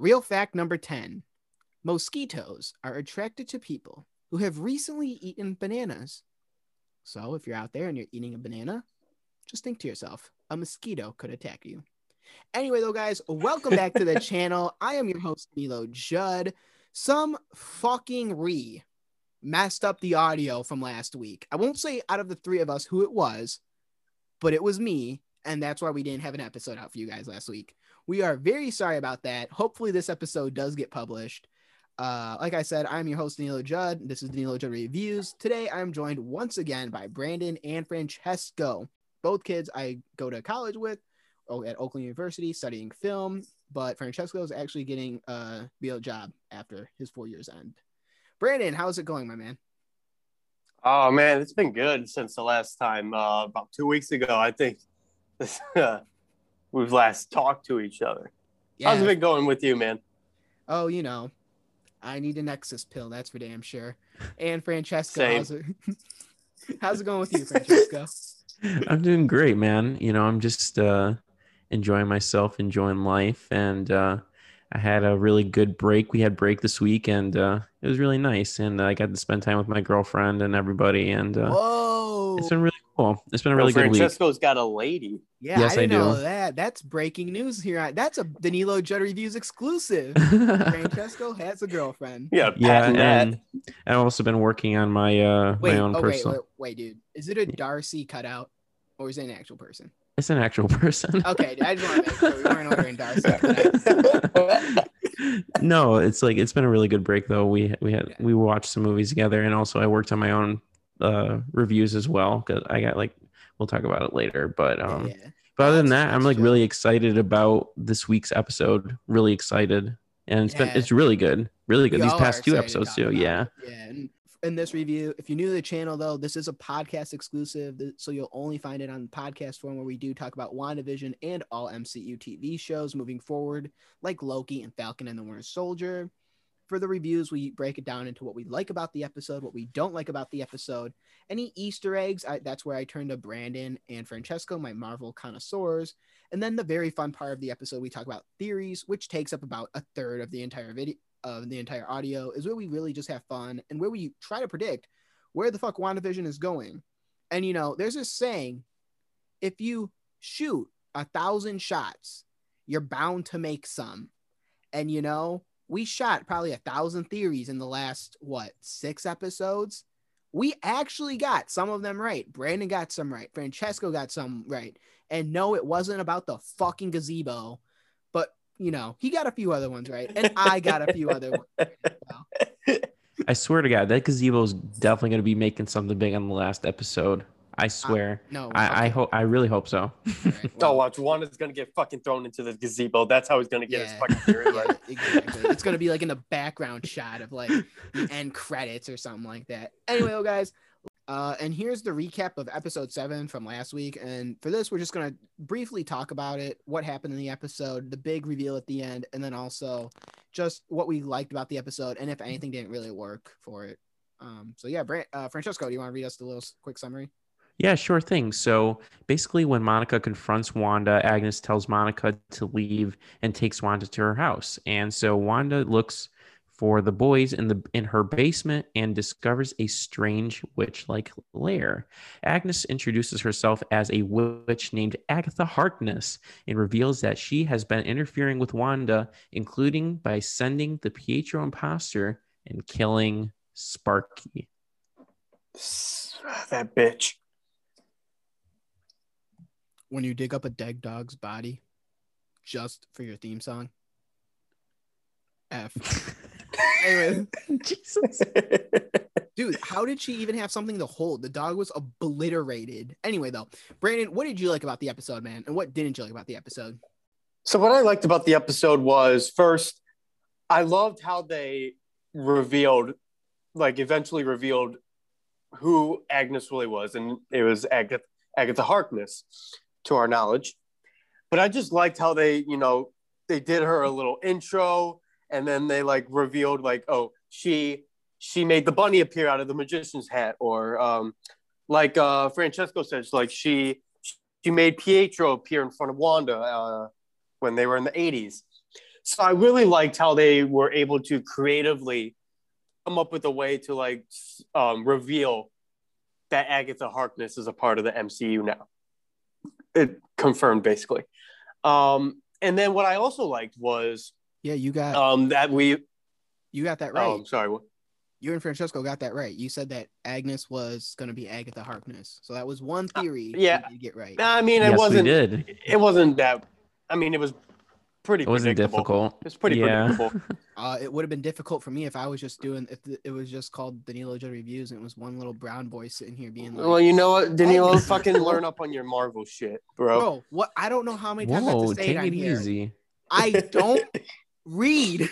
Real fact number 10 Mosquitoes are attracted to people who have recently eaten bananas. So if you're out there and you're eating a banana, just think to yourself, a mosquito could attack you. Anyway, though, guys, welcome back to the channel. I am your host, Milo Judd. Some fucking re messed up the audio from last week. I won't say out of the three of us who it was, but it was me. And that's why we didn't have an episode out for you guys last week. We are very sorry about that. Hopefully, this episode does get published. Uh, like I said, I'm your host, Danilo Judd. This is Danilo Judd Reviews. Today, I'm joined once again by Brandon and Francesco. Both kids I go to college with oh, at Oakland University studying film, but Francesco is actually getting a real job after his four years end. Brandon, how's it going, my man? Oh man, it's been good since the last time. Uh, about two weeks ago, I think we've last talked to each other. Yeah. How's it been going with you, man? Oh, you know, I need a Nexus pill. That's for damn sure. And Francesco, how's it, how's it going with you, Francesco? I'm doing great, man. You know, I'm just uh, enjoying myself, enjoying life, and uh, I had a really good break. We had break this week, and uh, it was really nice. And I got to spend time with my girlfriend and everybody. And uh, whoa, it's been really cool. It's been a really well, good week. Francesco's got a lady. Yeah, yes, I, didn't I do. know that. That's breaking news here. That's a Danilo Judd Reviews exclusive. Francesco has a girlfriend. Yeah, yeah, and I've also been working on my uh wait, my own oh, personal. Wait, wait, wait, dude, is it a Darcy cutout or is it an actual person? It's an actual person. okay, I just want to make sure we weren't ordering Darcy. no, it's like it's been a really good break though. We we had yeah. we watched some movies together, and also I worked on my own uh reviews as well because I got like we'll talk about it later. But um, yeah. but other than that, I'm like really excited about this week's episode. Really excited, and it's yeah. been it's really good, really good. We These past two episodes too. Yeah. Yeah. And in this review, if you're new to the channel though, this is a podcast exclusive, so you'll only find it on the podcast form where we do talk about WandaVision and all MCU TV shows moving forward, like Loki and Falcon and the Winter Soldier for the reviews, we break it down into what we like about the episode, what we don't like about the episode, any Easter eggs. I, that's where I turn to Brandon and Francesco, my Marvel connoisseurs. And then the very fun part of the episode, we talk about theories, which takes up about a third of the entire video of the entire audio, is where we really just have fun and where we try to predict where the fuck WandaVision is going. And you know, there's this saying if you shoot a thousand shots, you're bound to make some. And you know, we shot probably a thousand theories in the last what six episodes. We actually got some of them right. Brandon got some right. Francesco got some right. And no it wasn't about the fucking gazebo but you know he got a few other ones right. And i got a few other ones. Right i swear to god that gazebo is definitely going to be making something big on the last episode I swear. Uh, no, I, I hope. I really hope so. Right, well, watch. is gonna get fucking thrown into the gazebo. That's how he's gonna get yeah, his fucking theory right. exactly. It's gonna be like in the background shot of like the end credits or something like that. Anyway, well, guys. Uh, and here's the recap of episode seven from last week. And for this, we're just going to briefly talk about it, what happened in the episode, the big reveal at the end, and then also just what we liked about the episode and if anything didn't really work for it. Um, so, yeah, Brant, uh, Francesco, do you want to read us the little quick summary? Yeah, sure thing. So basically, when Monica confronts Wanda, Agnes tells Monica to leave and takes Wanda to her house. And so Wanda looks for the boys in the in her basement and discovers a strange witch-like lair. Agnes introduces herself as a witch named Agatha Harkness and reveals that she has been interfering with Wanda, including by sending the Pietro imposter and killing Sparky. That bitch when you dig up a dead dog's body just for your theme song. F. anyway, Jesus. Dude, how did she even have something to hold? The dog was obliterated. Anyway, though, Brandon, what did you like about the episode, man? And what didn't you like about the episode? So, what I liked about the episode was first, I loved how they revealed, like, eventually revealed who Agnes really was. And it was Agatha, Agatha Harkness to our knowledge. But I just liked how they, you know, they did her a little intro and then they like revealed like, oh, she she made the bunny appear out of the magician's hat, or um, like uh, Francesco says, like she she made Pietro appear in front of Wanda uh, when they were in the 80s. So I really liked how they were able to creatively come up with a way to like um, reveal that Agatha Harkness is a part of the MCU now. It confirmed basically. Um, and then what I also liked was Yeah, you got um, that we. you got that right. Oh, I'm sorry. what- you and Francesco got that right. You said that Agnes was going to be Agatha Harkness. So that was one theory. you yeah. you get right. No, I mean, it yes, wasn't. did. It wasn't that. I mean, it was pretty. It wasn't predictable. difficult. It's pretty Yeah. predictable. Uh, it would have been difficult for me if I was just doing if the, it was just called Danilo Joe reviews and it was one little brown boy sitting here being like, Well, you know what, Danilo, fucking learn up on your Marvel shit, bro. "Bro, what? I don't know how many times I have Whoa, to say take it on it here. easy. I don't read.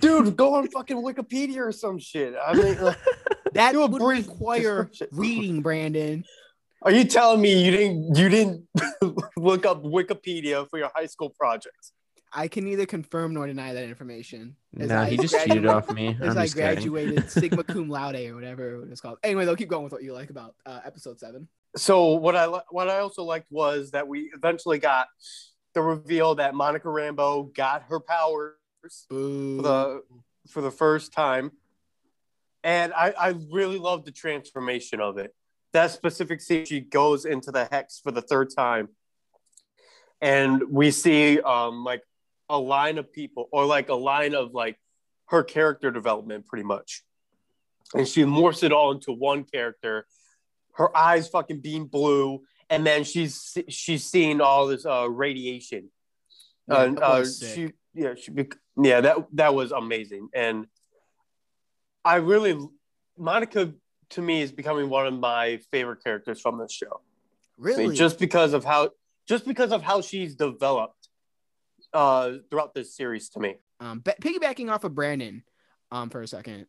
Dude, go on fucking Wikipedia or some shit. I mean, like, That Do would require reading, Brandon. Are you telling me you didn't you didn't look up Wikipedia for your high school projects? I can neither confirm nor deny that information. No, I he just graduate- cheated off me. As I'm I just kidding. graduated Sigma Cum Laude or whatever it was called. Anyway, they'll keep going with what you like about uh, episode seven. So what I what I also liked was that we eventually got the reveal that Monica Rambo got her powers Boo. for the for the first time, and I I really love the transformation of it. That specific scene, she goes into the hex for the third time, and we see um like a line of people or like a line of like her character development, pretty much, and she morphs it all into one character. Her eyes fucking beam blue, and then she's she's seeing all this uh radiation. Yeah, and uh, she yeah she yeah that that was amazing. And i really monica to me is becoming one of my favorite characters from this show. I really? mean, just because of how just because of how she's developed uh throughout this series to me. Um, ba- piggybacking off of Brandon, um, for a second,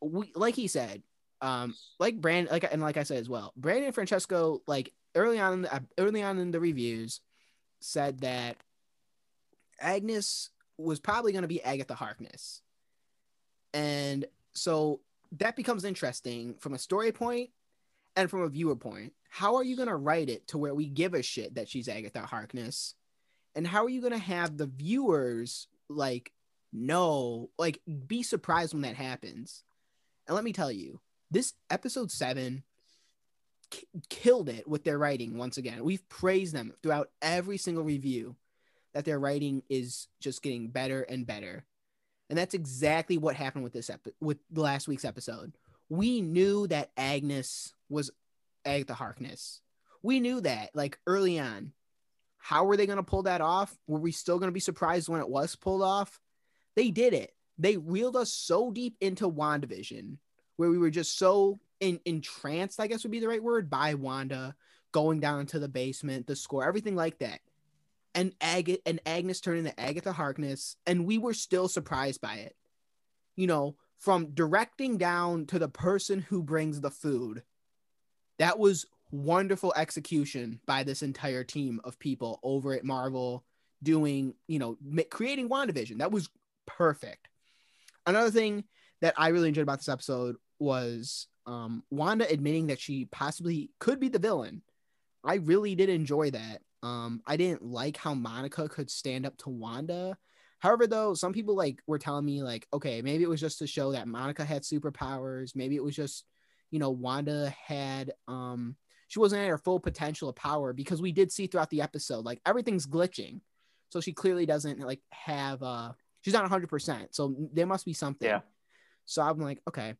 we like he said, um, like Brand, like and like I said as well, Brandon and Francesco, like early on in the early on in the reviews, said that Agnes was probably going to be Agatha Harkness, and so that becomes interesting from a story point and from a viewer point. How are you going to write it to where we give a shit that she's Agatha Harkness? And how are you going to have the viewers like know, like be surprised when that happens? And let me tell you, this episode 7 k- killed it with their writing once again. We've praised them throughout every single review that their writing is just getting better and better. And that's exactly what happened with this epi- with last week's episode. We knew that Agnes was Agatha Harkness. We knew that like early on. How were they going to pull that off? Were we still going to be surprised when it was pulled off? They did it. They reeled us so deep into WandaVision where we were just so in, entranced, I guess would be the right word, by Wanda going down into the basement, the score, everything like that. And Ag- and Agnes turning to Agatha Harkness, and we were still surprised by it. You know, from directing down to the person who brings the food. That was wonderful execution by this entire team of people over at Marvel doing, you know, creating WandaVision. That was perfect. Another thing that I really enjoyed about this episode was um, Wanda admitting that she possibly could be the villain. I really did enjoy that. Um, I didn't like how Monica could stand up to Wanda. However, though, some people like were telling me like, okay, maybe it was just to show that Monica had superpowers. Maybe it was just, you know, Wanda had um she wasn't at her full potential of power because we did see throughout the episode like everything's glitching. So she clearly doesn't like have uh she's not 100%. So there must be something. Yeah. So I'm like, okay.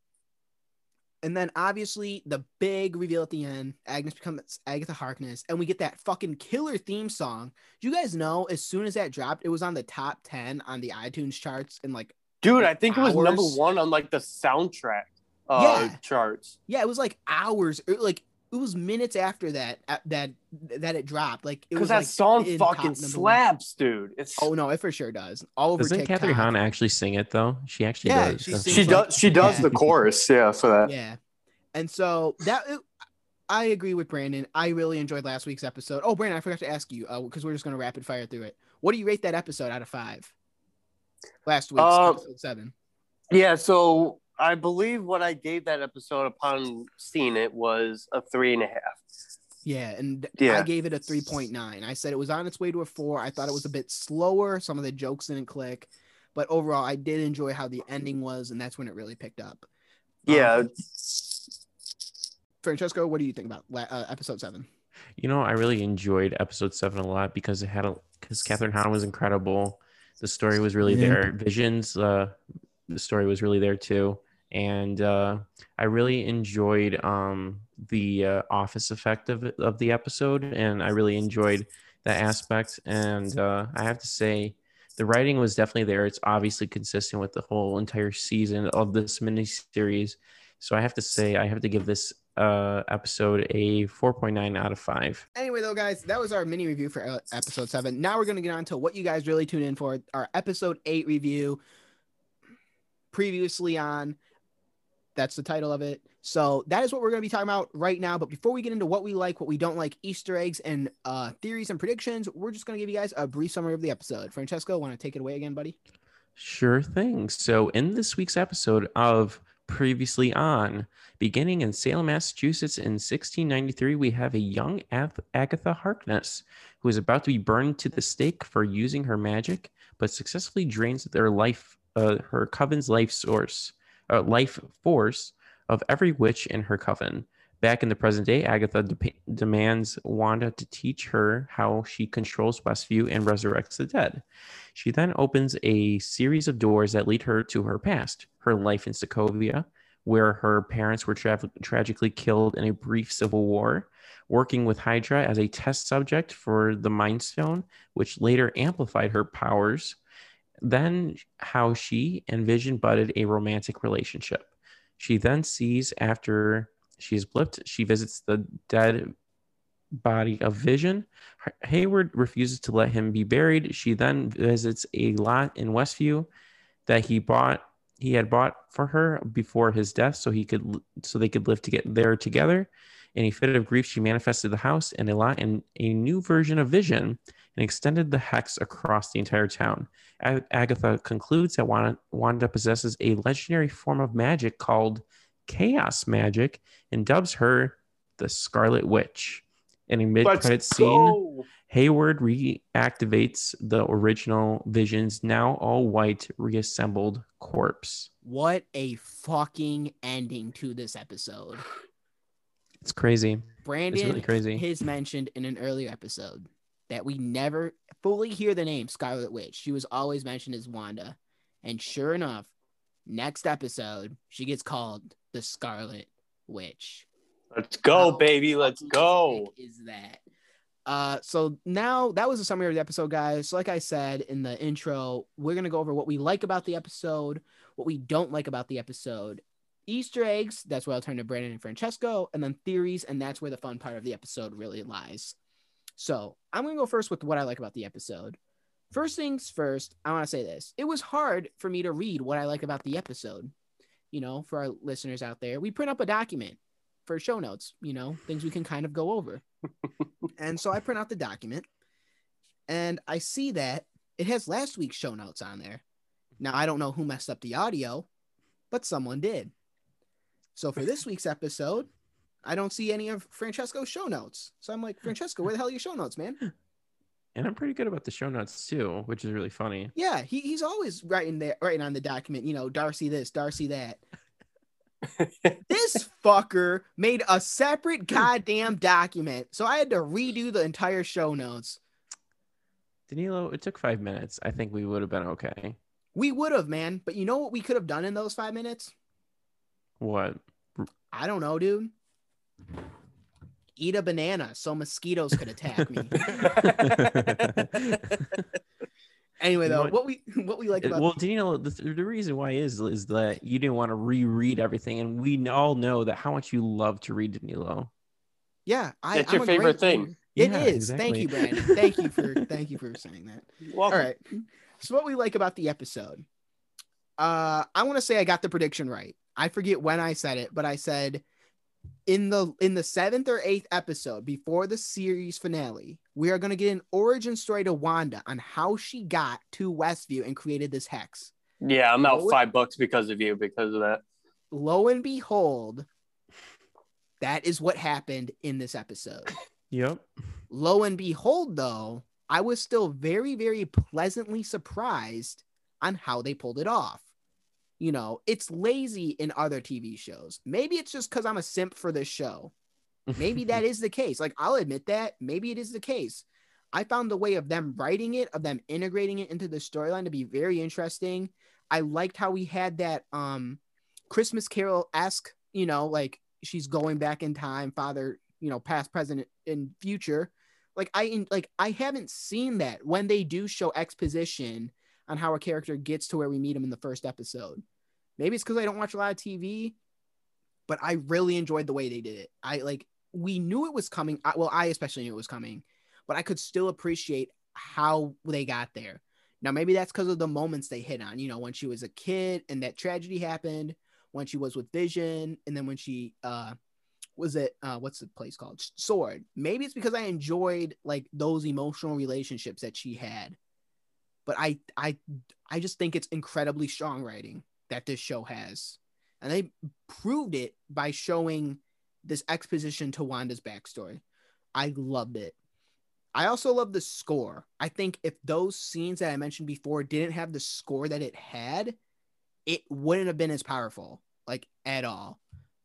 And then obviously the big reveal at the end, Agnes becomes Agatha Harkness, and we get that fucking killer theme song. Do you guys know as soon as that dropped, it was on the top 10 on the iTunes charts and like dude i think it was number one on like the soundtrack uh Yeah. charts yeah, it was like hours like it was minutes after that uh, that that it dropped. Like it because was that like song fucking number one. slaps dude it's Oh no, it for sure does. All over Doesn't TikTok. Kathryn Hahn actually sing it though? She actually Yeah, does. she That's- sings she like- does she does yeah. the chorus yeah for that Yeah. And so that I agree with Brandon. I really enjoyed last week's episode. Oh, Brandon, I forgot to ask you because we're just going to rapid fire through it. What do you rate that episode out of five? Last week's Uh, episode seven. Yeah, so I believe what I gave that episode upon seeing it was a three and a half. Yeah, and Yeah. I gave it a 3.9. I said it was on its way to a four. I thought it was a bit slower. Some of the jokes didn't click, but overall, I did enjoy how the ending was, and that's when it really picked up. Yeah, Um, Francesco, what do you think about uh, episode seven? You know, I really enjoyed episode seven a lot because it had a because Kathryn Hahn was incredible. The story was really Yeah. there. Visions, uh, the story was really there too, and uh, I really enjoyed um the uh, office effect of of the episode, and I really enjoyed that aspect. And uh, I have to say, the writing was definitely there. It's obviously consistent with the whole entire season of this miniseries. So I have to say, I have to give this uh, episode a 4.9 out of 5. Anyway, though, guys, that was our mini review for uh, episode seven. Now we're going to get on to what you guys really tune in for our episode eight review. Previously on, that's the title of it. So that is what we're going to be talking about right now. But before we get into what we like, what we don't like, Easter eggs, and uh, theories and predictions, we're just going to give you guys a brief summary of the episode. Francesco, want to take it away again, buddy? Sure thing. So, in this week's episode of Previously On, beginning in Salem, Massachusetts in 1693, we have a young Agatha Harkness who is about to be burned to the stake for using her magic, but successfully drains their life, uh, her coven's life source, uh, life force of every witch in her coven. Back in the present day, Agatha de- demands Wanda to teach her how she controls Westview and resurrects the dead. She then opens a series of doors that lead her to her past, her life in Sokovia, where her parents were tra- tragically killed in a brief civil war, working with Hydra as a test subject for the Mind Stone, which later amplified her powers. Then, how she and Vision budded a romantic relationship. She then sees after she is blipped, she visits the dead body of Vision. Hayward refuses to let him be buried. She then visits a lot in Westview that he bought he had bought for her before his death so he could so they could live to get there together. In a fit of grief, she manifested the house and a lot in a new version of Vision and extended the hex across the entire town. A- Agatha concludes that Wanda, Wanda possesses a legendary form of magic called chaos magic and dubs her the Scarlet Witch. In a mid credit scene. Hayward reactivates the original Vision's now all white reassembled corpse. What a fucking ending to this episode. It's crazy. Brandon it's really crazy. has mentioned in an earlier episode that we never fully hear the name Scarlet Witch. She was always mentioned as Wanda. And sure enough, next episode, she gets called the Scarlet Witch. Let's go, How baby. Let's go. Is that? Uh, so now that was a summary of the episode, guys. So like I said in the intro, we're gonna go over what we like about the episode, what we don't like about the episode, Easter eggs. That's where I'll turn to Brandon and Francesco, and then theories, and that's where the fun part of the episode really lies. So I'm gonna go first with what I like about the episode. First things first, I want to say this: it was hard for me to read what I like about the episode. You know, for our listeners out there, we print up a document for show notes. You know, things we can kind of go over. and so I print out the document, and I see that it has last week's show notes on there. Now I don't know who messed up the audio, but someone did. So for this week's episode, I don't see any of Francesco's show notes. So I'm like, Francesco, where the hell are your show notes, man? And I'm pretty good about the show notes too, which is really funny. Yeah, he, he's always writing there, writing on the document, you know, Darcy this, Darcy that. this fucker made a separate goddamn document, so I had to redo the entire show notes. Danilo, it took five minutes. I think we would have been okay. We would have, man, but you know what we could have done in those five minutes? What? I don't know, dude. Eat a banana so mosquitoes could attack me. anyway, You know though, what? what we what we like about well, Danilo, the, the reason why is is that you didn't want to reread everything, and we all know that how much you love to read Danilo. yeah, I, That's I'm your a favorite thing. reader. It Yeah, is. Thank you, exactly. Brandon. Thank you for thank you for saying that. Welcome. All right. So what we like about the episode. Uh I want to say I got the prediction right. I forget when I said it, but I said in the in the 7th or 8th episode before the series finale, we are going to get an origin story to Wanda on how she got to Westview and created this hex. Yeah, I'm out What? five bucks because of you because of that. Lo and behold, that is what happened in this episode. Yep. Lo and behold, though, I was still very, very pleasantly surprised on how they pulled it off. You know, it's lazy in other TV shows. Maybe it's just because I'm a simp for this show. Maybe that is the case. Like, I'll admit that. Maybe it is the case. I found the way of them writing it, of them integrating it into the storyline to be very interesting. I liked how we had that um Christmas Carol esque, you know, like she's going back in time, father, you know, past, present, and future. Like I like I haven't seen that when they do show exposition on how a character gets to where we meet him in the first episode. Maybe it's because I don't watch a lot of TV, but I really enjoyed the way they did it. I like we knew it was coming. Well, I especially knew it was coming, but I could still appreciate how they got there. Now, maybe that's because of the moments they hit on. You know, when she was a kid and that tragedy happened, when she was with Vision, and then when she uh was it uh what's the place called Sword. Maybe it's because I enjoyed like those emotional relationships that she had. But I I I just think it's incredibly strong writing that this show has. And they proved it by showing this exposition to Wanda's backstory. I loved it. I also love the score. I think if those scenes that I mentioned before didn't have the score that it had, it wouldn't have been as powerful, like at all.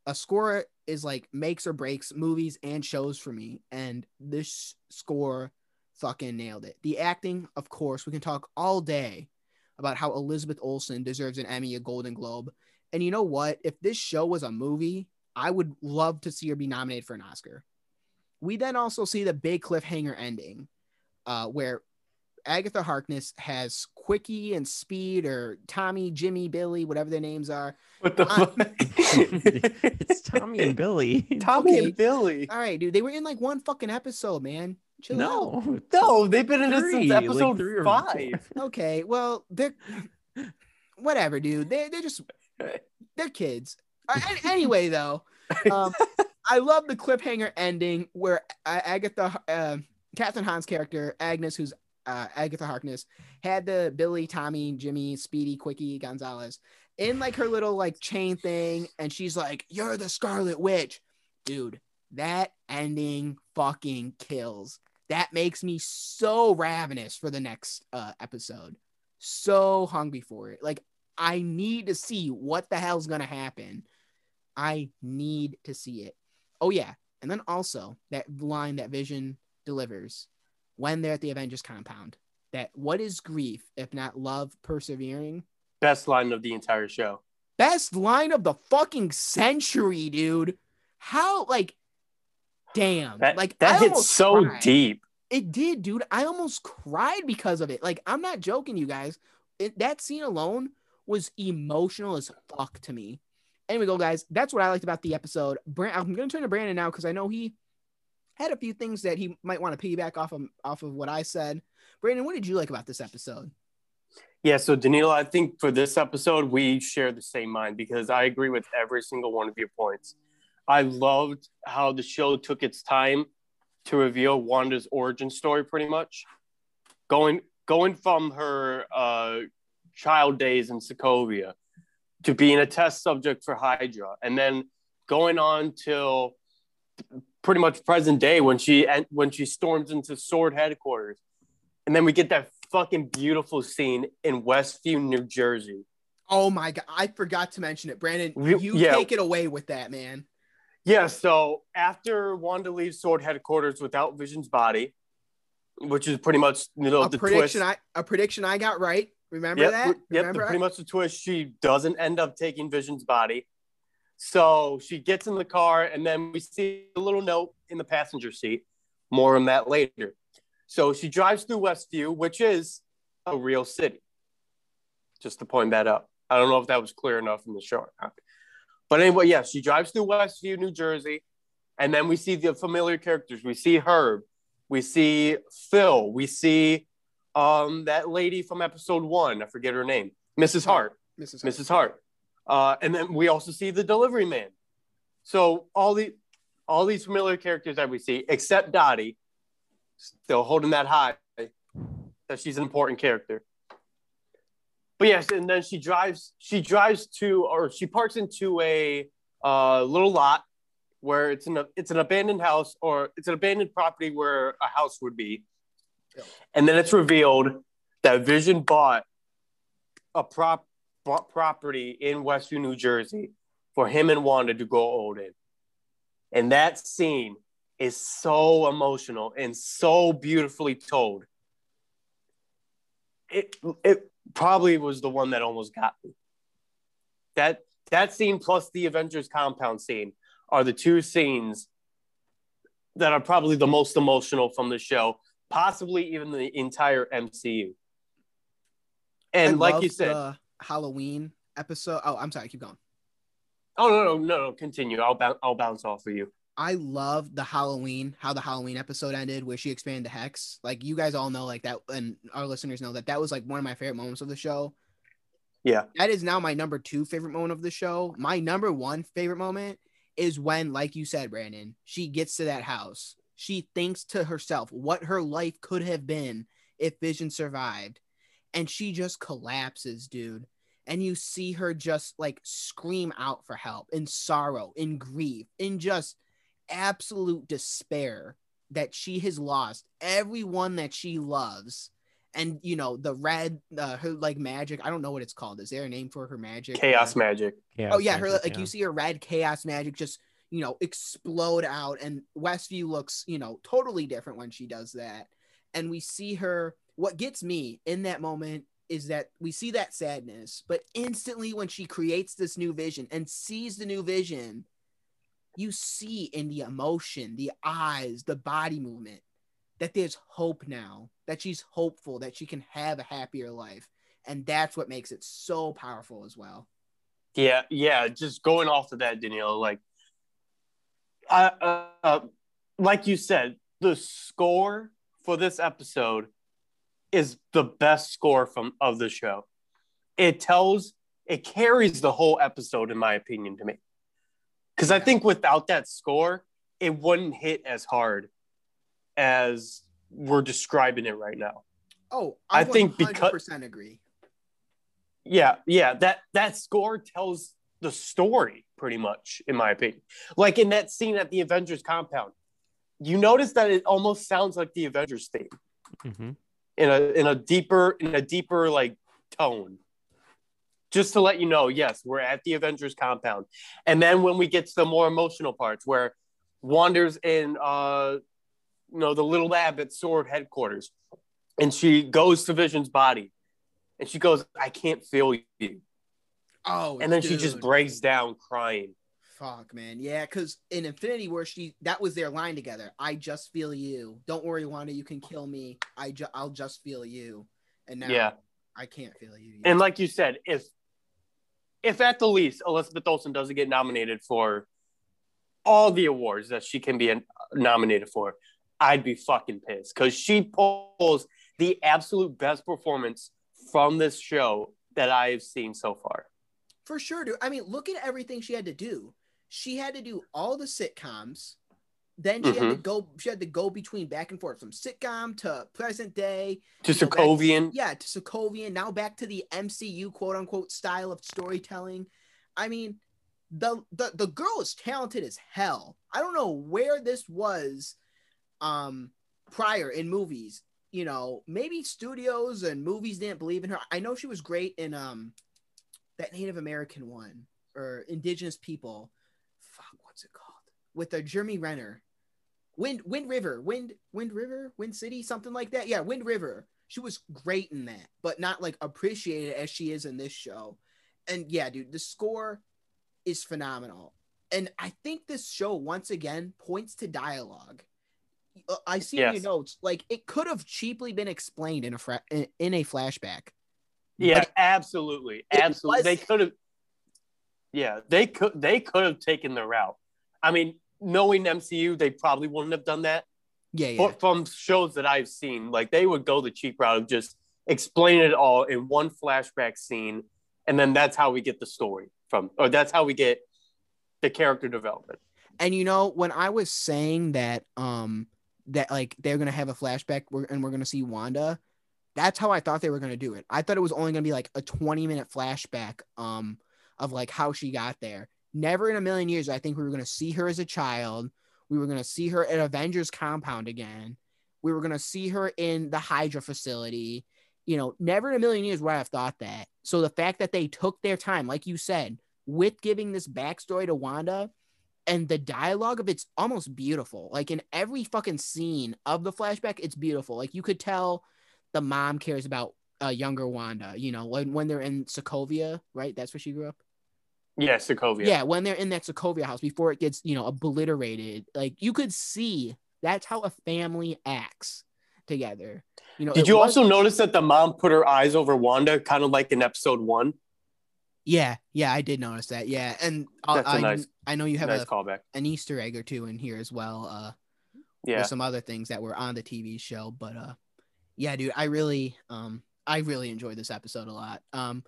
A score is like makes or breaks movies and shows for me, and this score fucking nailed it. The acting, of course, we can talk all day about how Elizabeth Olsen deserves an Emmy, a Golden Globe. And you know what? If this show was a movie, I would love to see her be nominated for an Oscar. We then also see the big cliffhanger ending, uh, where Agatha Harkness has Quickie and Speed or Tommy, Jimmy, Billy, whatever their names are. What the Uh, fuck? it's Tommy and Billy. Tommy Okay. and Billy. All right, dude. They were in like one fucking episode, man. Chill out. No, No, they've been in this since like episode three or five. Okay, well, they're whatever, dude. They they're just they're kids. Anyway, though, um, I love the cliffhanger ending where Agatha, uh, Kathryn Hahn's character Agnes, who's uh, Agatha Harkness, had the Billy, Tommy, Jimmy, Speedy, Quickie, Gonzalez in like her little like chain thing, and she's like, "You're the Scarlet Witch, dude." That ending fucking kills. That makes me so ravenous for the next uh, episode. So hungry for it. Like I need to see what the hell's gonna happen. I need to see it. Oh yeah, and then also that line that Vision delivers when they're at the Avengers compound. That what is grief if not love persevering? Best line of the entire show. Best line of the fucking century, dude. How like, damn, That, like that I almost so cried. deep. It did, dude. I almost cried because of it. Like, I'm not joking, you guys. It, that scene alone was emotional as fuck to me. Anyway, go, guys. That's what I liked about the episode. Brand- I'm going to turn to Brandon now because I know he had a few things that he might want to piggyback off of off of what I said. Brandon, what did you like about this episode? Yeah, so Danilo, I think for this episode we share the same mind because I agree with every single one of your points. I loved how the show took its time to reveal Wanda's origin story, pretty much going going from her uh, child days in Sokovia to being a test subject for Hydra, and then going on till pretty much present day when she when she storms into Sword headquarters, and then we get that fucking beautiful scene in Westview, New Jersey. Oh my god, I forgot to mention it. Brandon, you yeah. take it away with that, man. Yeah, so after Wanda leaves Sword headquarters without Vision's body, which is pretty much you know A the prediction twist. I a prediction I got right. Remember Yep, that? yep, the- Remember pretty much the twist. She doesn't end up taking Vision's body. So she gets in the car, and then we see a little note in the passenger seat. More on that later. So she drives through Westview, which is a real city. Just to point that out. I don't know if that was clear enough in the show. or not. But anyway, yeah, she drives through Westview, New Jersey, and then we see the familiar characters. We see Herb, we see Phil, we see um, that lady from episode one. I forget her name, Mrs. Hart. Mrs. Mrs. Hart. Uh, and then we also see the delivery man. So all the all these familiar characters that we see, except Dottie, still holding that high that she's an important character. But yes, and then she drives. She drives to, or she parks into a uh, little lot where it's an it's an abandoned house or it's an abandoned property where a house would be, Yeah. and then it's revealed that Vision bought a prop bought property in Westview, New Jersey, for him and Wanda to go old in, and that scene is so emotional and so beautifully told. It it probably was the one that almost got me. That that scene plus the Avengers compound scene are the two scenes that are probably the most emotional from the show, possibly even the entire MCU. And I like you said, the Halloween episode. Oh, I'm sorry. Keep going. oh no no no no, continue. I'll bounce I'll bounce off of you. I love the Halloween, how the Halloween episode ended, where she expanded the hex. Like you guys all know, like that, and our listeners know that that was like one of my favorite moments of the show. Yeah. That is now my number two favorite moment of the show. My number one favorite moment is when, like you said, Brandon, she gets to that house. She thinks to herself what her life could have been if Vision survived. And she just collapses, dude. And you see her just like scream out for help in sorrow, in grief, in just absolute despair that she has lost everyone that she loves. And you know the red uh, her like magic i don't know what it's called. Is there a name for her magic? Chaos Uh, magic. Yeah, oh yeah her like yeah. you see her red chaos magic just you know explode out. And westview looks you know totally different when she does that. And we see her what gets me in that moment is that we see that sadness but instantly when she creates this new vision and sees the new vision you see in the emotion the eyes the body movement that there's hope now that she's hopeful that she can have a happier life and that's what makes it so powerful as well Yeah, yeah. Just going off of that, Danielle, like, uh, uh, uh, like you said, the score for this episode is the best score from of the show. It tells, it carries the whole episode, in my opinion, to me. Because I think without that score, it wouldn't hit as hard as we're describing it right now. Oh, I I, think think because- percent agree. Yeah, yeah. That that score tells the story pretty much, in my opinion. Like in that scene at the Avengers compound, you notice that it almost sounds like the Avengers theme Mhm. in a in a deeper in a deeper like tone. Just to let you know, yes, we're at the Avengers compound, and then when we get to the more emotional parts, where Wanda's in uh, you know, the little lab at Sword headquarters, and she goes to Vision's body, and she goes, "I can't feel you." Oh, and then she just breaks down crying. Fuck, man. Yeah, because in Infinity War, she that was their line together. I just feel you. Don't worry, Wanda. You can kill me. I ju- I'll just feel you. And now Yeah, I can't feel you. and like you said, if if at the least Elizabeth Olsen doesn't get nominated for all the awards that she can be nominated for, I'd be fucking pissed because she pulls the absolute best performance from this show that I have seen so far. For sure, dude. I mean, look at everything she had to do. She had to do all the sitcoms. Then she had to Mhm. go. She had to go between back and forth from sitcom to present day. To Sokovian, Yeah, to Sokovian. Now back to the MCU quote unquote style of storytelling. I mean, the the the girl is talented as hell. I don't know where this was, um, prior in movies. You know, maybe studios and movies didn't believe in her. I know she was great in um, that Native American one or Indigenous people. Fuck, what's it called? With the Jeremy Renner. Wind Wind River, Wind Wind River, Wind City, something like that. Yeah, Wind River. She was great in that, but not like appreciated as she is in this show. And yeah, dude, the score is phenomenal. And I think this show once again points to dialogue. Uh, I see in Yes. your notes, like it could have cheaply been explained in a fra- in, in a flashback. yeah, absolutely, absolutely. They could have, yeah, they could they could have taken the route. I mean, knowing MCU, they probably wouldn't have done that. yeah, yeah. But from shows that I've seen, like they would go the cheap route of just explain it all in one flashback scene, and then that's how we get the story from, or that's how we get the character development. And you know, when I was saying that, um, that like they're gonna have a flashback and we're gonna see Wanda, that's how I thought they were gonna do it. I thought it was only gonna be like a 20 minute flashback, um, of like how she got there. Never in a million years, I think we were going to see her as a child. We were going to see her at Avengers compound again. We were going to see her in the Hydra facility. You know, never in a million years would I have thought that. So the fact that they took their time, like you said, with giving this backstory to Wanda and the dialogue of it's almost beautiful. Like in every fucking scene of the flashback, it's beautiful. Like you could tell the mom cares about uh, younger Wanda, you know, when, when they're in Sokovia, right? That's where she grew up. Yeah, Sokovia. Yeah, when they're in that Sokovia house before it gets, you know, obliterated, like you could see that's how a family acts together. You know, Did you was- also notice that the mom put her eyes over Wanda, kind of like in episode one? Yeah, yeah, I did notice that. Yeah, and I- That's a I, nice- I know you have nice a, callback. an Easter egg or two in here as well. Uh, Yeah. some other things that were on the TV show. But uh yeah, dude, I really um I really enjoyed this episode a lot. Um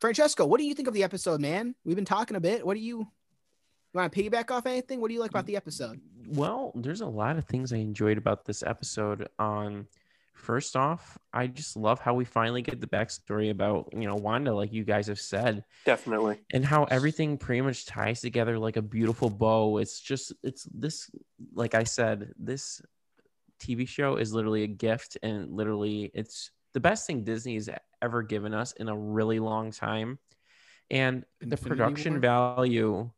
Francesco, what do you think of the episode, man? We've been talking a bit. What do you you want to piggyback off anything? What do you like about the episode? Well, there's a lot of things I enjoyed about this episode. Um, first off, I just love how we finally get the backstory about you know Wanda, like you guys have said, Definitely. and how everything pretty much ties together like a beautiful bow. It's just it's this, like I said, this TV show is literally a gift, and literally it's the best thing Disney's ever given us in a really long time. And the production War? value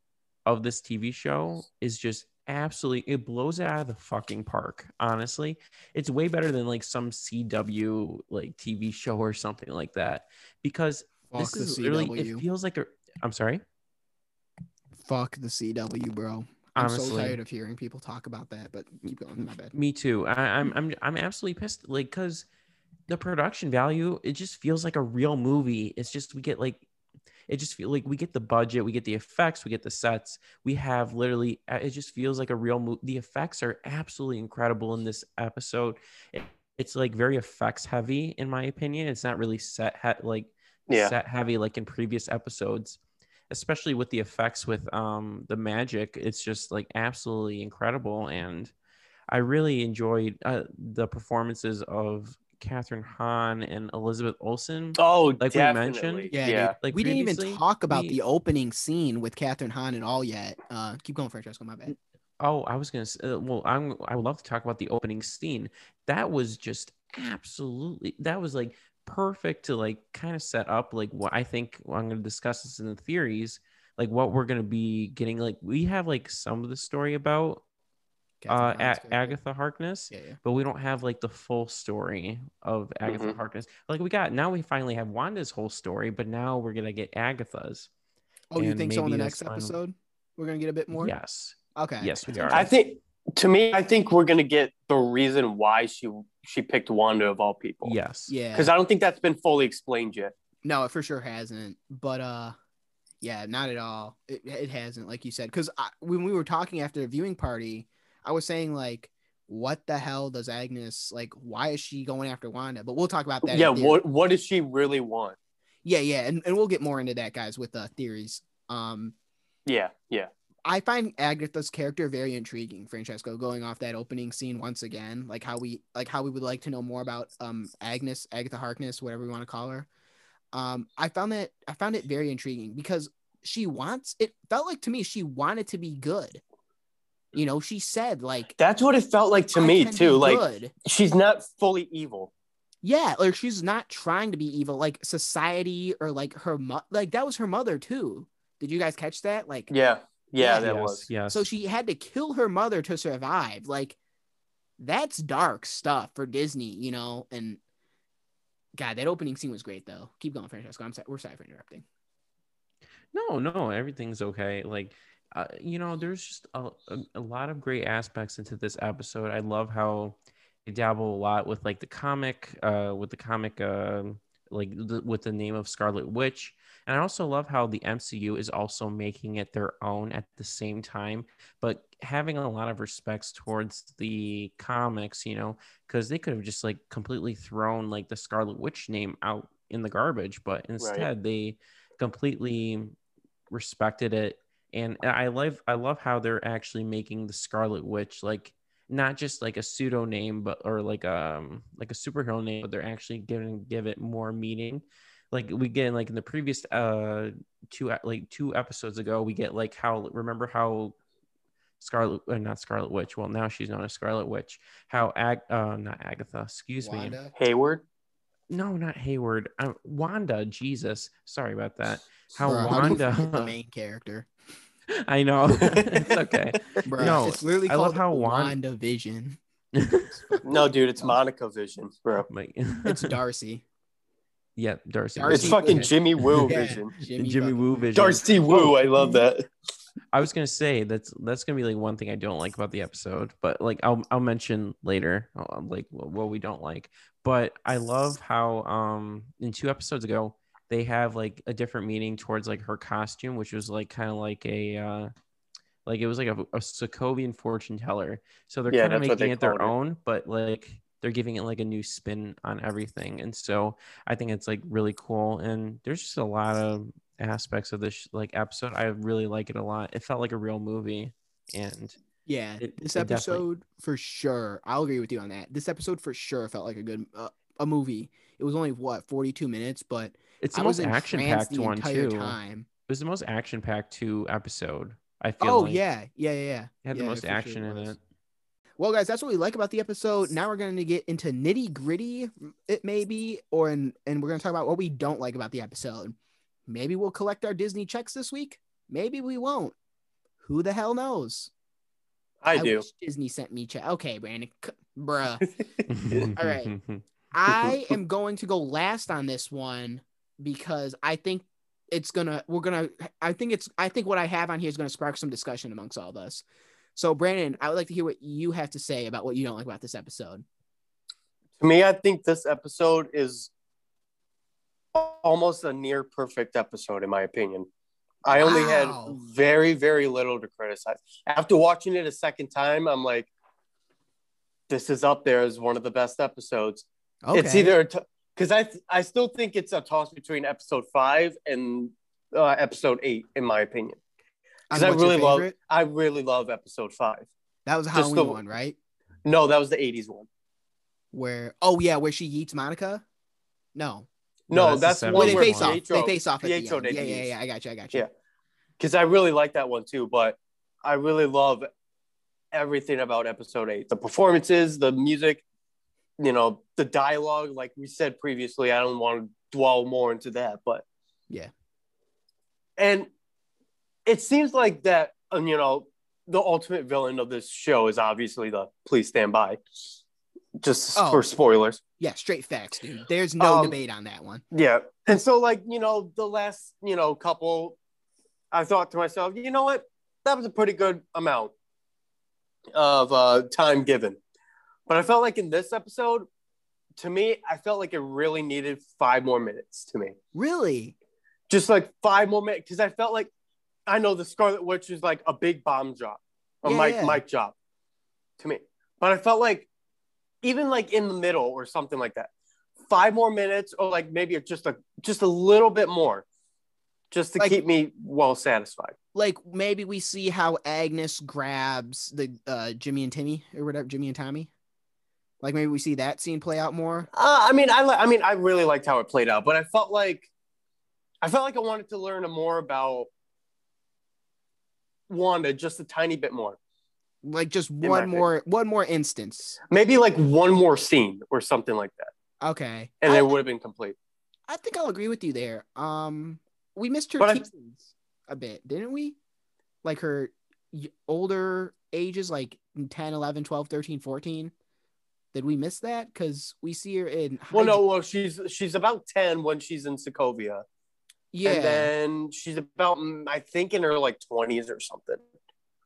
of this TV show is just absolutely it blows it out of the fucking park. Honestly, it's way better than like some CW like TV show or something like that because this is literally it feels like a. I'm sorry. Fuck the CW, bro. I'm so tired of hearing people talk about that, but keep going. My bad. Me too. I, I'm I'm I'm absolutely pissed. Like, cause the production value, it just feels like a real movie. It's just we get like, it just feel like we get the budget, we get the effects, we get the sets. We have literally. uh, It just feels like a real movie. The effects are absolutely incredible in this episode. It, it's like very effects heavy, in my opinion. It's not really set he- like Yeah. set heavy like in previous episodes especially with the effects with um the magic it's just like absolutely incredible and i really enjoyed uh, the performances of Kathryn Hahn and Elizabeth Olsen. Oh, Like we mentioned? Yeah, yeah. dude. Like we didn't even talk about we- the opening scene with Kathryn Hahn at all yet. Uh, keep going, Francesco. My bad. Oh, I was gonna. s- Uh, well, I'm. I would love to talk about the opening scene. That was just absolutely. That was like perfect to like kind of set up like what I think. Well, I'm gonna discuss this in the theories. Like what we're gonna be getting. Like we have like some of the story about uh Kathryn Hahn's A- Agatha Harkness, Yeah, yeah. but we don't have like the full story of Agatha Mhm. Harkness. Like we got now, we finally have Wanda's whole story, but now we're gonna get Agatha's. Oh, you think so in the next that's final- episode? We're gonna get a bit more. Yes. Okay. Yes, we are. I think to me, I think we're gonna get the reason why she she picked Wanda of all people. Yes. Yeah. Because I don't think that's been fully explained yet. No, it for sure hasn't. But uh, yeah, not at all. It, it hasn't, like you said. Because when we were talking after the viewing party, I was saying like, what the hell does Agnes like? Why is she going after Wanda? But we'll talk about that. yeah. What what does she really want? Yeah, yeah, and, and we'll get more into that, guys, with uh, theories. Um, Yeah. Yeah. I find Agatha's character very intriguing, Francesco, going off that opening scene once again, like how we like how we would like to know more about um Agnes, Agatha Harkness, whatever we want to call her. Um, I found that I found it very intriguing because she wants it felt like to me she wanted to be good. You know, she said like That's what it felt like to "I me too. Like good." she's not fully evil. Yeah, like she's not trying to be evil, like society or like her mo- like that was her mother too. Did you guys catch that? Like Yeah. Yeah. Yeah. that yes, was. Yes. So she had to kill her mother to survive. Like that's dark stuff for Disney, you know. And God, that opening scene was great though. Keep going, Francesco. I'm sorry. We're sorry for interrupting. No, no, everything's okay. Like, uh, you know, there's just a, a, lot of great aspects into this episode. I love how they dabble a lot with like the comic, uh, with the comic, uh, like the, with the name of Scarlet Witch. And I also love how the MCU is also making it their own at the same time, but having a lot of respects towards the comics, you know, because they could have just like completely thrown like the Scarlet Witch name out in the garbage, but instead they completely respected it and i love i love how they're actually making the scarlet witch like not just like a pseudo name but or like um like a superhero name but they're actually giving give it more meaning. Like we get like in the previous uh two like two episodes ago we get like how remember how Scarlet uh, not Scarlet Witch well now she's known as Scarlet Witch how Ag uh not Agatha excuse me. Wanda. Hayward. no not Hayward. Uh, Wanda Jesus. Sorry about that how Bruh, how do you Wanda forget the main character. I know it's okay Bruh, No, it's literally I love how Wan- Wanda Vision. No, dude, it's Monica Vision, bro. It's Darcy. yeah Darcy Darcy It's fucking Jimmy Woo Yeah, Vision. Jimmy, fucking- Woo vision Darcy Woo, I love that. I was gonna say that's that's gonna be like one thing I don't like about the episode, but like I'll I'll mention later, uh, like what, what we don't like. But I love how um in two episodes ago they have like a different meaning towards like her costume, which was like kind of like a uh like it was like a, a Sokovian fortune teller. So they're Yeah, kind of making it their it. own, but like they're giving it like a new spin on everything. And so I think it's like really cool. And there's just a lot of aspects of this like episode. I really like it a lot. It felt like a real movie. And Yeah, It- this it definitely- episode for sure. I'll agree with you on that. This episode for sure felt like a good uh, a movie. It was only what 42 minutes, but it's the I most action packed one too. time. It was the most action packed two episode. I feel Oh like. yeah, yeah, yeah, yeah. It had the most for sure action in it. Well, guys, that's what we like about the episode. Now we're going to get into nitty gritty, it may be, or in, and we're going to talk about what we don't like about the episode. Maybe we'll collect our Disney checks this week. Maybe we won't. Who the hell knows? I do. wish Disney sent me check. Okay, Brandon, c- bruh. All right. I am going to go last on this one because I think it's gonna we're gonna I think it's I think what I have on here is gonna spark some discussion amongst all of us. So Brandon, I would like to hear what you have to say about what you don't like about this episode. To me, I think this episode is almost a near perfect episode, in my opinion. I only Wow. had very, very little to criticize. After watching it a second time, I'm like, this is up there as one of the best episodes. Okay. It's either because I I still think it's a toss between episode five and uh, episode eight, in my opinion. Because I really love? I really love episode five. that was a just Halloween the- one, right? No, that was the '80s one. Where oh yeah, where she eats Monica? No. No, No, that's that's, the the one they where face off. They face off at the Pietro end. Yeah, yeah, debuts. yeah. I got you. I got you. Yeah. because I really like that one too. But I really love everything about episode eight: the performances, the music, you know, the dialogue. Like we said previously, I don't want to dwell more into that, but Yeah. and it seems like that. um, You know, the ultimate villain of this show is obviously the Please Stand By. Just Oh. for spoilers. Yeah, straight facts, dude. There's no Um, debate on that one. Yeah. And so, like, you know, the last, you know, couple, I thought to myself, you know what? That was a pretty good amount of uh, time given. But I felt like in this episode, to me, I felt like it really needed five more minutes to me. Really? Just like five more minutes. Because I felt like, I know the Scarlet Witch is like a big bomb drop, a Yeah, mic, yeah. mic drop to me. But I felt like, even like in the middle or something like that, five more minutes or like maybe just a just a little bit more, just to Like- keep me well satisfied. like maybe we see how Agnes grabs the uh Jimmy and Timmy or whatever Jimmy and Tommy. Like maybe we see that scene play out more. Uh, I mean, I li- I mean, I really liked how it played out, but I felt like I felt like I wanted to learn more about Wanda just a tiny bit more. Like just one opinion. more one more instance. Maybe like one more scene or something like that, Okay. and I, it would have been complete. I think I'll agree with you there. Um we missed her teens a bit, didn't we? Like her older ages like 10, 11, 12, 13, 14. Did we miss that? Because we see her in. Well, no, well, she's she's about ten when she's in Sokovia, Yeah. and then she's about mm, I think in her like twenties or something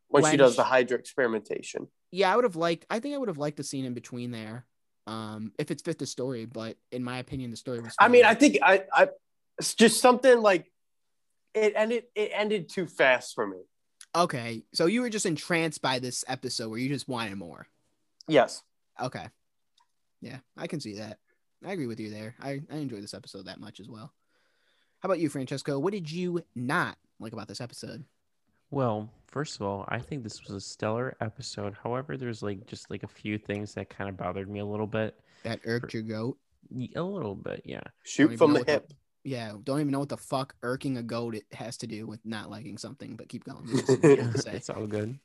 when, she does she- the Hydra experimentation. yeah, I would have liked. I think I would have liked the scene in between there, um, if it's fit the story. But in my opinion, the story was. I mean, I think I, I it's just something like it ended. It ended too fast for me. okay. So you were just entranced by this episode, where you just wanted more. Yes. Okay. Yeah, I can see that. I agree with you there. I I enjoyed this episode that much as well. How about you, Francesco? What did you not like about this episode? Well, first of all, I think this was a stellar episode. However, there's like just like a few things that kind of bothered me a little bit. That irked your goat. A little bit, yeah. Shoot from the what hip. Yeah, don't even know what the fuck irking a goat it has to do with not liking something, but keep going. Yeah, it's all good.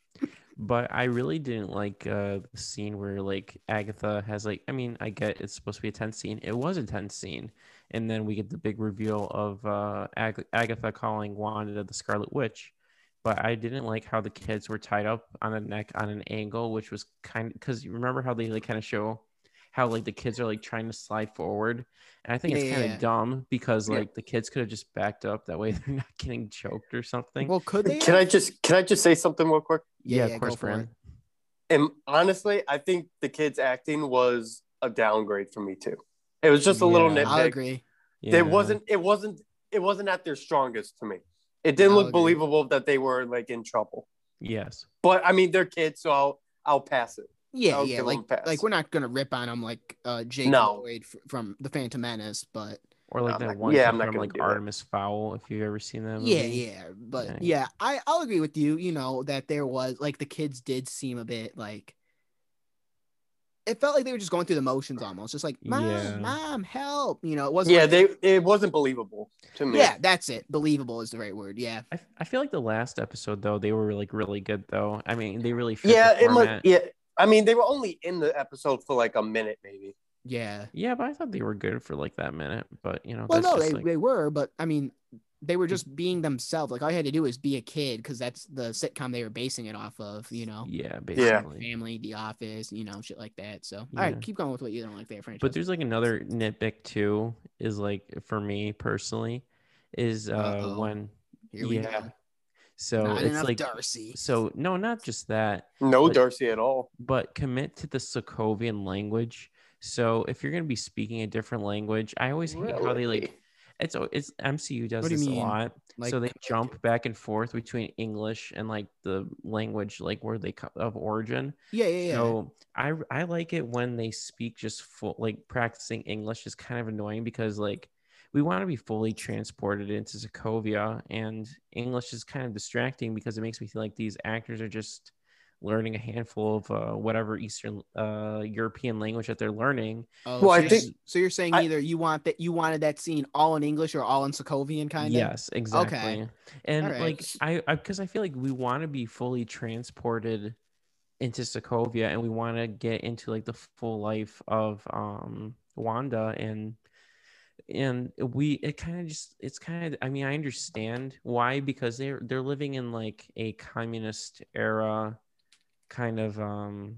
But I really didn't like uh, the scene where like Agatha has like I mean I get it's supposed to be a tense scene. It was a tense scene, and then we get the big reveal of uh, Ag- Agatha calling Wanda the Scarlet Witch. But I didn't like how the kids were tied up on the neck on an angle, which was kind of because you remember how they like kind of show how like the kids are like trying to slide forward, and I think Yeah, it's kind of yeah. dumb because Yeah. like the kids could have just backed up that way they're not getting choked or something. Well, could they? Can I just can I just say something real quick? yeah, yeah, of go course, for it. Brandon. And honestly, I think the kids acting was a downgrade for me too. It was just a little Yeah. I'll nitpick. agree. Yeah. It wasn't it wasn't it wasn't at their strongest to me. It didn't I'll look agree. believable that they were like in trouble. Yes. But I mean, they're kids, so I'll I'll pass it. Yeah, yeah. Like, like we're not gonna rip on them like uh Jake No. Lloyd f- from the Phantom Menace, but Or like I'm that not- one yeah, I'm not from like. Artemis Fowl, if you've ever seen that. yeah, movie. yeah. But Yeah. yeah, I I'll agree with you. You know that there was like the kids did seem a bit like it felt like they were just going through the motions almost, just like mom, Yeah. mom, help. You know, it wasn't. Yeah, like- they it wasn't believable to me. yeah, that's it. Believable is the right word. Yeah, I, I feel like the last episode though they were like really good though. I mean they really fit Yeah, the it format. must yeah. I mean, they were only in the episode for like a minute, maybe. yeah. Yeah, but I thought they were good for like that minute. But you know, Well, that's no, just they, like, they were, but I mean, they were just being themselves. Like all you had to do was be a kid because that's the sitcom they were basing it off of. You know, yeah, basically. family, The Office, you know, shit like that. So, all right, Yeah. keep going with what you don't like there, franchise. But there's like another nitpick too. Is like for me personally, is uh Uh-oh. when Here we yeah. go. So Not it's like Darcy. so no, not just that. No But- Darcy at all. but commit to the Sokovian language. So if you're gonna be speaking a different language, I always hate how they like it's it's MCU does What do this mean? a lot. Like, so they jump back and forth between English and like the language like where they co- of origin. yeah, yeah, yeah. So I I like it when they speak just full like practicing English is kind of annoying because like we want to be fully transported into Sokovia and English is kind of distracting because it makes me feel like these actors are just learning a handful of uh, whatever Eastern uh, European language that they're learning. Oh, Well, so I you're- think- so. You're saying I- either you want that you wanted that scene all in English or all in Sokovian, kind of. Yes, exactly. Okay. And Alright. like I, I, because I feel like we want to be fully transported into Sokovia, and we want to get into like the full life of um Wanda, and and we it kind of just it's kind of I mean I understand why because they're they're living in like a communist era kind of um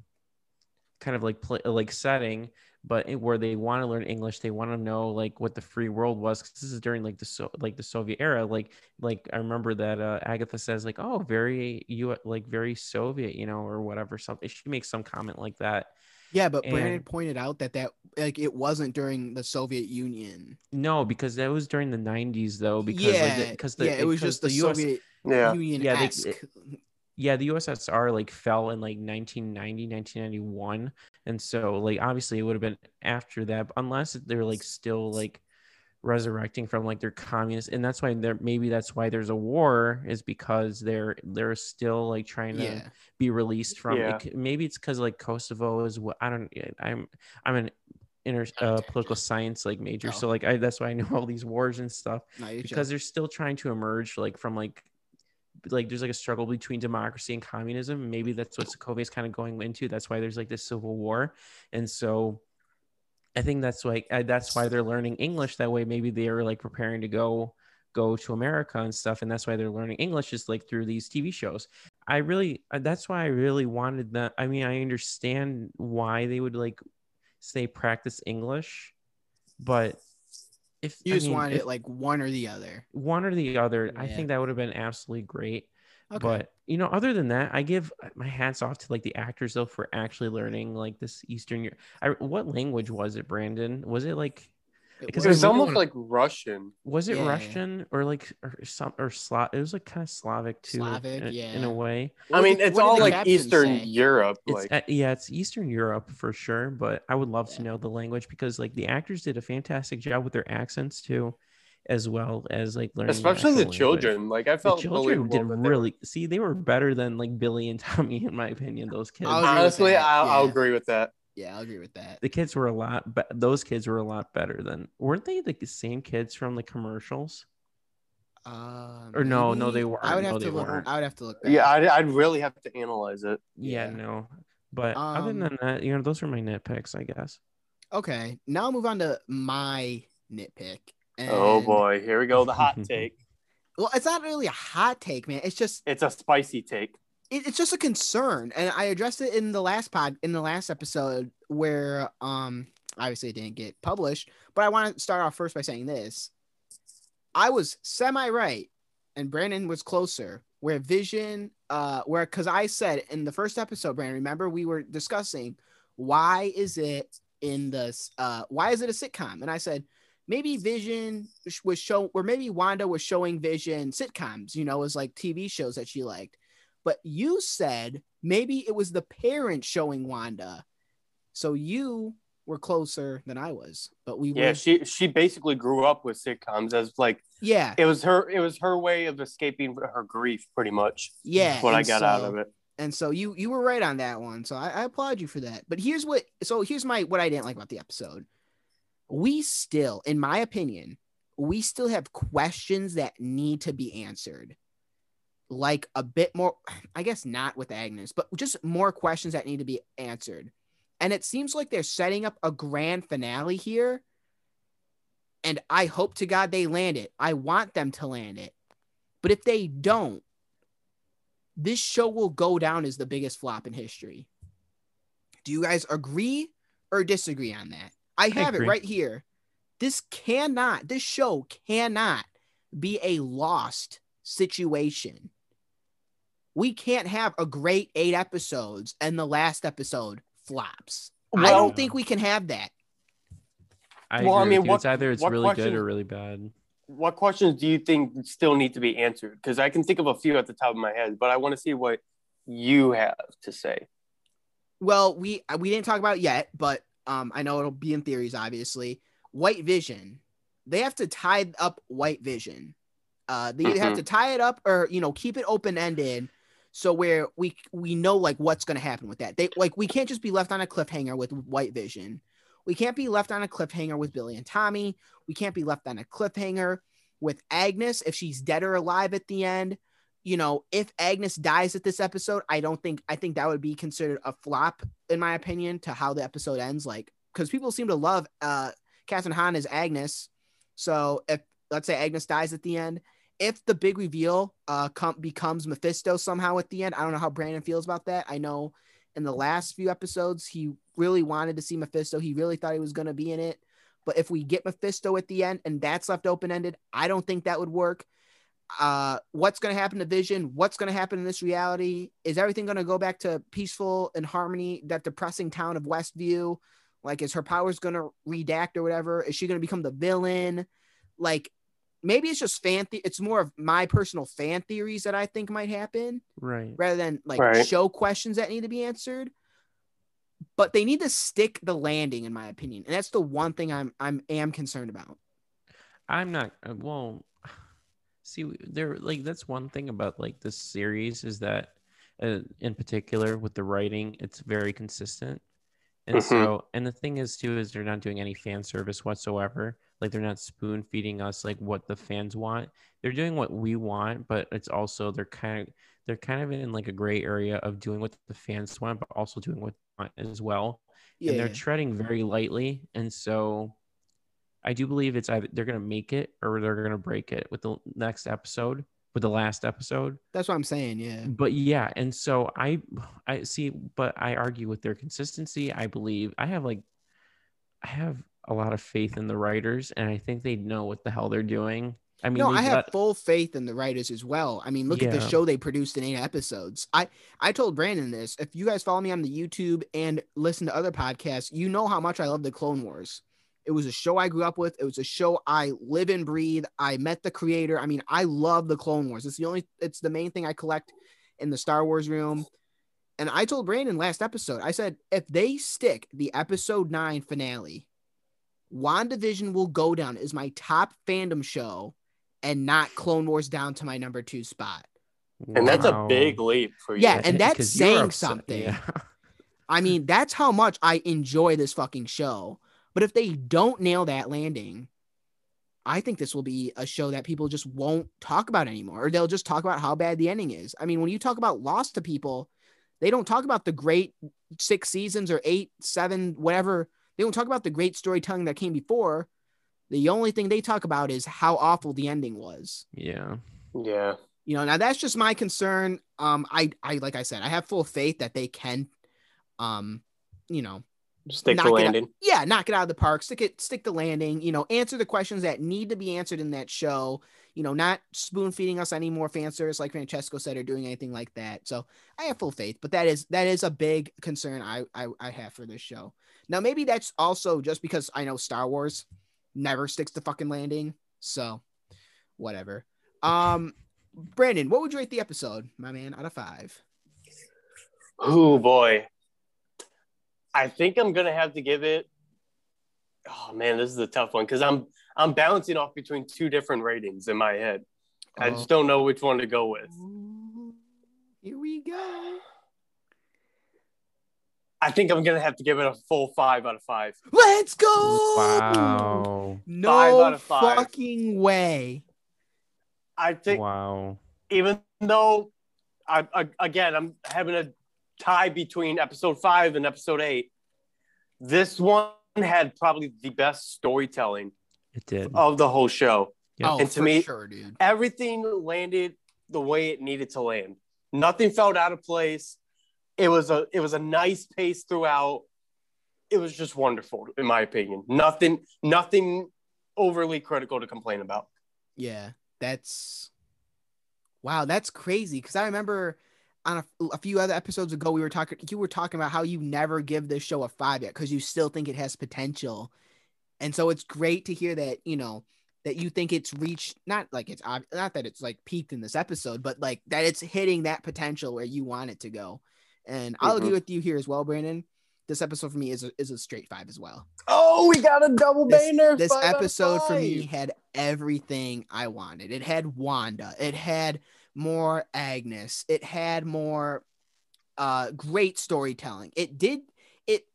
kind of like play, like setting but it, where they want to learn english they want to know like what the free world was cause this is during like the so like the soviet era like like i remember that uh, agatha says like oh very you like very soviet you know or whatever something she makes some comment like that Yeah, but Brandon pointed out that that like it wasn't during the Soviet Union. no because that was during the 90s though because yeah, like, because the, yeah, it was just the, US Soviet Yeah. Union Yeah, they- esque. yeah the ussr like fell in like 1990 1991 and so like obviously it would have been after that but unless they're like still like resurrecting from like their communist and that's why there maybe that's why there's a war is because they're they're still like trying to yeah, be released from Yeah. it. maybe it's because like kosovo is what i don't i'm i'm an inter uh, political science like major Oh. so like I, that's why i know all these wars and stuff no, because joking. they're still trying to emerge like from like like there's like a struggle between democracy and communism maybe that's what sokovia is kind of going into that's why there's like this civil war and so i think that's like uh, that's why they're learning english that way maybe they are like preparing to go go to america and stuff and that's why they're learning english is like through these tv shows i really uh, that's why i really wanted that i mean i understand why they would like say practice english but if you I just mean, wanted if- it like one or the other. one or the other. I think that would have been absolutely great. Okay. But you know, other than that, I give my hats off to like the actors though for actually learning like this Eastern. Europe. I, what language was it, Brandon? Was it like because It was- was almost wanna- like Russian. was it Yeah. Russian or like or some or Slav? It was like kind of Slavic too, Slavic, in, in a way. I mean, it's what all like Eastern say? Europe. It's Like, uh, yeah, it's Eastern Europe for sure, but I would love to know the language because like the actors did a fantastic job with their accents too, as well as like learning. especially the actual language. children. Like, I felt The felt children did believable that they- really see they were better than like Billy and Tommy in my opinion. Those kids. I'll Honestly, I'll, I'll agree with that. Yeah, I'll agree with that. The kids were a lot, but those kids were a lot better than weren't they the same kids from the commercials? Uh, Or no, no, they weren't. I would have No, to look. weren't. I would have to look. Back. Yeah, I'd, I'd really have to analyze it. Yeah, Yeah. no. But other Um, than that, you know, those were my nitpicks, I guess. Okay. Now I'll move on to my nitpick. Oh boy, here we go. The hot take. Well, it's not really a hot take, man. It's just It's a spicy take. it, it's just a concern, and I addressed it in the last pod in the last episode where um obviously it didn't get published. But I want to start off first by saying this: I was semi right, and Brandon was closer. Where Vision, uh, where because I said in the first episode, Brandon, remember we were discussing why is it in the uh why is it a sitcom? And I said maybe Vision was show or maybe Wanda was showing Vision sitcoms, you know, as like TV shows that she liked. But you said maybe it was the parents showing Wanda. So you were closer than I was. But we Yeah, were she she basically grew up with sitcoms as like yeah, it was her it was her way of escaping her grief, pretty much. yeah. What I got out of it. And so you you were right on that one. So I, I applaud you for that. But here's what so here's my what I didn't like about the episode. We still, in my opinion, we still have questions that need to be answered. Like a bit more, I guess not with Agnes, but just more questions that need to be answered. And it seems like they're setting up a grand finale here. And I hope to God they land it. I want them to land it. But if they don't, this show will go down as the biggest flop in history. Do you guys agree or disagree on that? I have it right here. This cannot, this show cannot be a lost situation. We can't have a great eight episodes and the last episode flops. I don't think we can have that. I Well, I mean, what- it's either it's what really good or really bad. What questions do you think still need to be answered? Because I can think of a few at the top of my head, but I want to see what you have to say. Well, we we didn't talk about it yet, but um, I know it'll be in theories. Obviously, White Vision, they have to tie up White Vision. Uh, they either have Mhm. to tie it up or you know keep it open ended, so where we we know like what's gonna happen with that. They like we can't just be left on a cliffhanger with White Vision. We can't be left on a cliffhanger with Billy and Tommy. We can't be left on a cliffhanger with Agnes if she's dead or alive at the end you know, if Agnes dies at this episode, I don't think I think that would be considered a flop in my opinion to how the episode ends. Like, because people seem to love uh Kathryn Hahn as Agnes. So if let's say Agnes dies at the end, if the big reveal uh com- becomes Mephisto somehow at the end, I don't know how Brandon feels about that. I know in the last few episodes he really wanted to see Mephisto. He really thought he was gonna be in it. But if we get Mephisto at the end and that's left open ended, I don't think that would work uh what's going to happen to vision? What's going to happen in this reality? Is everything going to go back to peaceful and harmony that depressing town of westview? Like is her powers going to redact or whatever? Is she going to become the villain? Like maybe it's just fan the- it's more of my personal fan theories that i think might happen Right. rather than like Right. show questions that need to be answered. But they need to stick the landing in my opinion and that's the one thing i'm i'm am concerned about. I'm not uh, well see there like that's one thing about like this series is that uh, in particular with the writing it's very consistent. And Mhm. so and the thing is too is they're not doing any fan service whatsoever. Like they're not spoon feeding us like what the fans want. They're doing what we want but it's also they're kind of they're kind of in like a gray area of doing what the fans want but also doing what they want as well. Yeah and they're treading very lightly. And so i do believe it's either they're going to make it or they're going to break it with the next episode with the last episode that's what i'm saying yeah but yeah and so i i see but i argue with their consistency i believe i have like i have a lot of faith in the writers and i think they know what the hell they're doing i mean no, I have got- full faith in the writers as well. I mean, look at the show they produced in eight episodes. I I told Brandon this. If you guys follow me on the YouTube and listen to other podcasts, you know how much I love the Clone Wars. It was a show I grew up with. It was a show I live and breathe. I met the creator. I mean, I love the Clone Wars. It's the only. It's the main thing I collect in the Star Wars room. And I told Brandon last episode. I said if they stick the episode nine finale, WandaVision will go down as my top fandom show and not Clone Wars down to my number two spot. And that's a big leap for you. Yeah, and that's saying upset- something. yeah. I mean, that's how much I enjoy this fucking show. But if they don't nail that landing, I think this will be a show that people just won't talk about anymore, or they'll just talk about how bad the ending is. I mean, when you talk about Lost to people, they don't talk about the great six seasons or eight, seven, whatever. They don't talk about the great storytelling that came before. The only thing they talk about is how awful the ending was. Yeah. Yeah. You know, now that's just my concern. Um, I, I, like I said, I have full faith that they can, um, you know, Stick the it out- landing. yeah, knock it out of the park, stick it, stick the landing, you know, answer the questions that need to be answered in that show, you know, not spoon feeding us any more fan service like Francesco said or doing anything like that. So I have full faith, but that is that is a big concern I I, I have for this show. Now maybe that's also just because I know Star Wars never sticks the fucking landing. So whatever. Um Brandon, what would you rate the episode, my man, out of five? Oh boy. I think I'm gonna have to give it. Oh man, this is a tough one because I'm I'm bouncing off between two different ratings in my head. I Oh. just don't know which one to go with. Here we go. I think I'm gonna have to give it a full five out of five. Let's go. Wow. No Five out of five. fucking way. I think Wow. even though I, I again I'm having a tie between episode five and episode eight, this one had probably the best storytelling It did. of the whole show. Yeah. Oh, And to me- sure, dude. everything landed the way it needed to land. Nothing felt out of place. It was a it was a nice pace throughout. It was just wonderful, in my opinion. Nothing nothing overly critical to complain about. Yeah, that's wow. That's crazy. Because I remember on a, a few other episodes ago, we were talking. You were talking about how you never give this show a five yet because you still think it has potential, and so it's great to hear that you know that you think it's reached not like it's not that it's like peaked in this episode, but like that it's hitting that potential where you want it to go. And I'll agree Mhm. with you here as well, Brandon. This episode for me is a, is a straight five as well. Oh, we got a double This- banger. This Five episode for me had everything I wanted. It had Wanda. It had more Agnes. It had more uh great storytelling. It did it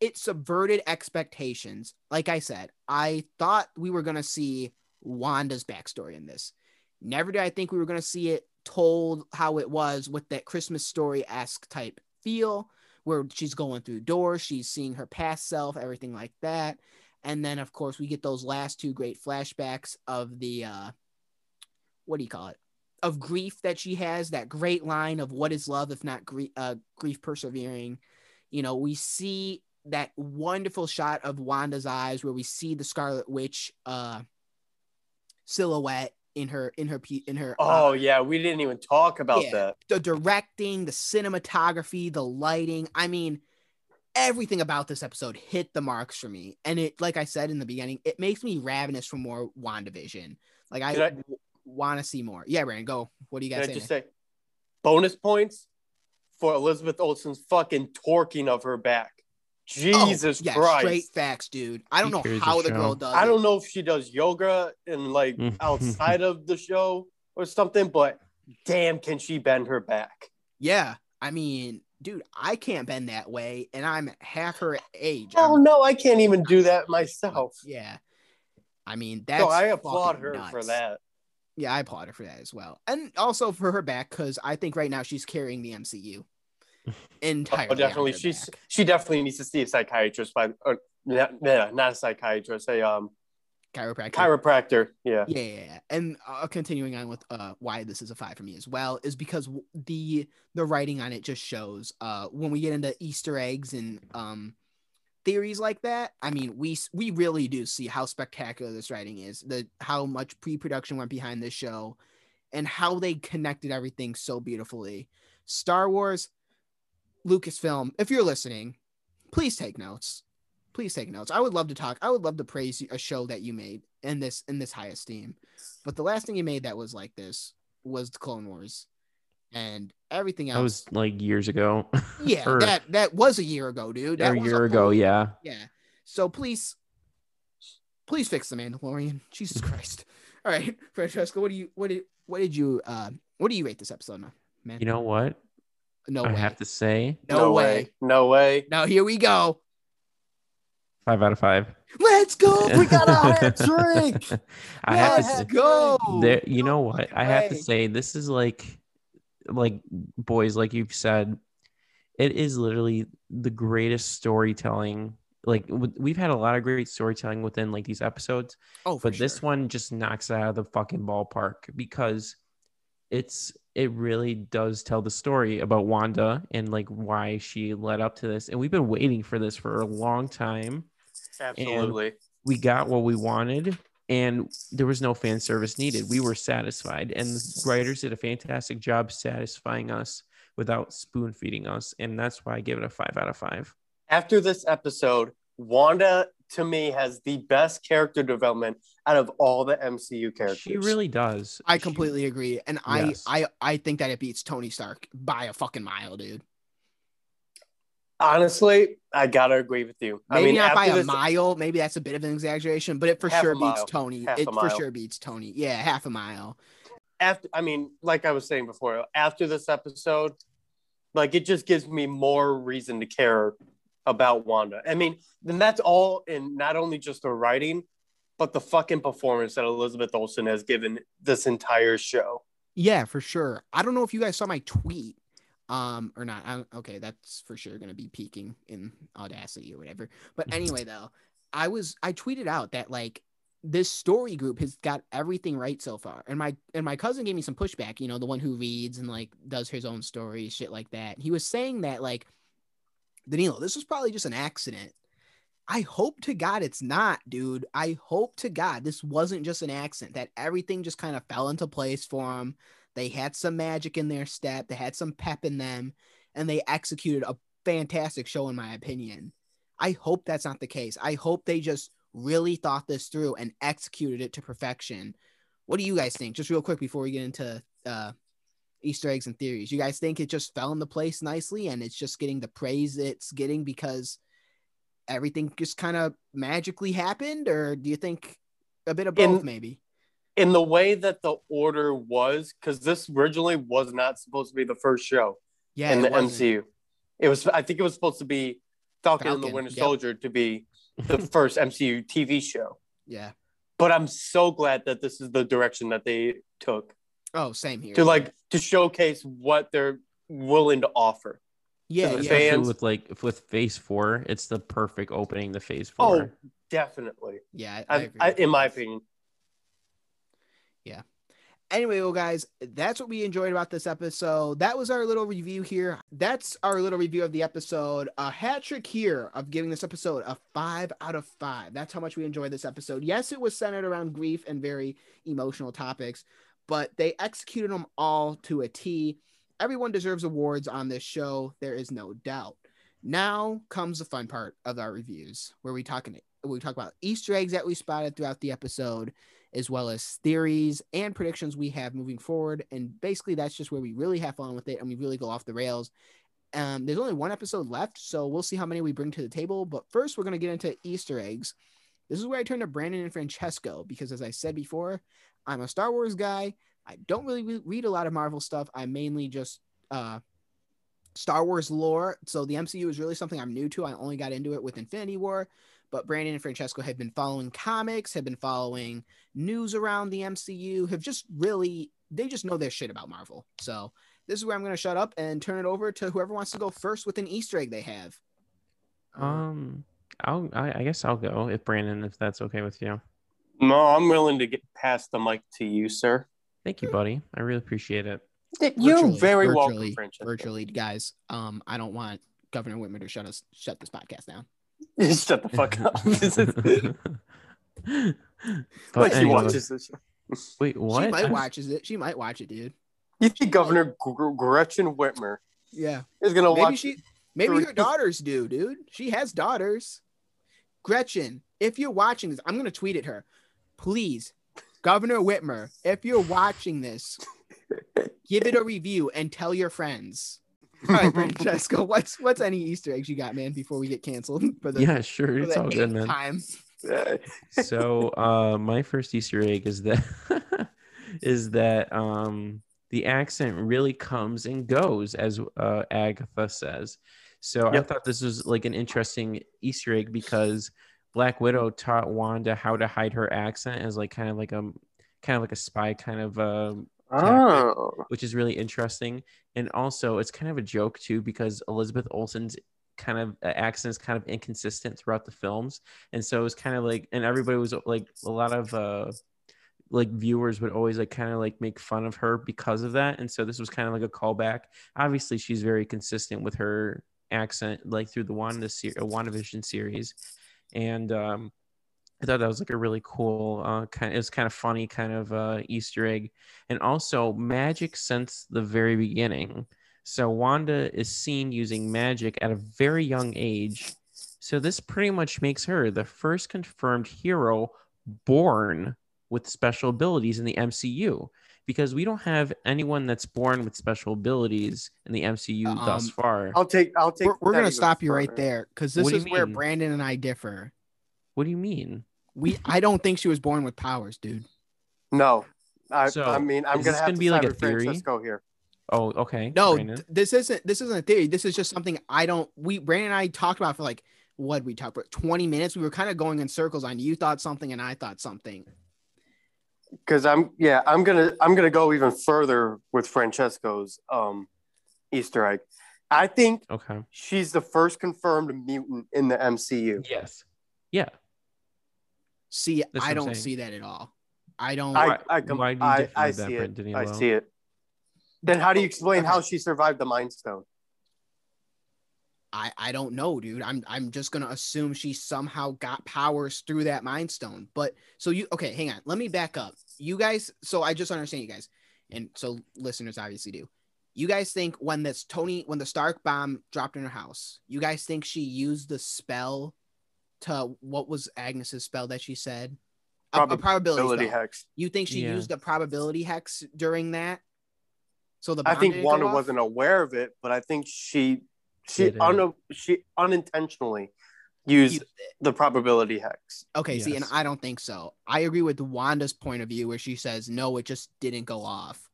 it subverted expectations. Like I said, I thought we were to see Wanda's backstory in this. Never did I think we were to see it told how it was with that Christmas story esque type feel where she's going through doors, she's seeing her past self, everything like that. And then, of course, we get those last two great flashbacks of the, uh, what do you call it? Of grief that she has, that great line of what is love if not grief, uh, grief persevering. You know, we see that wonderful shot of Wanda's eyes where we see the Scarlet Witch uh, silhouette in her in her in her uh, Oh yeah, we didn't even talk about Yeah. that. the directing, the cinematography, the lighting. I mean, everything about this episode hit the marks for me. And it, like I said in the beginning, it makes me ravenous for more WandaVision. Like I, I- want to see more. Yeah, Brandon, go. What do you guys got I to just say? say, bonus points for Elizabeth Olsen's fucking torquing of her back. Oh, Jesus yeah, Christ! straight facts, dude. I don't She know carries the how the girl does. I don't know if she does yoga and like outside of the show or something, but damn, can she bend her back? Yeah, I mean, dude, I can't bend that way, and I'm half her age. Oh I'm- no, I can't even do that myself. Yeah. I mean, that's So I applaud fucking her for that. Yeah, I applaud her for that as well, and also for her back because I think right now she's carrying the MCU entirely. Oh, on definitely. her She's back. she definitely needs to see a psychiatrist, by or not, yeah, not a psychiatrist, a um chiropractor. chiropractor. Yeah. yeah, yeah, yeah. and uh, continuing on with uh, why this is a five for me as well is because the the writing on it just shows uh, when we get into Easter eggs and um, theories like that. I mean, we we really do see how spectacular this writing is. The how much pre production went behind this show, and how they connected everything so beautifully. Star Wars, Lucasfilm. If you're listening, please take notes. Please take notes. I would love to talk. I would love to praise a show that you made in this in this high esteem. But the last thing you made that was like this was the Clone Wars, and everything else. That was like years ago. yeah, or- that that was a year ago, dude. That a was year ago. whole- Yeah. yeah. So please, please fix the Mandalorian. Jesus Christ. All right, Francesco, what do you what did what did you uh what do you rate this episode, now, man? You know what? No I way. have to say no, way. No way. Now here we go. five out of five. Let's go. We got a hat trick. I have to Let's say, go. there, you know what? fucking I have to say, this is like, like boys, like you've said, it is literally the greatest storytelling. Like we've had a lot of great storytelling within like these episodes, Oh, but this one just knocks it out of the fucking ballpark because it's it really does tell the story about Wanda and like why she led up to this. And we've been waiting for this for a long time. Absolutely. We got what we wanted and there was no fan service needed. We were satisfied and the writers did a fantastic job satisfying us without spoon feeding us. And that's why I give it a five out of five. After this episode, Wanda to me has the best character development out of all the MCU characters. She really does. I She- completely agree, and Yes. I, I, I think that it beats Tony Stark by a fucking mile, dude. Honestly, I gotta agree with you. Maybe I mean, not by a this, mile. Maybe that's a bit of an exaggeration, but it for sure beats. Tony. Half it for sure beats Tony. Yeah, half a mile. after I mean, like I was saying before, after this episode, like it just gives me more reason to care about Wanda. I mean, then that's all in not only just the writing, but the fucking performance that Elizabeth Olsen has given this entire show. Yeah, for sure. I don't know if you guys saw my tweet, um, or not. I, okay, that's for sure gonna be peaking in Audacity or whatever. But anyway, though, I was I tweeted out that like this story group has got everything right so far, and my and my cousin gave me some pushback. You know, the one who reads and like does his own stories, shit like that. He was saying that like Danilo, this was probably just an accident. I hope to God it's not, dude. I hope to God this wasn't just an accident, that everything just kind of fell into place for him. They had some magic in their step, they had some pep in them, and they executed a fantastic show, in my opinion. I hope that's not the case. I hope they just really thought this through and executed it to perfection. What do you guys think? Just real quick before we get into uh, Easter eggs and theories. You guys think it just fell into place nicely and it's just getting the praise it's getting because everything just kind of magically happened, or do you think a bit of both, In- maybe? In the way that the order was, because this originally was not supposed to be the first show Yeah, in the wasn't. MCU. It was I think it was supposed to be Falcon, and the Falcon, Winter yep. Soldier to be the first MCU TV show. Yeah. But I'm so glad that this is the direction that they took Oh, same here. to like to showcase what they're willing to offer. yeah, the yeah. Fans- with like with phase four, it's the perfect opening to phase oh, four. Oh, definitely. Yeah, I, I I, agree I, in you my guys. Opinion. Anyway, well, guys, that's what we enjoyed about this episode. That was our little review here. That's our little review of the episode. A hat trick here of giving this episode a five out of five. That's how much we enjoyed this episode. Yes, it was centered around grief and very emotional topics, but they executed them all to a T. Everyone deserves awards on this show. There is no doubt. Now comes the fun part of our reviews, where we talk we talk about Easter eggs that we spotted throughout the episode, as well as theories and predictions we have moving forward. And basically, that's just where we really have fun with it and we really go off the rails. Um, there's only one episode left, so we'll see how many we bring to the table. But first, we're going to get into Easter eggs. This is where I turn to Brandon and Francesco because, as I said before, I'm a Star Wars guy. I don't really re- read a lot of Marvel stuff. I mainly just uh, Star Wars lore. So the MCU is really something I'm new to. I only got into it with Infinity War. But Brandon and Francesco have been following comics, have been following news around the MCU, have just really, they just know their shit about Marvel. So this is where I'm going to shut up and turn it over to whoever wants to go first with an Easter egg they have. Um, I'll I, I guess I'll go if Brandon, if that's okay with you. No, I'm willing to get past the mic to you, sir. Thank you, buddy. I really appreciate it. You're virtually- very welcome, virtually, Francesco. Virtually, guys. Um, I don't want Governor Whitmer to shut us shut this podcast down. Shut the fuck up. This is- like he anyway, watches this wait, what? She might I- watches it. She might watch it, dude. You think Governor Gr- Gretchen Whitmer Yeah. is gonna Maybe watch? she maybe three- her daughters do, dude. She has daughters. Gretchen, if you're watching this, I'm gonna tweet at her. Please, Governor Whitmer, if you're watching this, give it a review and tell your friends. All right, Francesco, what's what's any Easter eggs you got, man, before we get canceled for the yeah, sure. It's all good, man. time? so uh my first easter egg is that is that um the accent really comes and goes, as uh, Agatha says. So I thought this was like an interesting Easter egg because Black Widow taught Wanda how to hide her accent as like kind of like a kind of like a spy kind of uh, Oh, which is really interesting. And also, it's kind of a joke too because Elizabeth Olsen's kind of uh, accent is kind of inconsistent throughout the films, and so it's kind of like, and everybody was like, a lot of uh, like viewers would always like kind of like make fun of her because of that, and so this was kind of like a callback. Obviously, she's very consistent with her accent, like through the Wanda se- uh, WandaVision series, and um, I thought that was like a really cool uh, kind. It was kind of funny, kind of uh, Easter egg, and also magic since the very beginning. So Wanda is seen using magic at a very young age. So this pretty much makes her the first confirmed hero born with special abilities in the MCU. Because we don't have anyone that's born with special abilities in the MCU thus Um, far. I'll take. I'll take. We're, we're gonna stop you right there because this is you where? Brandon and I differ. What do you mean? We I don't think she was born with powers, dude. No, I. So, I mean, I'm gonna have gonna to be like side a with theory? Francesco here. Oh, okay. No, th- this isn't this isn't a theory. This is just something I don't we Brandon and I talked about for like what we talked about 20 minutes. We were kind of going in circles on you thought something and I thought something. because I'm yeah I'm gonna I'm gonna go even further with Francesco's um Easter egg. I think Okay. she's the first confirmed mutant in the MCU. Yes. Yeah. See, That's I don't saying. see that at all. I don't I Why- I, com- why do you I, I with that, see Brent it. I see it. Then how do you explain Okay. how she survived the Mind Stone? I, I don't know, dude. I'm I'm just gonna assume she somehow got powers through that mind stone. But so you okay, hang on. Let me back up. You guys, so I just understand you guys, and so listeners obviously do. You guys think when this Tony when the Stark bomb dropped in her house, you guys think she used the spell to what was Agnes's spell that she said? A, a probability Ability spell. hex. You think she Yeah. used the probability hex during that? So the I think Wanda wasn't aware of it, but I think she she Did it. un, she unintentionally used Used the probability hex. Okay, see, and I don't think so. I agree with Wanda's point of view where she says no, it just didn't go off.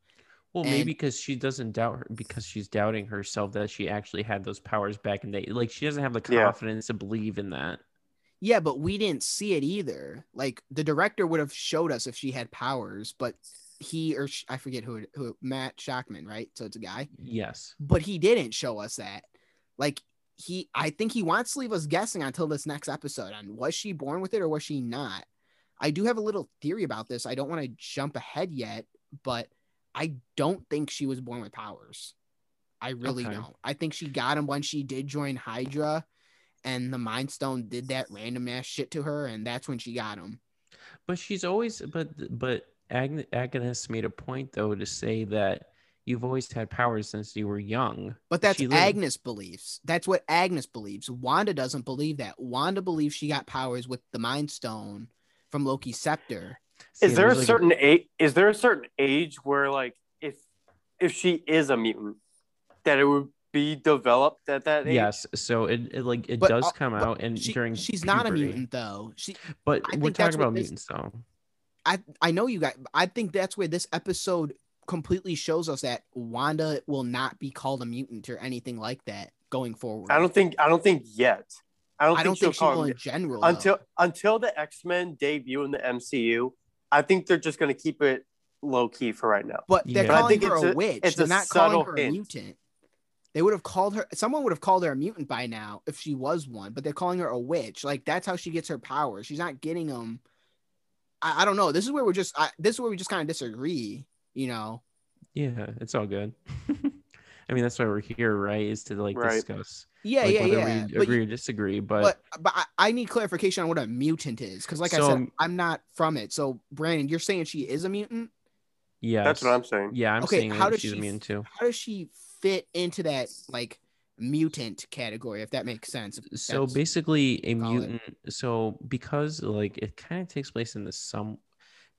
Well, And- maybe because she doesn't doubt her because she's doubting herself that she actually had those powers back in the day. Like she doesn't have the Yeah. confidence to believe in that. Yeah, but we didn't see it either. Like the director would have showed us if she had powers, but he or sh- I forget who who Matt Shakman, right? So it's a guy, Yes. but he didn't show us that. Like he, I think he wants to leave us guessing until this next episode on was she born with it or was she not. I do have a little theory about this. I don't want to jump ahead yet, but I don't think she was born with powers. I really Okay. don't. I think she got him when she did join Hydra, and the Mind Stone did that random ass shit to her, and that's when she got him. But she's always but but Agnes, Agnes made a point though to say that you've always had powers since you were young. But that's Agnes beliefs. That's what Agnes believes. Wanda doesn't believe that. Wanda believes she got powers with the Mind Stone from Loki's scepter. See, Is there a like certain age? Is there a certain age where, like, if if she is a mutant, that it would be developed at that age? Yes, so it, it like it But, does uh, come but out and She- during she's not a mutant though. She But I we're talking about this- mutants though. I I know you guys. I think that's where this episode completely shows us that Wanda will not be called a mutant or anything like that going forward. I don't think. I don't think yet. I don't I think don't she'll she call will in general. though. until until the X Men debut in the MCU. I think they're just going to keep it low key for right now. But they're Yeah. But I calling think her it's a, a- witch. it's They're a not calling her a hint. mutant. They would have called her. Someone would have called her a mutant by now if she was one. But they're calling her a witch. Like that's how she gets her powers. She's not getting them. I, I don't know. This is where we're just. I, this is where we just kind of disagree. You know. Yeah, it's all good. I mean, that's why we're here, right? Is to like Right. discuss Yeah, like, yeah, whether yeah. we agree you- or disagree. But, but but I, I need clarification on what a mutant is because like I said i'm not from it so brandon you're saying she is a mutant yeah, That's what I'm saying. Yeah, I'm Okay, saying how that does she's she immune too. how does she fit into that like mutant category if that makes sense So that's- basically, a call it. mutant. So because like it kind of takes place in the some,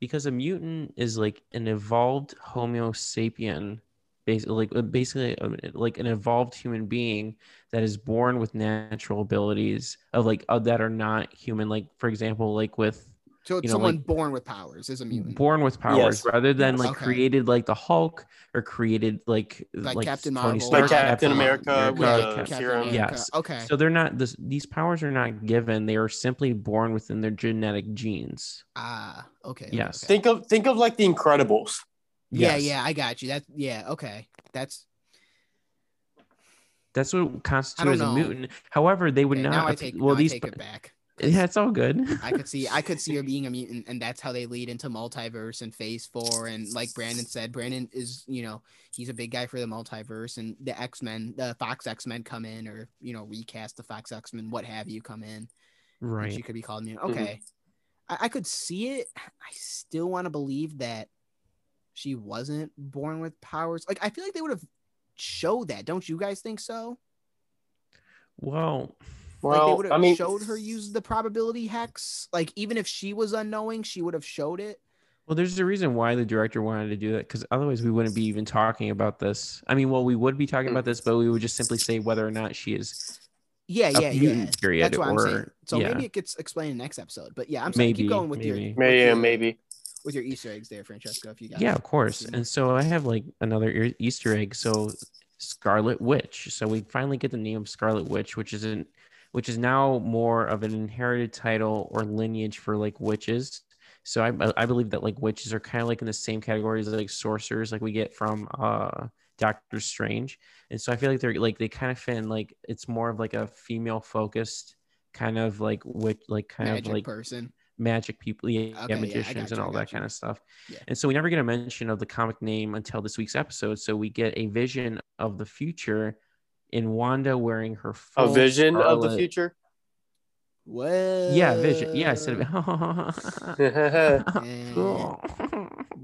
because a mutant is like an evolved Homo sapien, basically like uh, basically uh, like an evolved human being that is born with natural abilities of like uh, that are not human. Like for example, like with So it's You know, someone like- born with powers is a mutant. born with powers Yes. rather than Yes. like Okay. created like the Hulk or created like Like Captain Tony Marvel. Stark, Like Captain America America, with the Captain serum. America. Yes. Okay. So they're not this, these powers are not given; they are simply born within their genetic genes. ah, okay. okay, Yes. okay. Think of think of like the Incredibles. Yeah, Yes. yeah, I got you. That yeah, okay. That's That's what constitutes a mutant. However, they would okay, not. now I take well, now these. I take it back. Yeah, it's all good. I could see I could see her being a mutant, and that's how they lead into multiverse and phase four. And like Brandon said, Brandon is you know he's a big guy for the multiverse, and the X Men, the Fox X Men come in, or you know recast the Fox X Men, what have you, come in. right. She could be called mutant. Mhm. Okay, I, I could see it. I still want to believe that she wasn't born with powers. Like I feel like they would have showed that. Don't you guys think so? Well, like they Well, would have I mean, showed her use the probability hex. Like even if she was unknowing, she would have showed it. well, there's a reason why the director wanted to do that because otherwise we wouldn't be even talking about this. I mean, well, we would be talking about this, mm. but we would just simply say whether or not she is Yeah, yeah, yeah. period, That's what I'm or saying. So yeah, maybe it gets explained in the next episode. But yeah, I'm sorry. maybe Keep going with maybe. your maybe, your- maybe. with your Easter eggs there, Francesco. If you got Yeah, of course. And so I have like another Easter egg. So Scarlet Witch. So we finally get the name Scarlet Witch, which is an which is now more of an inherited title or lineage for like witches. So I I believe that like witches are kind of like in the same categories as like sorcerers, like we get from uh Doctor Strange. And so I feel like they're like they kind of fit in like it's more of like a female focused kind of like witch like kind magic of like person. magic people, yeah, Okay, yeah, yeah, magicians got and you, all that you. kind of stuff. Yeah. And so we never get a mention of the comic name until this week's episode. So we get a vision of the future in Wanda wearing her A full vision of the future. What? Yeah, vision. Yeah, I said cool.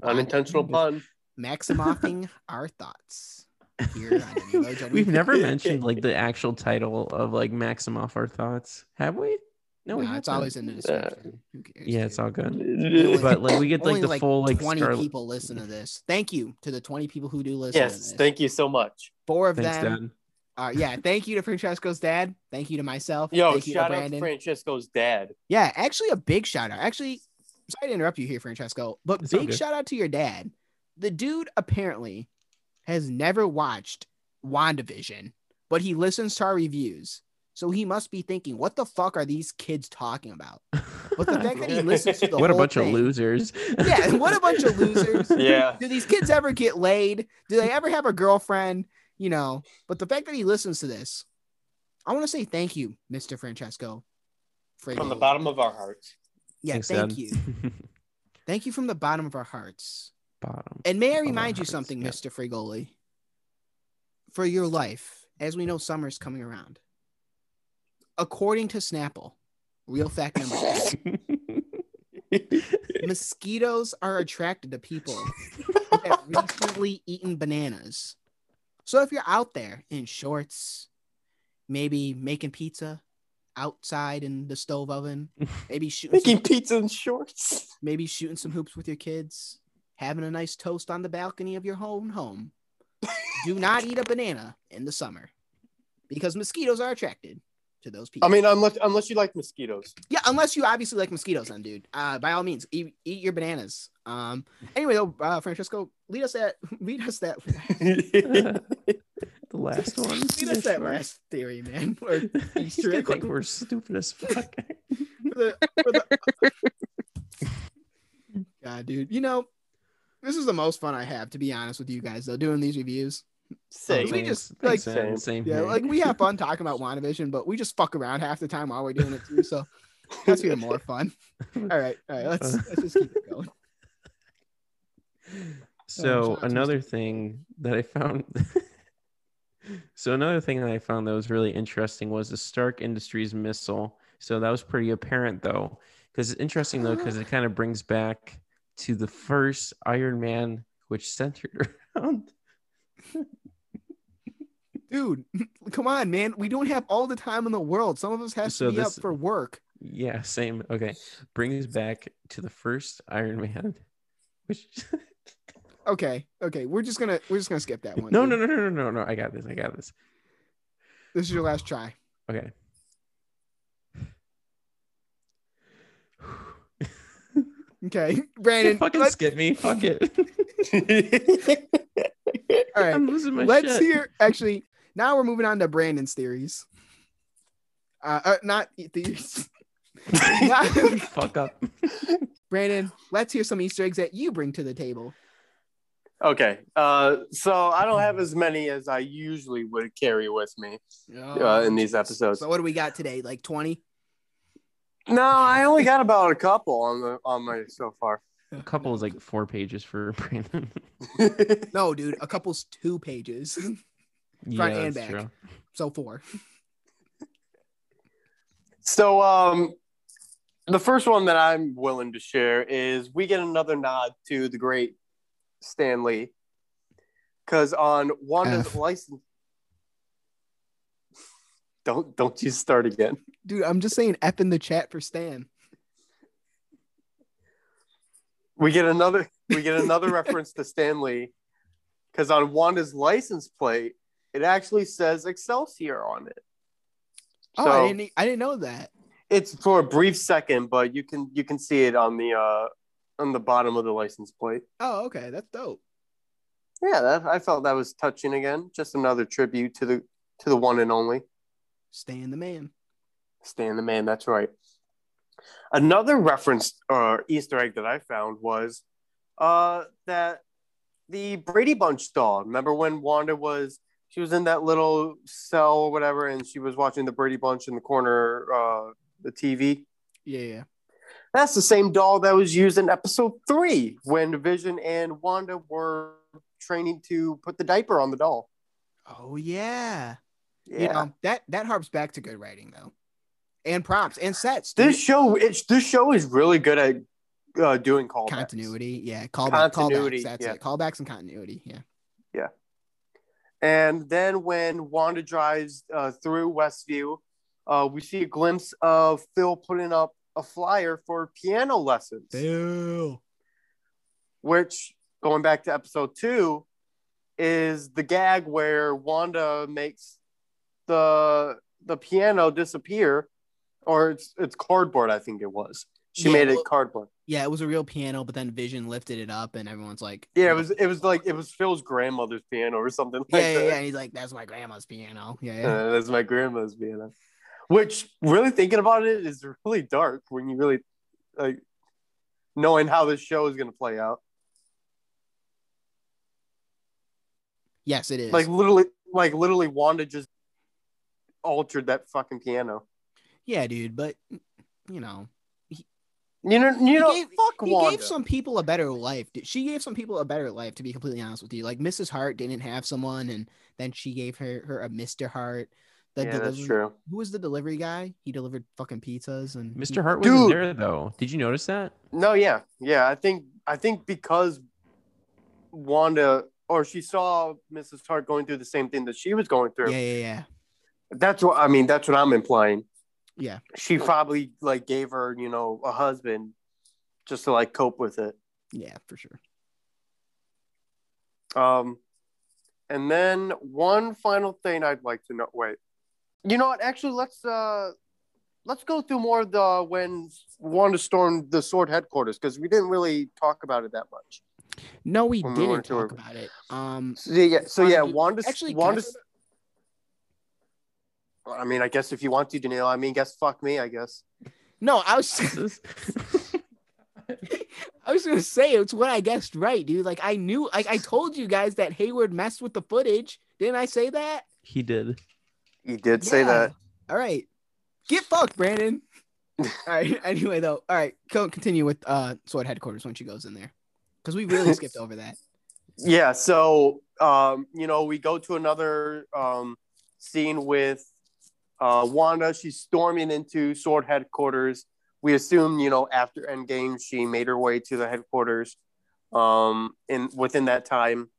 Unintentional pun. Maximoffing our thoughts here on the Nilo Johnny- We've never mentioned like the actual title of like Maximoff our thoughts, have we? No, we it's haven't. always in the description. Uh, who cares, Yeah, it's all good. But like we get like Only the like full like 20 Scarlet. people listen to this. Thank you to the 20 people who do listen to yes, this. thank you so much. Four of Thanks, them. Dad. Uh, yeah, thank you to Francesco's dad. Thank you to myself. Yo, thank you to shout out to Francesco's dad. Yeah, actually, a big shout out. Actually, sorry to interrupt you here, Francesco, but It's big shout out to your dad. The dude apparently has never watched WandaVision, but he listens to our reviews. So he must be thinking, what the fuck are these kids talking about? But the fact that he listens to the what a bunch thing- of losers. Yeah, what a bunch of losers. Yeah. Do these kids ever get laid? Do they ever have a girlfriend? You know, but the fact that he listens to this, I want to say thank you, Mr. Francesco. From the bottom of our hearts. Yeah, Thanks, thank Dad. you. Thank you from the bottom of our hearts. Bottom. And may I remind you hearts, something, yeah. Mr. Frigoli? For your life, as we know summer's coming around. According to Snapple, real fact number two, mosquitoes are attracted to people who have recently eaten bananas. So if you're out there in shorts, maybe making pizza outside in the stove oven, maybe shooting some Making pizza in shorts. maybe shooting some hoops with your kids, having a nice toast on the balcony of your home home. Do not eat a banana in the summer because mosquitoes are attracted to those people. I mean, unless unless you like mosquitoes. yeah, unless you obviously like mosquitoes, then, dude. Uh, by all means, eat, eat your bananas. Um, anyway, though, uh, Francesco, lead us that, lead us that, the last one. lead Yeah, us that last theory, man. Or Easter egg. think we're stupid as fuck. for the, for the... God, dude. You know, this is the most fun I have, to be honest with you guys, though, doing these reviews. Same. We just, like- man. same Yeah, here. like we have fun talking about WandaVision, but we just fuck around half the time while we're doing it too. So that's even more fun. All right, all right, let's uh, let's just keep it going. So shout another thing that I found So another thing that I found that was really interesting was the Stark Industries missile. So that was pretty apparent though, because it's interesting though, because it kind of brings back to the first Iron Man, which centered around. Dude, come on, man. We don't have all the time in the world. Some of us have So to be this- up for work. Yeah, same. Okay, brings back to the first Iron Man, which Okay, okay. We're just gonna we're just gonna skip that one. no, dude. no, no, no, no, no, no. I got this. I got this. This is your last try. Okay. Okay, Brandon. fucking let's- skip me. Fuck it. all right, I'm losing my let's shit. hear. Actually, now we're moving on to Brandon's theories. Uh, uh not theories. Fuck up. Brandon, let's hear some Easter eggs that you bring to the table. Okay. Uh, so I don't have as many as I usually would carry with me uh, in these episodes. So what do we got today? Like twenty? No, I only got about a couple on the on my so far. A couple is like four pages for Brandon. No, dude, a couple's two pages, yeah, and back. true. so four. so um the first one that I'm willing to share is we get another nod to the great Stan Lee. Cause on Wanda's F. license Don't don't you start again. Dude, I'm just saying F in the chat for Stan. We get another we get another reference to Stan Lee because on Wanda's license plate, it actually says Excelsior on it. Oh, I didn't. I didn't know that. It's for a brief second, but you can you can see it on the uh on the bottom of the license plate. Oh, okay, that's dope. Yeah, that, I felt that was touching again. Just another tribute to the to the one and only Stan the man. Stan the man. That's right. Another reference or Easter egg that I found was uh that the Brady Bunch doll. Remember when Wanda was she was in that little cell or whatever, and she was watching the Brady Bunch in the corner, uh, the TV. Yeah, yeah. That's the same doll that was used in episode three when Vision and Wanda were training to put the diaper on the doll. Oh yeah. Yeah. You know that that harps back to good writing though, and props and sets. dude. this show, it's this show is really good at uh, doing callbacks. continuity. Yeah, callback, Continuity, callbacks. That's yeah. it. Callbacks and continuity. Yeah. Yeah. And then when Wanda drives uh, through Westview, uh, we see a glimpse of Phil putting up a flyer for piano lessons, Bill. which, going back to episode two, is the gag where Wanda makes the the piano disappear, or it's it's cardboard. I think it was. She Yeah, made it cardboard. Yeah, it was a real piano, but then Vision lifted it up, and everyone's like, Yeah, it was. It was like it was Phil's grandmother's piano or something. Yeah, like yeah, that. yeah. He's like, "That's my grandma's piano." Yeah, yeah. Uh, that's my grandma's piano. Which, really thinking about it, is really dark when you really like knowing how this show is going to play out. yes, it is. Like literally, like literally, Wanda just altered that fucking piano. yeah, dude. But you know, You know, you know, gave- fuck he Wanda. gave some people a better life. She gave some people a better life. To be completely honest with you, like Mrs. Hart didn't have someone, and then she gave her her a Mr. Hart. The yeah, that's true. Who was the delivery guy? He delivered fucking pizzas and Mr. Hart wasn't Dude. there though. Did you notice that? No, yeah, yeah. I think I think because Wanda or she saw Mrs. Hart going through the same thing that she was going through. Yeah, yeah, yeah. That's what I mean. That's what I'm implying. Yeah. She probably like gave her, you know, a husband just to like cope with it. Yeah, for sure. Um, and then one final thing I'd like to know. Wait, you know what? Actually, let's uh, let's go through more of the when Wanda stormed the Sword headquarters because we didn't really talk about it that much. No, we When didn't went to talk her- about it. Um, So yeah, so Wanna yeah, do- Wanda. actually, can I Wanda. I mean, I guess if you want to, Danielle. I mean, guess fuck me. I guess. no, I was This- I was gonna say it's what I guessed right, dude. Like I knew, like I told you guys that Hayward messed with the footage. Didn't I say that? he did. You did say that. All right, get fucked, Brandon. All right. Anyway, though, all right, go continue with uh Sword headquarters when she goes in there, because we really skipped over that. Yeah, so um, you know, we go to another um, scene with uh, Wanda. She's storming into Sword headquarters. We assume, you know, after Endgame, she made her way to the headquarters um, in within that time,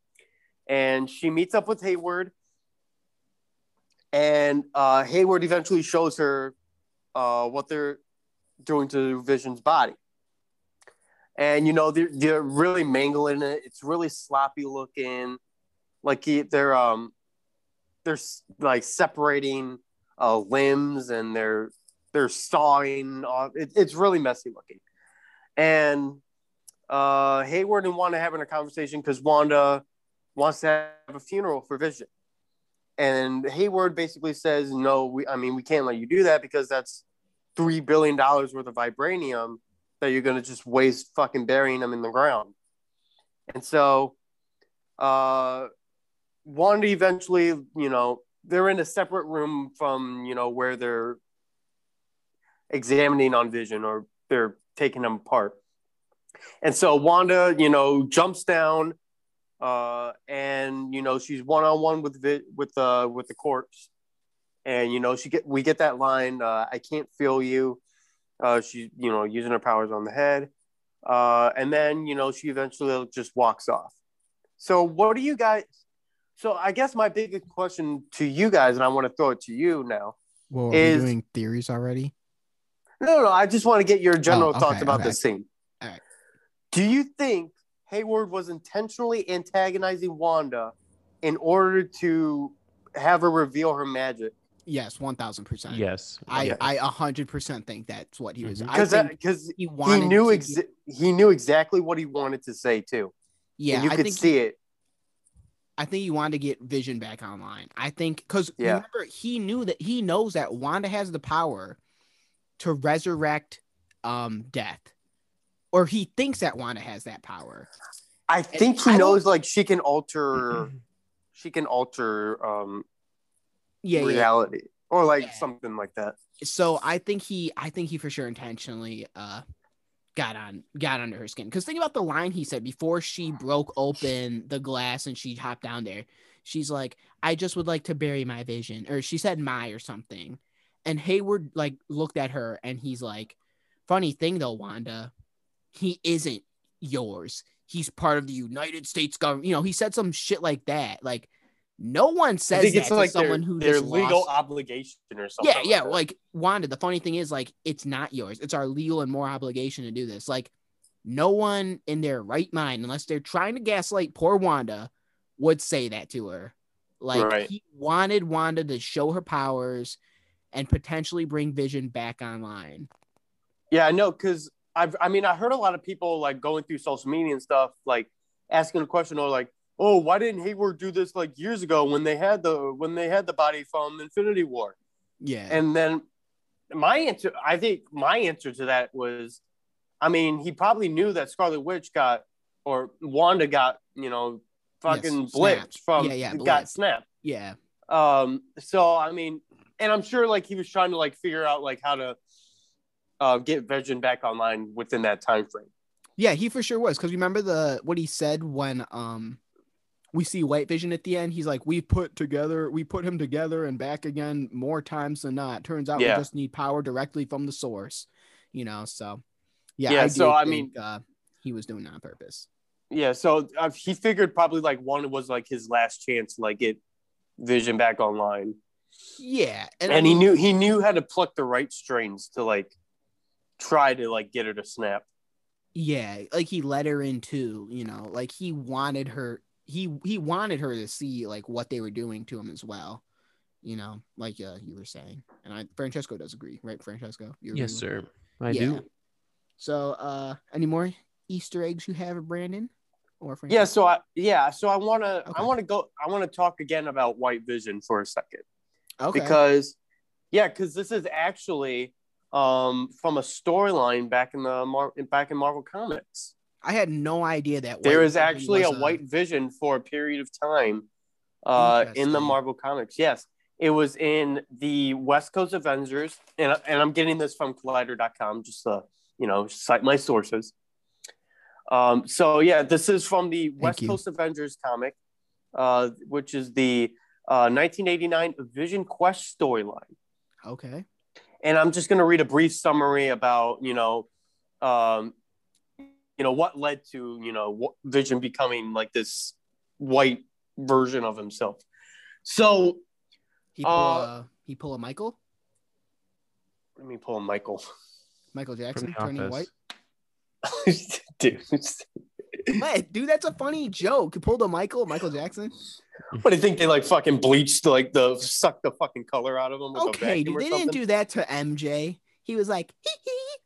and she meets up with Hayward. And uh, Hayward eventually shows her uh, what they're doing to Vision's body and you know they're they're really mangling it. It's really sloppy looking. Like he, they're um they're like separating uh, limbs and they're they're sawing off. It, it's really messy looking. And uh, Hayward and Wanda having a conversation because Wanda wants to have a funeral for Vision. And Hayward basically says, No, we, I mean, we can't let you do that because that's $3 billion worth of vibranium that you're going to just waste fucking burying them in the ground. And so, uh, Wanda eventually, you know, they're in a separate room from, you know, where they're examining on Vision or they're taking them apart. And so Wanda, you know, jumps down, uh, and you know she's one on one with Vi- with uh with the corpse, and you know she get we get that line, uh, "I can't feel you." Uh, she's you know using her powers on the head, uh, and then you know she eventually just walks off. So what do you guys? So I guess my biggest question to you guys, and I want to throw it to you now. Well, are Is- doing theories already? No, no, I just want to get your general Oh, okay, thoughts about okay. this scene. All right. Do you think Hayward was intentionally antagonizing Wanda in order to have her reveal her magic? Yes, one thousand percent. Yes. I I a hundred percent think that's what he was. Mhm. I Because because he he wanted. knew to exa- he knew exactly what he wanted to say too. Yeah, and you I could think see it. I think he wanted to get Vision back online. I think because Yeah. remember he knew that he knows that Wanda has the power to resurrect um death, or he thinks that Wanda has that power. I think he I knows like she can alter she can alter um Yeah, yeah. reality or like Yeah. something like that. So I think he, I think he for sure intentionally uh got on, got under her skin. Because think about the line he said before she broke open the glass and she hopped down there. She's like, "I just would like to bury my vision," or she said "my" or something. And Hayward like looked at her and he's like, "Funny thing though, Wanda, he isn't yours. He's part of the United States government." You know, he said some shit like that. Like, no one says that it's to like someone their, who their legal lost- obligation or something. yeah, yeah. that. Like Wanda, the funny thing is, like, it's not yours. It's our legal and moral obligation to do this. Like, no one in their right mind, unless they're trying to gaslight poor Wanda, would say that to her. Like, Right. he wanted Wanda to show her powers and potentially bring Vision back online. Yeah, I know because I've I mean I heard a lot of people like going through social media and stuff like asking a question or like, oh, why didn't Hayward do this like years ago when they had the when they had the body from Infinity War? Yeah. And then my answer, I think my answer to that was, I mean, he probably knew that Scarlet Witch got or Wanda got you know fucking Yes, blipped from Yeah, yeah, got snapped. yeah. Um, so I mean, and I'm sure like he was trying to like figure out like how to uh, get Vision back online within that time frame. Yeah, he for sure was. Because remember the what he said when um we see White Vision at the end. He's like, we put together, we put him together and back again more times than not. Turns out Yeah. we just need power directly from the source, you know. So yeah, Yeah, I so, do I mean, uh, he was doing that on purpose. Yeah, so uh, he figured probably like one was like his last chance to like get Vision back online, Yeah, and, I he knew he knew how to pluck the right strings to like try to like get her to snap. yeah, like he let her in too, you know, like he wanted her. He he wanted her to see like what they were doing to him as well, you know, like uh, you were saying, and I Francesco does agree, right, Francesco? You agree Yes, sir. I Yeah. do. So, uh, any more Easter eggs you have, Brandon? Or Frank? Yeah, so I yeah, so I want to Okay. I want to go I want to talk again about White Vision for a second. okay. because yeah because this is actually um from a storyline back in the Mar- back in marvel comics. I had no idea that there is actually a was white vision for a period of time uh in the marvel comics. Yes it was in the west coast avengers and, and i'm getting this from collider.com just to you know cite my sources. Um so yeah this is from the west you. coast avengers comic uh which is the uh 1989 vision quest storyline. Okay. And I'm just going to read a brief summary about you know, um, you know what led to you know what Vision becoming like this white version of himself. So He pull Uh, a he pull a Michael let me pull a Michael, Michael Jackson turning Office. white. dude. Man, dude, that's a funny joke. He pulled a Michael Michael Jackson. What do you think they like fucking bleached like the suck the fucking color out of him. With a Okay, vacuum dude, or they didn't do that to MJ. He was like, hee hee.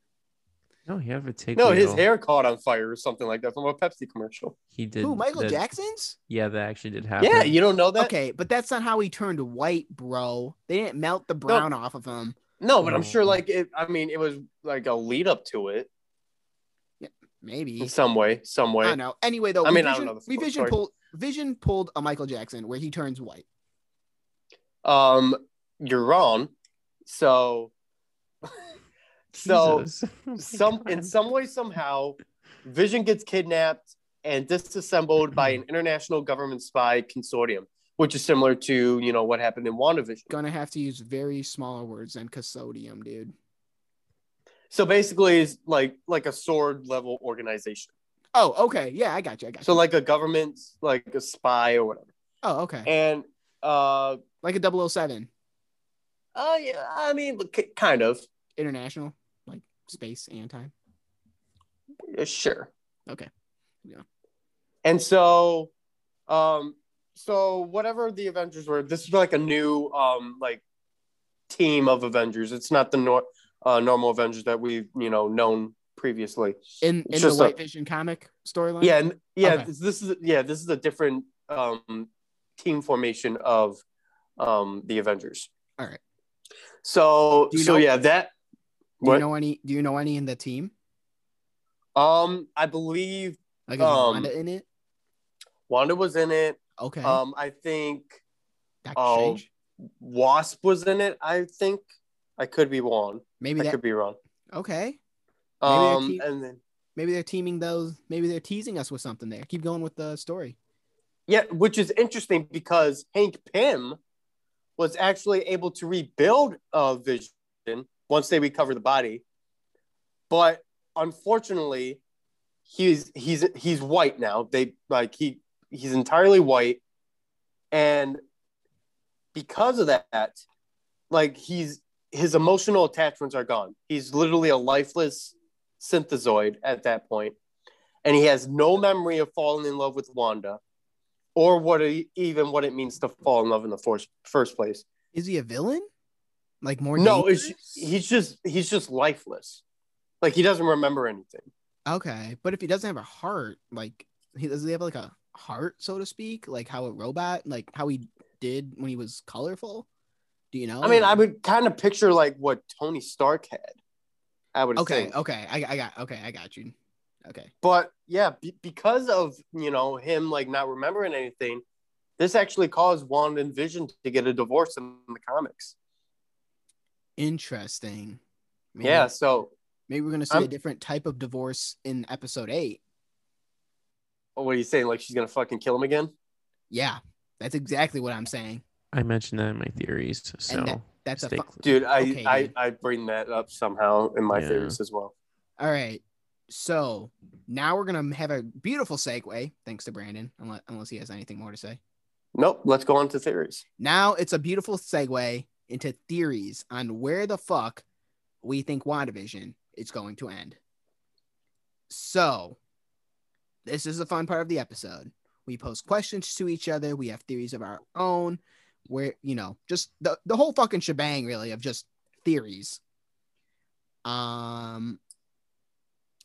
No, he had a take. No, his hair caught on fire or something like that from a Pepsi commercial. He did. Who? Michael that- Jackson's? Yeah, that actually did happen. Yeah, you don't know that? Okay, but that's not how he turned white, bro. They didn't melt the brown off of him. No, but I'm sure like it. I mean, it was like a lead up to it Maybe. in some way, some way. I don't know. Anyway, though, I mean, I Revision, don't know the full Revision story. pulled Vision pulled a Michael Jackson where he turns white. Um, you're wrong. So, so Oh my some in some way somehow, Vision gets kidnapped and disassembled by an international government spy consortium, which is similar to you know what happened in WandaVision. Gonna have to use very smaller words than custodium, dude. So basically, it's like like a sword level organization. Oh, okay. Yeah, I got you. I got you. So like a government, like a spy or whatever. oh, okay. And uh, Like a 007 uh yeah, I mean, kind of. international, like space and time. Yeah, Sure. Okay. Yeah. And so, um, so whatever the Avengers were, this is like a new um like team of Avengers. It's not the nor- uh, normal Avengers that we've you know known previously. In in the just a- Vision comic storyline. Yeah, and yeah, Okay. this, this is yeah, this is a different um team formation of um the Avengers. All right. So so know- yeah, that Do you know any? Do you know any in the team? um I believe Like Um, Wanda in it? Wanda was in it. Okay. Um I think Doctor oh, Strange. Wasp was in it. I think I could be wrong. Maybe I that. could be wrong. Okay. Maybe Um, team- and then Maybe they're teaming those. Maybe they're teasing us with something there. Keep going with the story. yeah, which is interesting because Hank Pym was actually able to rebuild uh, Vision once they recover the body, but unfortunately, he's he's he's white now. They like he he's entirely white, and because of that, like he's his emotional attachments are gone. He's literally a lifeless synthezoid at that point, and he has no memory of falling in love with Wanda, or what it, even what it means to fall in love in the first first place. Is he a villain? Like more? No, it's, he's just he's just lifeless. Like he doesn't remember anything. okay. But if he doesn't have a heart, like he does, he have like a heart, so to speak, like how a robot, like how he did when he was colorful. Do you know? I mean, I would kind of picture like what Tony Stark had. I would say Okay. think. Okay. I, I got. Okay. I got you. Okay. But yeah, be- because of you know him like not remembering anything, this actually caused Wanda and Vision to get a divorce in the comics. Interesting. Maybe, Yeah, so Maybe we're gonna see a I'm- different type of divorce in episode eight. what are you saying? Like she's gonna fucking kill him again? Yeah, that's exactly what I'm saying. I mentioned that in my theories. So that- That's a stay fu- Dude, I Okay, I dude. I bring that up somehow in my Yeah. theories as well. All right. So now we're gonna have a beautiful segue, thanks to Brandon, unless unless he has anything more to say. Nope. Let's go on to theories. Now it's a beautiful segue into theories on where the fuck we think WandaVision is going to end. So, this is the fun part of the episode. We post questions to each other. We have theories of our own. Where you know, just the the whole fucking shebang, really, of just theories. Um,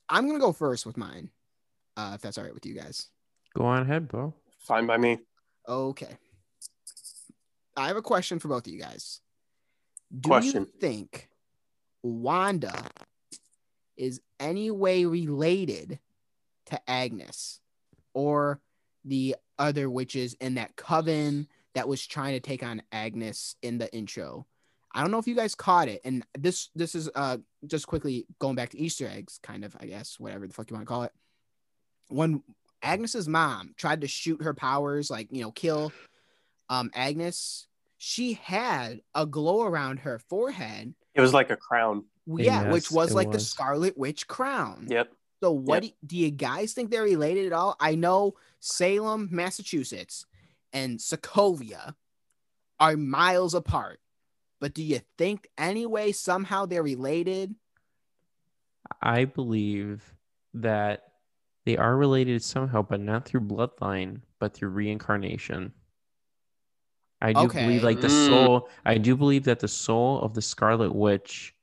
I'm gonna go first with mine, uh, if that's all right with you guys. go on ahead, bro. Fine by me. Okay. I have a question for both of you guys. Do Question. you think Wanda is any way related to Agnes or the other witches in that coven that was trying to take on Agnes in the intro? I don't know if you guys caught it, and this this is uh just quickly going back to Easter eggs, kind of, I guess, whatever the fuck you want to call it. When Agnes's mom tried to shoot her powers, like you know, kill um Agnes, she had a glow around her forehead. It was like a crown. Yeah, which was it like the. Scarlet Witch crown. Yep. So what do, do you guys think they're related at all? I know Salem, Massachusetts and Sokovia are miles apart. But do you think anyway somehow they're related? I believe that they are related somehow, but not through bloodline, but through reincarnation. I do Okay. believe, like the Mm. soul. I do believe that the soul of the Scarlet Witch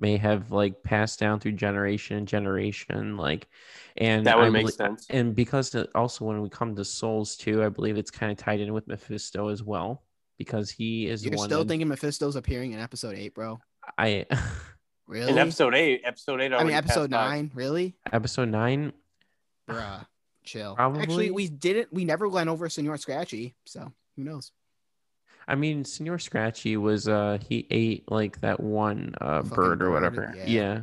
may have like passed down through generation and generation like and That would I make belie- sense. and because also when we come to souls too i believe it's kind of tied in with mephisto as well because he is You're one still that thinking Mephisto's appearing in episode eight, bro? i Really? In episode eight, episode eight. I mean, episode passed by. nine. Really? episode nine Bruh, chill. Probably. Actually, we didn't. We never went over Senor Scratchy, so who knows? I mean, Senor Scratchy was uh he ate like that one uh Fucking bird or bird, whatever. yeah. Yeah.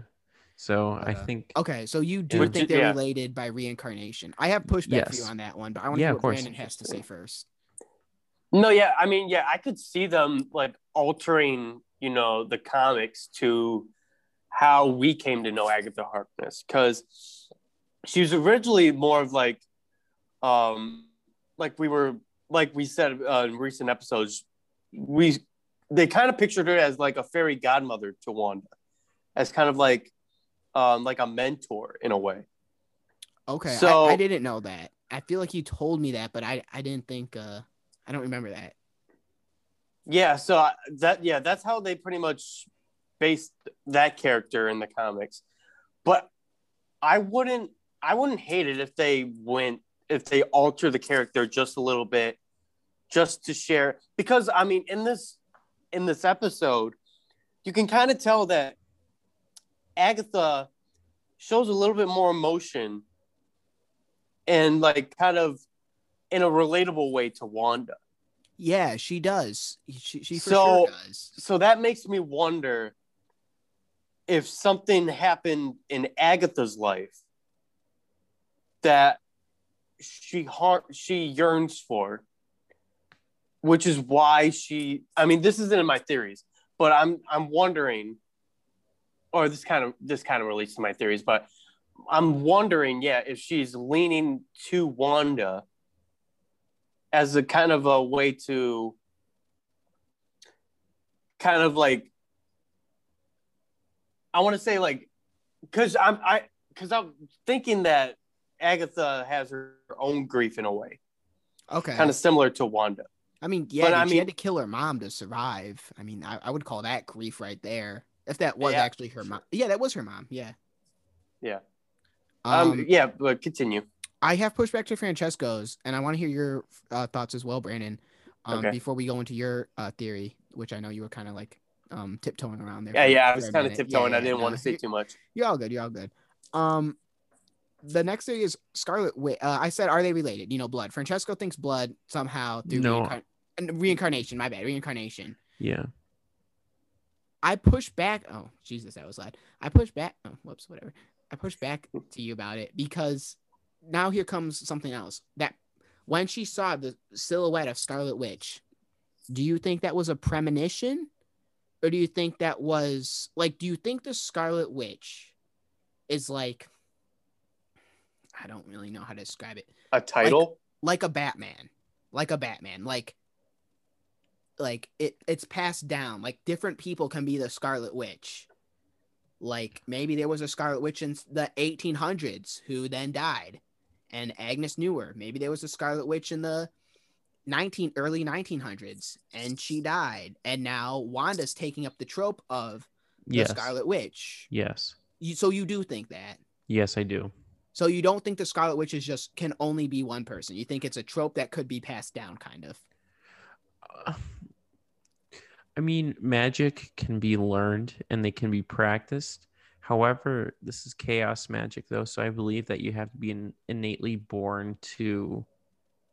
So I Uh, think Okay, so you do Would think they're yeah. related by reincarnation? I have pushback for you on that one, but I want to Yeah, hear what. Brandon has to say first. No, yeah, I mean, yeah, I could see them like altering, you know, the comics to how we came to know Agatha Harkness because she was originally more of like, um, like we were, like we said uh, in recent episodes, we they kind of pictured her as like a fairy godmother to Wanda, as kind of like, um, like a mentor in a way. Okay, So- I, I didn't know that. I feel like you told me that, but I I didn't think. uh I don't remember that. Yeah, so I- that yeah, that's how they pretty much based that character in the comics. But I wouldn't I wouldn't hate it if they went if they alter the character just a little bit just to share because I mean in this in this episode you can kind of tell that Agatha shows a little bit more emotion and like kind of in a relatable way to Wanda. Yeah, she does. She she for So- sure does. so that makes me wonder if something happened in Agatha's life that she har- she yearns for which is why she I mean this isn't in my theories but I'm I'm wondering or this kind of this kind of relates to my theories but I'm wondering yeah if she's leaning to Wanda as a kind of a way to kind of like I want to say like because I'm I because I'm thinking that Agatha has her own grief in a way, Okay. kind of similar to Wanda. I mean, yeah, but dude, I she mean- had to kill her mom to survive. I mean, I, I would call that grief right there. If that was Yeah. actually her mom. Yeah, that was her mom. Yeah. Yeah. Um, Um, yeah, but continue. I have pushback to Francesco's, and I want to hear your uh, thoughts as well, Brandon. Um, Okay. before we go into your uh, theory, which I know you were kind of like um tiptoeing around there. Yeah, for- yeah, I was kind of tiptoeing. Yeah, I didn't no, want to say too much. You're all good. You're all good. Um, the next theory is Scarlet Witch. Uh, I said, are they related? You know, blood. Francesco thinks blood somehow through No. reincar- and reincarnation. My bad, reincarnation. yeah. I push back. Oh, Jesus, that was loud. I push back. Oh, whoops, whatever. I push back to you about it because now here comes something else. That when she saw the silhouette of Scarlet Witch, do you think that was a premonition? Or do you think that was like, do you think the Scarlet Witch is like, I don't really know how to describe it A title? like a Batman, like a Batman, like like it it's passed down. Like different people can be the Scarlet Witch. Like maybe there was a Scarlet Witch in the 1800s who then died, and Agnes knew her. Maybe there was a Scarlet Witch in the 19 early 1900s and she died, and now Wanda's taking up the trope of the Yes. Scarlet Witch. Yes. You, so you do think that? Yes, I do. So you don't think the Scarlet Witch is just can only be one person. You think it's a trope that could be passed down, kind of. Uh, I mean, magic can be learned and they can be practiced. However, this is chaos magic, though. So I believe that you have to be in, innately born to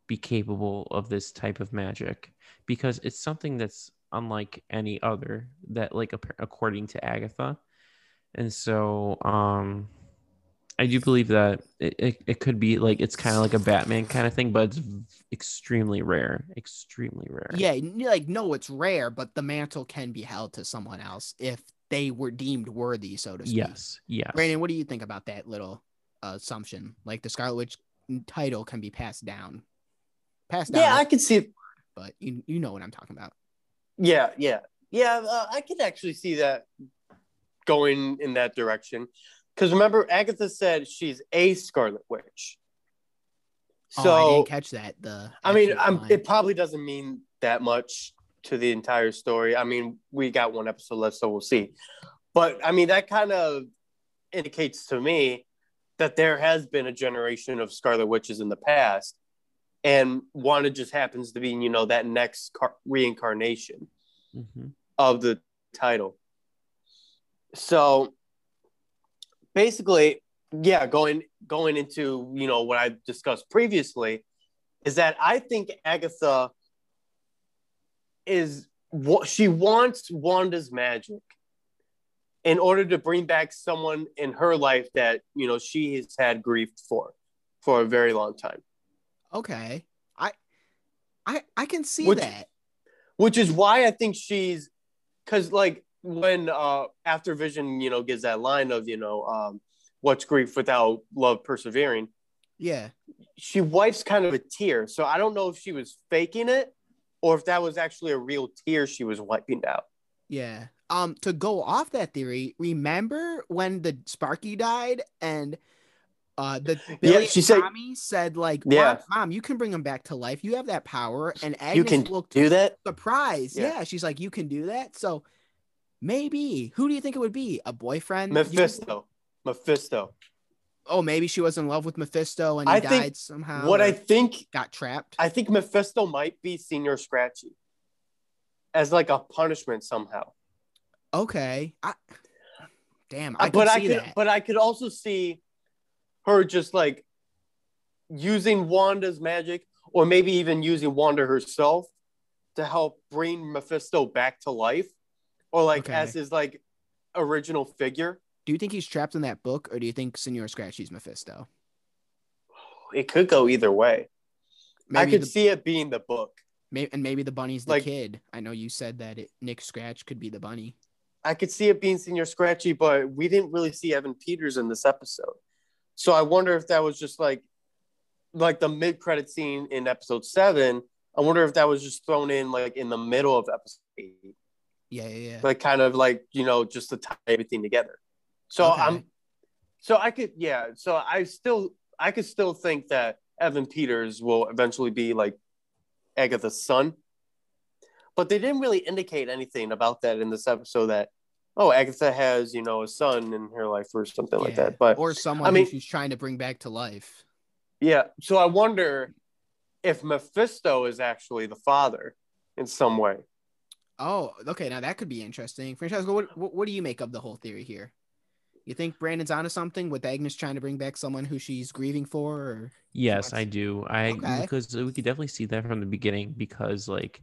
be capable of this type of magic because it's something that's unlike any other that, like, according to Agatha. And so, um, I do believe that it, it, it could be like it's kind of like a Batman kind of thing, but it's extremely rare. Extremely rare. Yeah, like no, it's rare, but the mantle can be held to someone else if they were deemed worthy, so to speak. Yes. Yes. Brandon, what do you think about that little uh, assumption? Like the Scarlet Witch title can be passed down, passed down. Yeah, I can see it, but you you know what I'm talking about. Yeah, yeah, yeah. Uh, I could actually see that going in that direction. Because remember, Agatha said she's a Scarlet Witch. So oh, I didn't catch that. The I mean, it probably doesn't mean that much to the entire story. I mean, we got one episode left, so we'll see. But I mean, that kind of indicates to me that there has been a generation of Scarlet Witches in the past, and Wanda just happens to be, you know, that next car- reincarnation Mhm. of the title. So basically, yeah, going going into you know what I discussed previously is that I think Agatha is what she wants Wanda's magic in order to bring back someone in her life that you know she has had grief for for a very long time. Okay. I I I can see Which- that. which is why I think she's because like when uh after Vision you know gives that line of you know um what's grief without love persevering Yeah. she wipes kind of a tear so I don't know if she was faking it or if that was actually a real tear she was wiping out Yeah. Um, to go off that theory, remember when the Sparky died and uh the Billy she said- Tommy said like, Yeah. Mom, Mom, you can bring him back to life. You have that power. And Agnes you can looked do that surprised. Yeah. Yeah. she's like, you can do that. So maybe who do you think it would be? A boyfriend? You- Mephisto Mephisto oh, maybe she was in love with Mephisto and he I think died somehow. what I think got trapped. I think Mephisto might be Senor Scratchy as like a punishment somehow okay. I, damn, I Uh, but I could, that. but I could also see her just like using Wanda's magic, or maybe even using Wanda herself to help bring Mephisto back to life, or like Okay. as his like original figure. do you think he's trapped in that book, or do you think Senor Scratchy's Mephisto? It could go either way. I could the, see it being the book. may, and maybe the bunny's the like- kid. I know you said that it, Nick Scratch could be the bunny. I could see it being Senor Scratchy, but we didn't really see Evan Peters in this episode. So I wonder if that was just like like the mid credit scene in episode seven. I wonder if that was just thrown in like in the middle of episode eight, Yeah, yeah, yeah. like kind of like you know just to tie everything together. So Okay. I'm so I could yeah. So I still I could still think that Evan Peters will eventually be like Agatha's son. But they didn't really indicate anything about that in this episode that, oh, Agatha has, you know, a son in her life or something like that. But or someone I mean- she's trying to bring back to life. yeah, so I wonder if Mephisto is actually the father in some way. Oh, okay. Now that could be interesting. Francesco, what, what what do you make of the whole theory here? You think Brandon's onto something with Agnes trying to bring back someone who she's grieving for? Or Yes, I do. I Okay. because we could definitely see that from the beginning because like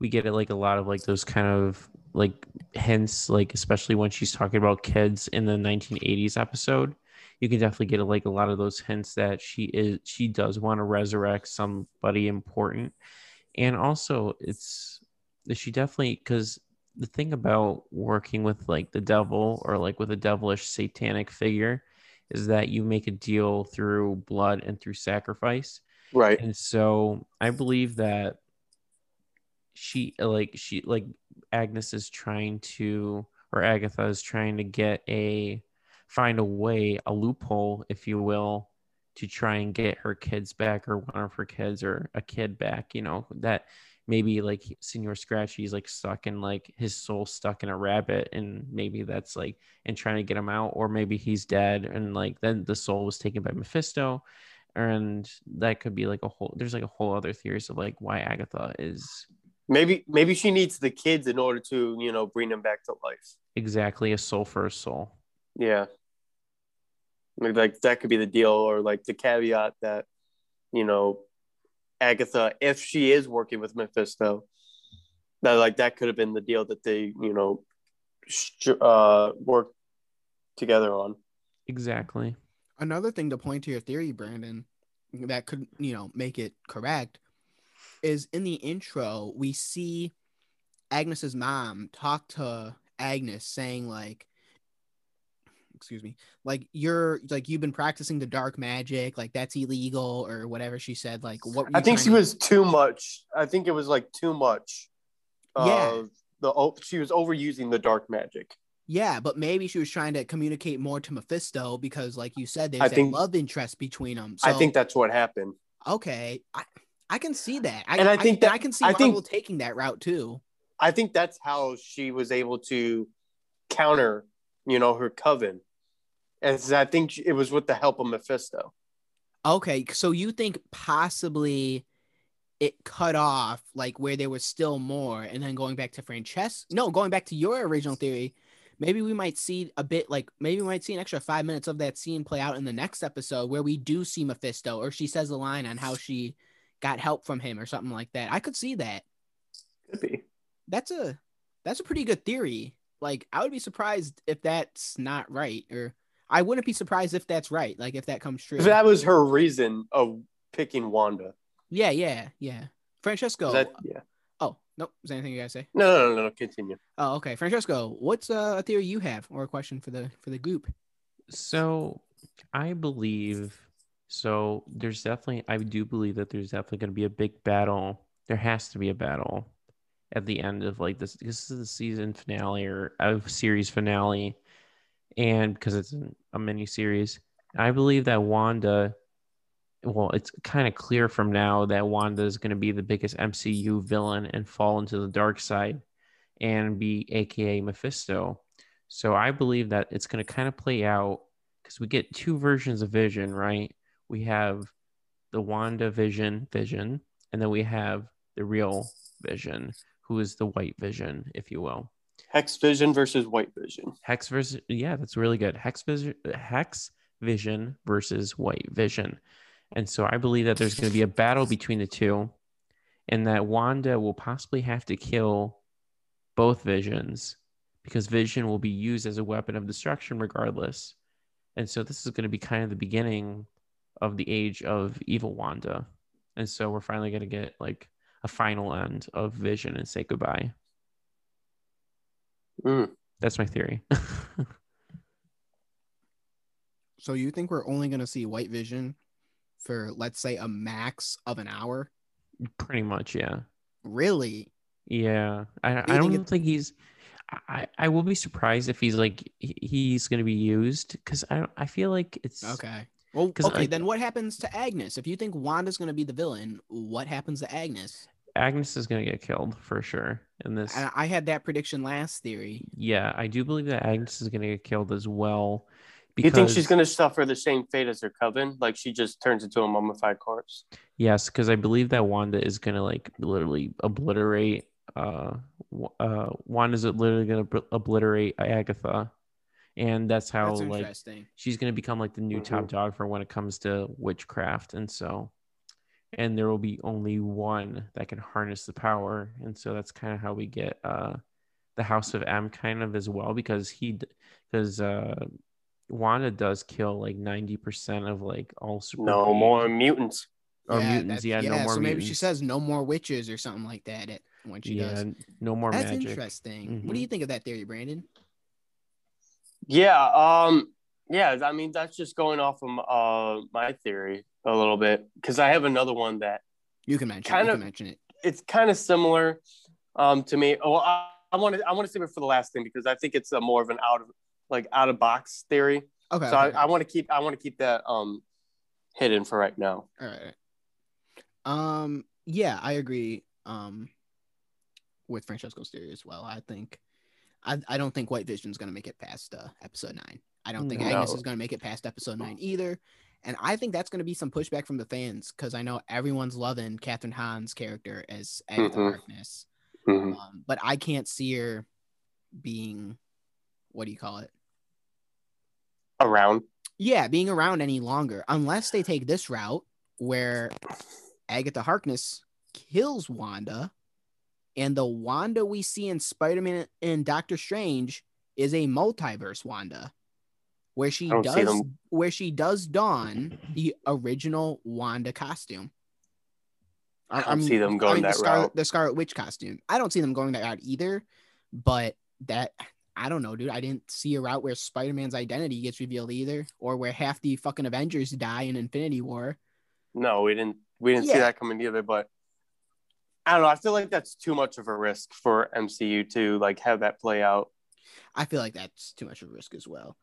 we get it like a lot of like those kind of like hints like especially when she's talking about kids in the 1980s episode you can definitely get like a lot of those hints that she is she does want to resurrect somebody important and also it's she definitely because the thing about working with like the devil or like with a devilish satanic figure is that you make a deal through blood and through sacrifice Right. and so I believe that she like she like Agnes is trying to or Agatha is trying to get a find a way, a loophole, if you will, to try and get her kids back or one of her kids or a kid back, you know, that maybe like Senor Scratchy's like stuck in like his soul stuck in a rabbit and maybe that's like and trying to get him out, or maybe he's dead and like then the soul was taken by Mephisto and that could be like a whole there's like a whole other theories of like why agatha is Maybe maybe she needs the kids in order to, you know, bring them back to life. exactly a soul for a soul Yeah. Like, like that could be the deal, or like the caveat that, you know, Agatha, if she is working with Mephisto, that like that could have been the deal that they, you know, sh- uh, work together on. exactly another thing to point to your theory, Brandon, that could you know make it correct, is in the intro we see Agnes's mom talk to Agnes, saying like, excuse me, like you're like you've been practicing the dark magic, like that's illegal or whatever she said. Like what? I think she to- was too much. I think it was like too much. Yeah. The oh, she was overusing the dark magic. Yeah, but maybe she was trying to communicate more to Mephisto because, like you said, there's I think- love interest between them. I think that's what happened. okay, I, I can see that. I, And I think that- I can see I Marvel think- taking that route too. I think that's how she was able to counter you know, her coven. And I think it was with the help of Mephisto. Okay, so you think possibly it cut off like where there was still more, and then going back to Francesco? No, going back to your original theory, maybe we might see a bit like maybe we might see an extra five minutes of that scene play out in the next episode where we do see Mephisto, or she says a line on how she got help from him or something like that. I could see that. Could be. That's a that's a pretty good theory. Like I would be surprised if that's not right, or I wouldn't be surprised if that's right. Like if that comes true. That was her reason of picking Wanda. Yeah, yeah, yeah. Francesco. That, yeah. Oh, nope. Is there anything you guys say? No, no, no, no. Continue. Oh, okay. Francesco, what's uh, a theory you have or a question for the for the group? So I believe so there's definitely I do believe that there's definitely gonna be a big battle. There has to be a battle at the end of like this this is the season finale or a series finale and because it's a mini series i believe that wanda well it's kind of clear from now that wanda is going to be the biggest mcu villain and fall into the dark side and be aka mephisto so i believe that it's going to kind of play out because we get two versions of vision right we have the wanda vision vision and then we have the real vision who is the white vision, if you will. Hex Vision versus White Vision. Hex versus yeah, that's really good. Hex Vision, Hex Vision versus White Vision, and so I believe that there's going to be a battle between the two, and that Wanda will possibly have to kill both visions because Vision will be used as a weapon of destruction regardless, and so this is going to be kind of the beginning of the age of evil Wanda, and so we're finally going to get like a final end of Vision and say goodbye. Mm. That's my theory. so you think we're only going to see White Vision for let's say a max of an hour? Pretty much, yeah. Really? Yeah. I, I don't think he's I, I will be surprised if he's like he's going to be used because I I feel like it's okay. Well, okay, I, then what happens to Agnes? If you think Wanda's going to be the villain, what happens to Agnes? Agnes is going to get killed for sure in this. I, I had that prediction last theory. Yeah, I do believe that Agnes is going to get killed as well. Because... You think she's going to suffer the same fate as her coven? Like she just turns into a mummified corpse? Yes, because I believe that Wanda is going to like literally obliterate. Uh, uh, Wanda's literally going to obliterate Agatha and that's how that's like she's going to become like the new mm-hmm. top dog for when it comes to witchcraft and so and there will be only one that can harness the power. And so that's kind of how we get uh the house of m kind of as well because he because uh wanda does kill like 90% of like all super no more mutants. Or yeah, mutants. Yeah, yeah, no more so maybe mutants. she says no more witches or something like that at, when she yeah, does. no more that's magic. interesting. Mm-hmm. what do you think of that theory brandon? Yeah, um, yeah. I mean, that's just going off of uh, my theory a little bit because I have another one that you can mention. Kind of mention it. It's kind of similar um, to me. Well, I want to I want to save it for the last thing because I think it's a more of an out of like out of box theory. Okay. So okay. I, I want to keep I want to keep that um hidden for right now. All right. Um. Yeah, I agree. Um. With Francesco's theory as well, I think I, I don't think White Vision's going to make it past uh, episode nine. I don't think no. Agnes is going to make it past episode nine either. And I think that's going to be some pushback from the fans because I know everyone's loving Kathryn Hahn's character as Agatha mm-hmm. Harkness. Mm-hmm. Um, but I can't see her being, what do you call it? Around. Yeah, being around any longer, unless they take this route where Agatha Harkness kills Wanda and the Wanda we see in Spider Man and Doctor Strange is a multiverse Wanda, where she does where she does don the original Wanda costume. I don't I mean, see them going I mean, that the Scarlet, route. The Scarlet Witch costume. I don't see them going that route either. But that I don't know, dude. I didn't see a route where Spider Man's identity gets revealed either, or where half the fucking Avengers die in Infinity War. No, we didn't. We didn't yeah. see that coming either. But I don't know. I feel like that's too much of a risk for MCU to like have that play out. I feel like that's too much of a risk as well.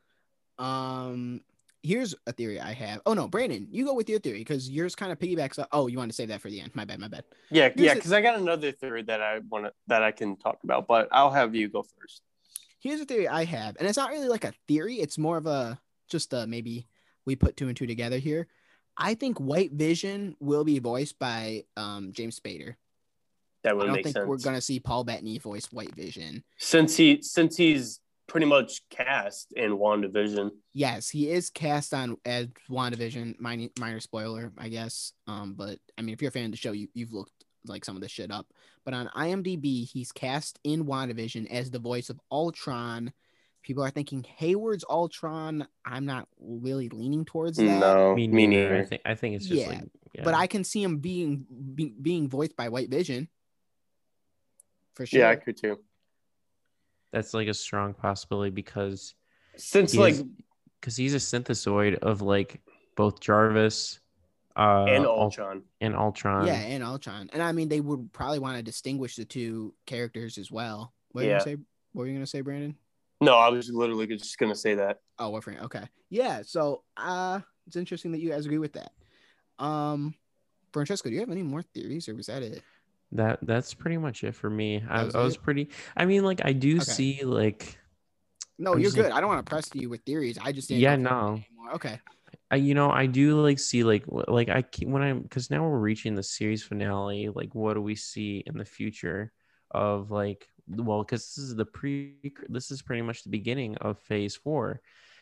Um, here's a theory I have. Oh no, Brandon, you go with your theory because yours kind of piggybacks. Up. Oh, you want to save that for the end? My bad, my bad. Yeah, here's yeah, because I got another theory that I want to that I can talk about, but I'll have you go first. here's a theory I have, and it's not really like a theory. It's more of a just a maybe we put two and two together here. I think White Vision will be voiced by um, James Spader. That I would don't make think sense. we're gonna see Paul Bettany voice White Vision. Since he since he's pretty much cast in WandaVision. Yes, he is cast on as WandaVision. Minor, minor spoiler, I guess. Um, but I mean, if you're a fan of the show, you, you've looked like some of this shit up. But on IMDb, he's cast in WandaVision as the voice of Ultron. People are thinking Hayward's Ultron. I'm not really leaning towards that. No, Me, me neither. I neither. think I think it's just Yeah, like yeah. But I can see him being be, being voiced by White Vision. For sure. Yeah, I could too. That's like a strong possibility because Since he like because he's a synthezoid of like both Jarvis uh, and Ultron. and Ultron. yeah, and Ultron. And I mean, they would probably want to distinguish the two characters as well. What were you gonna say? What were you gonna say, Brandon? No, I was literally just gonna say that. Oh, what friend? Okay. Yeah. So uh it's interesting that you guys agree with that. Um Francesco, do you have any more theories or was that it? That that's pretty much it for me. I, was I was pretty. I mean, like I do Okay. see like No, I'm you're just like- good. I don't want to press you with theories. I just didn't Yeah, know if you had no. Okay. I you know I do like see like like I when I'm because now we're reaching the series finale. Like, what do we see in the future of like well because this is the pre this is pretty much the beginning of Phase Four,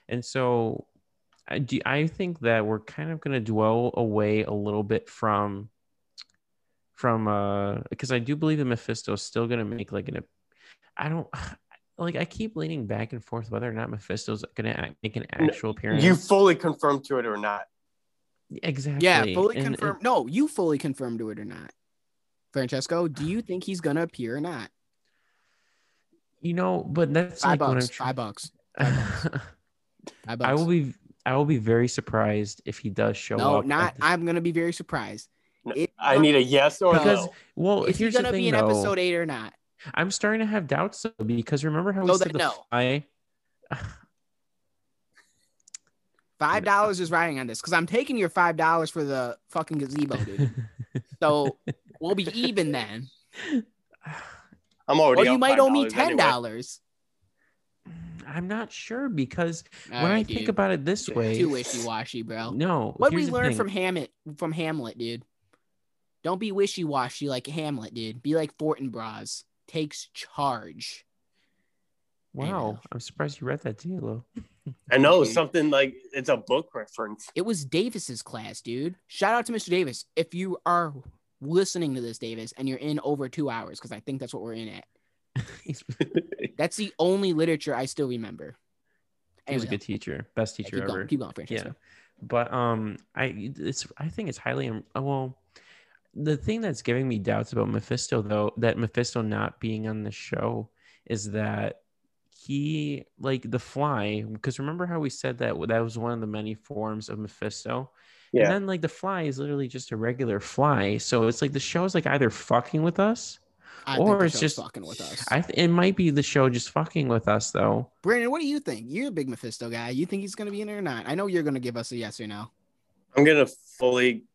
and so I do I think that we're kind of gonna dwell away a little bit from from uh because I do believe that Mephisto is still gonna make like an I don't. Like I keep leaning back and forth whether or not Mephisto's gonna act- make an actual appearance. You fully confirmed to it or not? Exactly. Yeah, fully And- and- No, you fully confirmed to it or not. Francesco, do you think he's gonna appear or not? you know, but that's Five like when bucks. I'm tr- Five bucks. Five Five bucks. I will be I will be very surprised if he does show no, up. No, not. the- I'm gonna be very surprised. No, If- I need a yes or because no. well, if he here's gonna the thing be in though. episode eight or not? I'm starting to have doubts though because remember how So we said the no. fly. Five dollars is riding on this because I'm taking your five dollars for the fucking gazebo, dude. So we'll be even then. I'm already. Or you might owe me $5 ten anyway. dollars. Mm, I'm not sure because when I think about it this way, too wishy washy, bro. no. What we here's the learned from Hamlet from Hamlet, dude. Don't be wishy washy like Hamlet, dude. Be like Fortinbras. Takes charge. Wow, I'm surprised you read that, D'Lo. I know Dude. something like it's a book reference. It was Davis's class, dude. Shout out to Mr. Davis. If you are listening to this, Davis, and you're in over two hours, because I think that's what we're in at. That's the only literature I still remember. he was a good teacher, best yeah, teacher keep ever. going, keep going, Francesco. Yeah, but um, I it's I think it's highly im- uh, well. The thing that's giving me doubts about Mephisto, though, that Mephisto not being on the show, is that he like the fly. Because remember how we said that that was one of the many forms of Mephisto, Yeah. and then like the fly is literally just a regular fly. So it's like the show's like either fucking with us, I Or think it's just- fucking with us. I th- it might be the show just fucking with us though. Brandon, what do you think? You're a big Mephisto guy. You think he's gonna be in it or not? I know you're gonna give us a yes or no. I'm gonna fully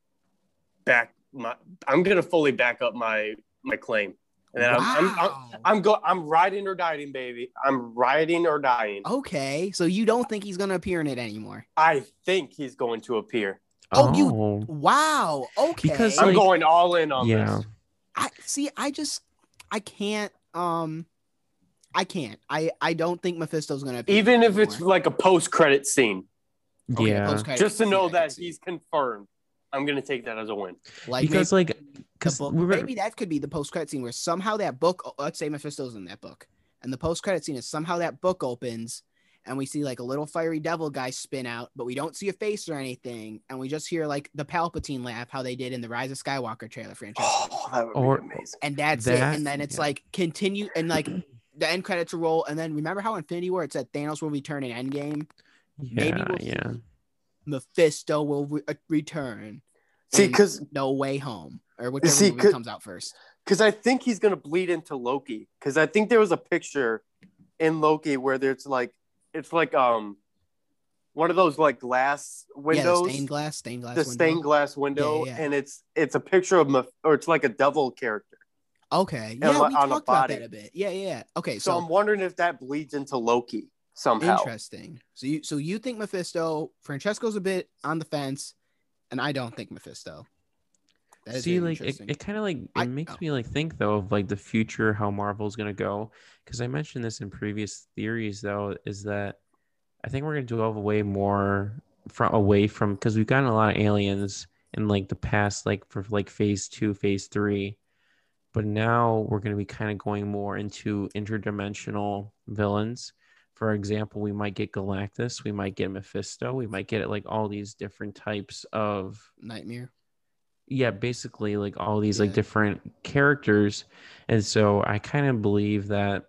back my. I'm gonna fully back up my my claim, and then I'm, I'm, I'm Wow. I'm go. I'm riding or dying, baby. I'm riding or dying. okay, so you don't think he's gonna appear in it anymore? I think he's going to appear. Oh, you- Wow. Okay. Because, I'm Like- going all in on yeah. this. I see. I just I can't. Um, I can't. I I don't think Mephisto's gonna appear Even if it's like a post credit scene, Okay, yeah. post-credit just to know I that he's confirmed. I'm gonna take that as a win. like because maybe, like because we were maybe that could be the post credit scene where somehow that book. Let's say Mephisto's in that book, and the post credit scene is somehow that book opens. And we see like a little fiery devil guy spin out, but we don't see a face or anything. And we just hear like the Palpatine laugh, how they did in the Rise of Skywalker trailer franchise. Oh, that would Or- be amazing. and that's it. And then it's yeah. like continue and like the end credits roll. And then remember how Infinity War it said Thanos will return in Endgame? maybe we'll yeah Mephisto will re- uh, return. See, because No Way Home or whichever See, movie comes out first. because I think he's gonna bleed into Loki. Because I think there was a picture in Loki where there's like it's like um one of those like glass Yeah, windows, the stained glass, stained glass. the window. stained glass window, Yeah, yeah. and it's it's a picture of Meph- or it's like a devil character. Okay. Yeah, like, we talked about that a bit. Yeah, yeah. yeah. Okay, So, so, I'm wondering if that bleeds into Loki somehow. interesting. So you so you think Mephisto? Francesco's a bit on the fence, and I don't think Mephisto. That is See, like it, it kind of like it I- makes oh. me like think though of like the future, how Marvel's gonna go. Because I mentioned this in previous theories, though, is that I think we're gonna delve away more from away from because we've gotten a lot of aliens in like the past, like for like phase two, phase three, but now we're gonna be kind of going more into interdimensional villains. For example, we might get Galactus, we might get Mephisto, we might get like all these different types of Nightmare. yeah basically like all these like different characters and so i kind of believe that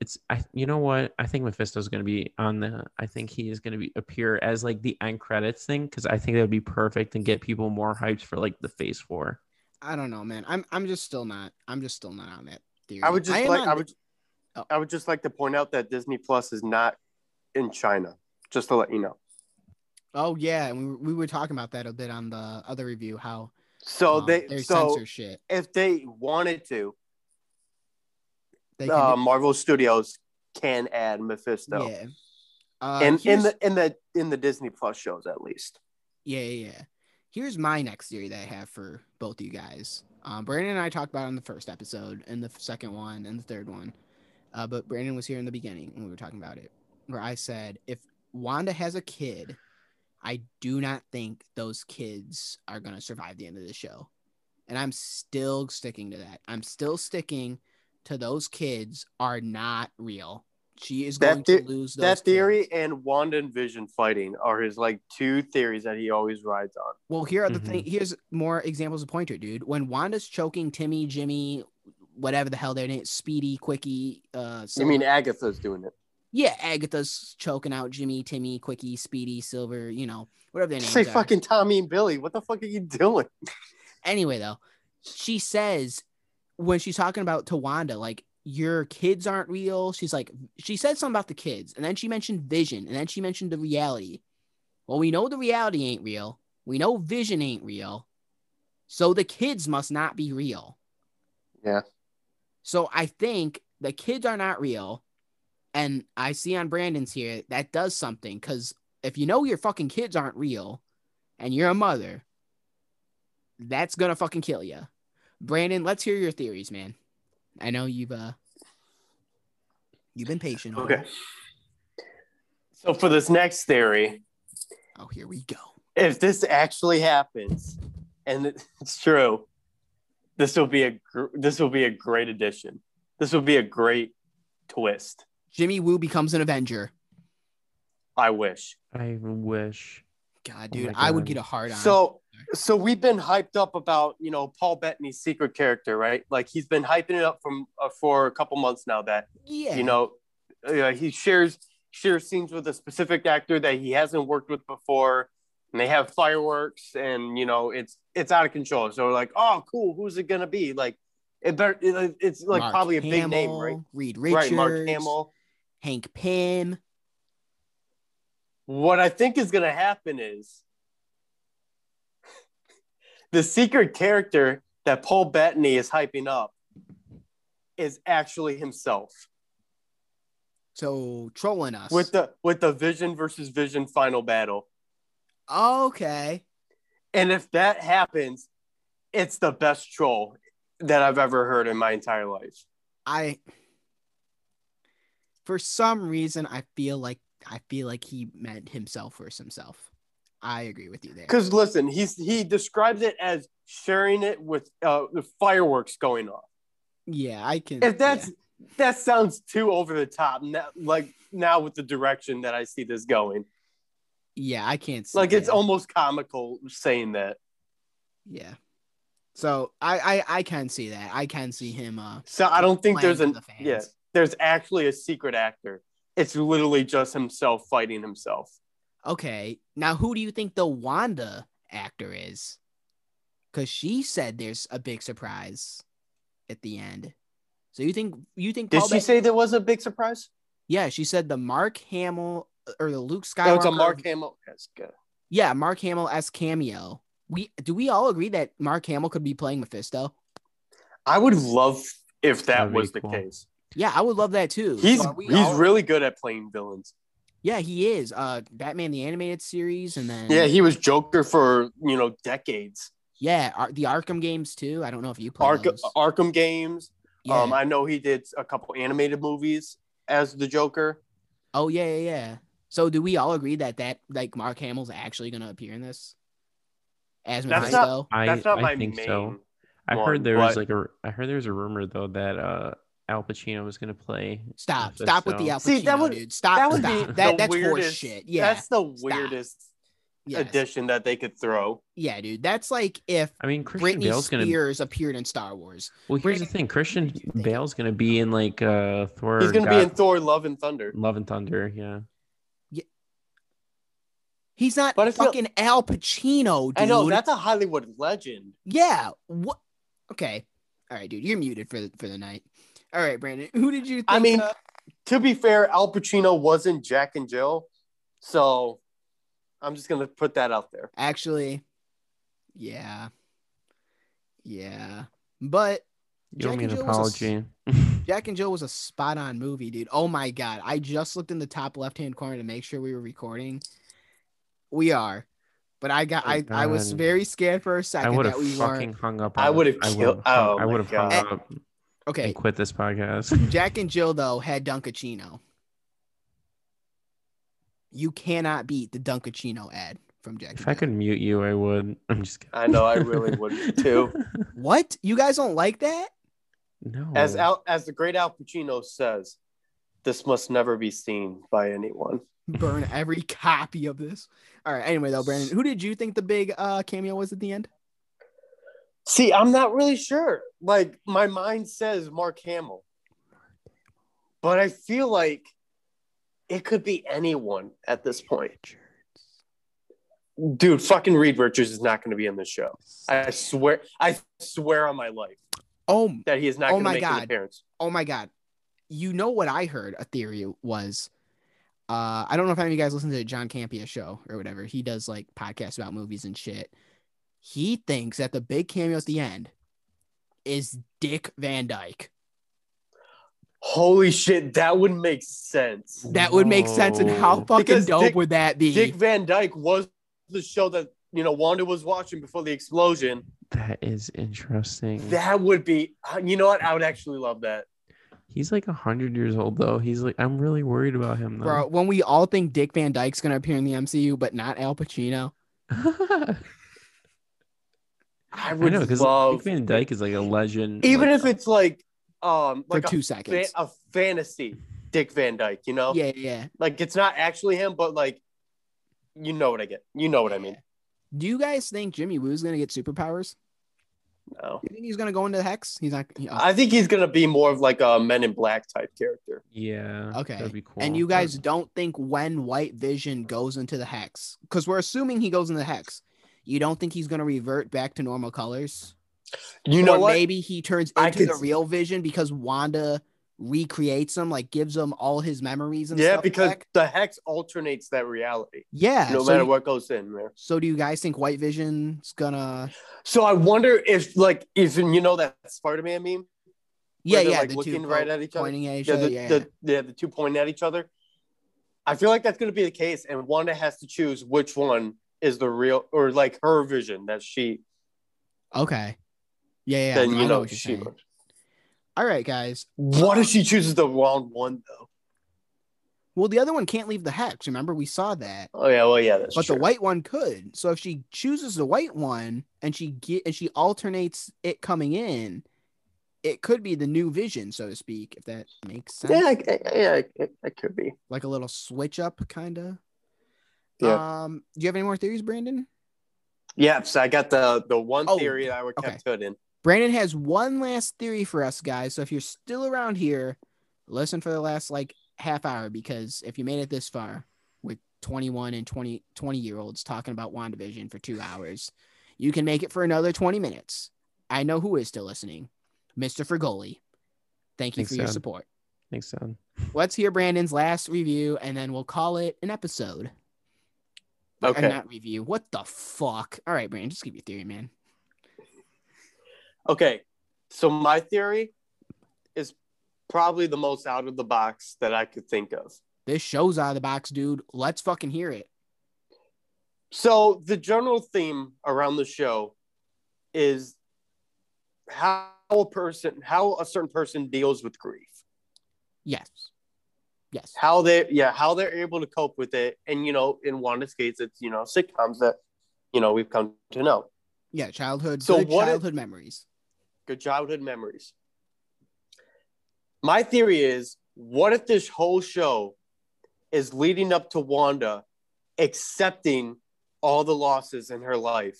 it's i you know what i think mephisto's going to be on the i think he is going to be appear as like the end credits thing because i think that would be perfect and get people more hyped for like the phase four I don't know, man. I'm I'm just still not. I'm just still not on that theory. I would just am like on I the- would Oh. I would just like to point out that Disney Plus is not in China. Just to let you know. Oh yeah, and we were, we were talking about that a bit on the other review. How So um, they so censor shit. if they wanted to, They can uh, Marvel Studios can add Mephisto. yeah. Uh, and in the in the in the Disney Plus shows at least. Yeah, yeah, yeah. Here's my next theory that I have for both of you guys. Um, Brandon and I talked about it in the first episode, and the second one, and the third one. Uh, but Brandon was here in the beginning when we were talking about it, where I said if Wanda has a kid, I do not think those kids are gonna survive the end of the show, and I'm still sticking to that. I'm still sticking to those kids are not real. She is That going the- to lose those That theory kids. and Wanda and Vision fighting are his like two theories that he always rides on. Well, here are the Mhm. thing. Here's more examples of pointer, dude. When Wanda's choking Timmy, Jimmy, whatever the hell their name, Speedy, Quickie. Uh, You mean Agatha's doing it? yeah, Agatha's choking out Jimmy, Timmy, Quickie, Speedy, Silver. You know, whatever their names Say are. fucking Tommy and Billy. What the fuck are you doing? Anyway, though, she says when she's talking about to Wanda, like your kids aren't real. She's like, she said something about the kids, and then she mentioned Vision, and then she mentioned the reality. Well, we know the reality ain't real. We know Vision ain't real. So the kids must not be real. Yeah. So I think the kids are not real. And I see on Brandon's here that does something because if you know your fucking kids aren't real and you're a mother, that's gonna fucking kill you. Brandon, let's hear your theories, man. I know you've uh you've been patient. Okay. it. So for this next theory, Oh, here we go. if this actually happens and it's true, this will be a gr- this will be a great addition. This will be a great twist. Jimmy Woo becomes an Avenger. I wish. i wish God, Oh dude, my I would get a hard on. So so we've been hyped up about you know Paul Bettany's secret character, right? Like he's been hyping it up from uh, for a couple months now. That yeah, you know uh, he shares shares scenes with a specific actor that he hasn't worked with before, and they have fireworks, and you know it's it's out of control. So we're like, oh, cool, who's it gonna be? Like it better, it- it's like Mark probably a big name, right? Reed Richards, Right, Mark Hamill. Hank Pym. What I think is to happen is the secret character that Paul Bettany is hyping up is actually himself So trolling us. with the with the Vision versus Vision final battle. Okay. And if that happens, it's the best troll that I've ever heard in my entire life. I for some reason I feel like I feel like he meant himself versus himself. I agree with you there. Because listen, he's he describes it as sharing it with uh, the fireworks going off. Yeah, I can. if that's that sounds too over the top now, like now with the direction that i see this going yeah, I can't. See like it's almost comical saying that yeah. So I, I I can see that. I can see him. Uh, so i don't think there's an the yeah there's actually a secret actor it's literally just himself fighting himself okay. Now, who do you think the Wanda actor is? Because she said there's a big surprise at the end. So you think you think? did Paul she say there was a big surprise Yeah, she said the Mark Hamill or the Luke Skywalker. no it's a mark hamill that's good Yeah, Mark Hamill as cameo. We do we all agree that Mark Hamill could be playing Mephisto? I would love if that That'd was the cool. case. Yeah, I would love that too. He's So he's all- really good at playing villains. yeah, he is. Uh, Batman the animated series, and then Yeah, he was Joker for you know decades. yeah, Ar- the Arkham games too. I don't know if you play Arkham, those. Arkham games. Yeah. Um, I know he did a couple animated movies as the Joker. oh yeah, yeah, yeah. So do we all agree that that like Mark Hamill's actually gonna appear in this as That's Mephisto? I, That's not I my think main. so. I one, heard there was like a I heard there was a rumor though that uh Al Pacino was gonna play. Stop, Mephisto. stop with the Al Pacino, See, that would- dude. Stop, that would stop. be that the that's horse weirdest. shit. Yeah, that's the weirdest yes. addition that they could throw. Yeah, dude. That's like if I mean, Christian Britney Bale's gonna. Spears appeared in Star Wars. Well, here's the thing: Christian What do you think? Bale's gonna be in like uh Thor. He's gonna be in Thor: Love and Thunder. Love and Thunder. Yeah. He's not But I feel- fucking Al Pacino, dude. I know that's a Hollywood legend. Yeah. What? Okay. All right, dude. You're muted for the for the night. All right, Brandon. Who did you? Think, I mean- uh, To be fair, Al Pacino wasn't Jack and Jill, so I'm just gonna put that out there. actually, yeah, yeah. But You owe Jack me an and Jill was a s- apology. Jack and Jill was a spot on movie, dude. Oh my god! I just looked in the top left hand corner to make sure we were recording. We are, but I got Oh, I I was very scared for a I second I would have we fucking weren't. hung up. I would've I killed- would've oh I would have hung up Okay, and quit this podcast. Jack and Jill though had Dunkaccino. You cannot beat the Dunkaccino ad from Jack. if and I Jill. could mute you, I would. I'm just kidding. I know, I really would too. What? You guys don't like that? no. As Al, as the great Al Pacino says, this must never be seen by anyone. Burn every copy of this. All right. Anyway, though, Brandon, who did you think the big uh cameo was at the end? See, I'm not really sure. Like my mind says Mark Hamill, but I feel like it could be anyone at this point. Dude, fucking Reed Richards is not going to be in this show. I swear, I swear on my life Oh, that he is not Oh going to my make God. an appearance. oh my God. You know what I heard? A theory was. Uh, I don't know if any of you guys listen to John Campea show or whatever. He does like podcasts about movies and shit. He thinks that the big cameo at the end is Dick Van Dyke. Holy shit, that would make sense. That would make sense. And how fucking Because dope Dick- would that be? Dick Van Dyke was the show that you know Wanda was watching before the explosion. That is interesting. That would be, uh, you know what? I would actually love that. He's like hundred years old though. He's like, I'm really worried about him though. Bro, when we all think Dick Van Dyke's gonna appear in the MCU, but not Al Pacino. I I know because love, Van Dyke is like a legend. even like, if it's like, um, For like two a, seconds. fa- a fantasy Dick Van Dyke. You know, Yeah, yeah. like it's not actually him, but like, you know what I get. You know what I mean. Do you guys think Jimmy Woo's gonna get superpowers? No, You think he's gonna go into the Hex? He's not. he- uh, I think he's gonna be more of like a Men in Black type character. yeah, Okay. that'd be cool. And you guys don't think when White Vision goes into the Hex, because we're assuming he goes into the Hex, you don't think he's gonna revert back to normal colors? You know what? maybe he turns into the real Vision because Wanda recreates him, like gives him all his memories and Yeah, because back? the hex alternates that reality, yeah. no so matter you- what goes in there. So do you guys think White Vision's gonna? So I wonder if, like, if you know that Spider-Man meme, Yeah, yeah. like, the looking two right po- at each other? pointing at each yeah, other. the, yeah, the, yeah, the two pointing at each other. I feel like that's going to be the case, and Wanda has to choose which one is the real, or like her vision that she. Okay. Yeah, yeah. then I you know, what she. saying. All right, guys. What if she chooses the wrong one though? Well, the other one can't leave the hex. Remember, we saw that. Oh yeah, well yeah, that's but true. the white one could. So if she chooses the white one and she get and she alternates it coming in, it could be the new vision, so to speak, if that makes sense. yeah, I- I- yeah, it, it could be. Like a little switch up, kind of. Yeah. Um, do you have any more theories, Brandon? Yeah, so I got the the one Oh, theory that I would okay. kept hidden. Brandon has one last theory for us guys. So if you're still around here, listen for the last like half hour because if you made it this far with 21 and 20 20 year olds talking about WandaVision for 2 hours, you can make it for another 20 minutes. I know who is still listening. Mr. Fergoli. Thank you Thanks, for your Dad. support. Thanks, son. Let's hear Brandon's last review and then we'll call it an episode. Or Okay. not review. What the fuck? All right, Brandon, just give your theory, man. Okay. So my theory is probably the most out of the box that I could think of. This show's out of the box, dude. Let's fucking hear it. So the general theme around the show is how a person, how a certain person deals with grief. Yes. Yes. How they, yeah, how they're able to cope with it. And you know, in Wanda's case, it's you know sitcoms that you know we've come to know. Yeah, childhood. So what childhood memories. Childhood memories. My theory is, what if this whole show is leading up to Wanda accepting all the losses in her life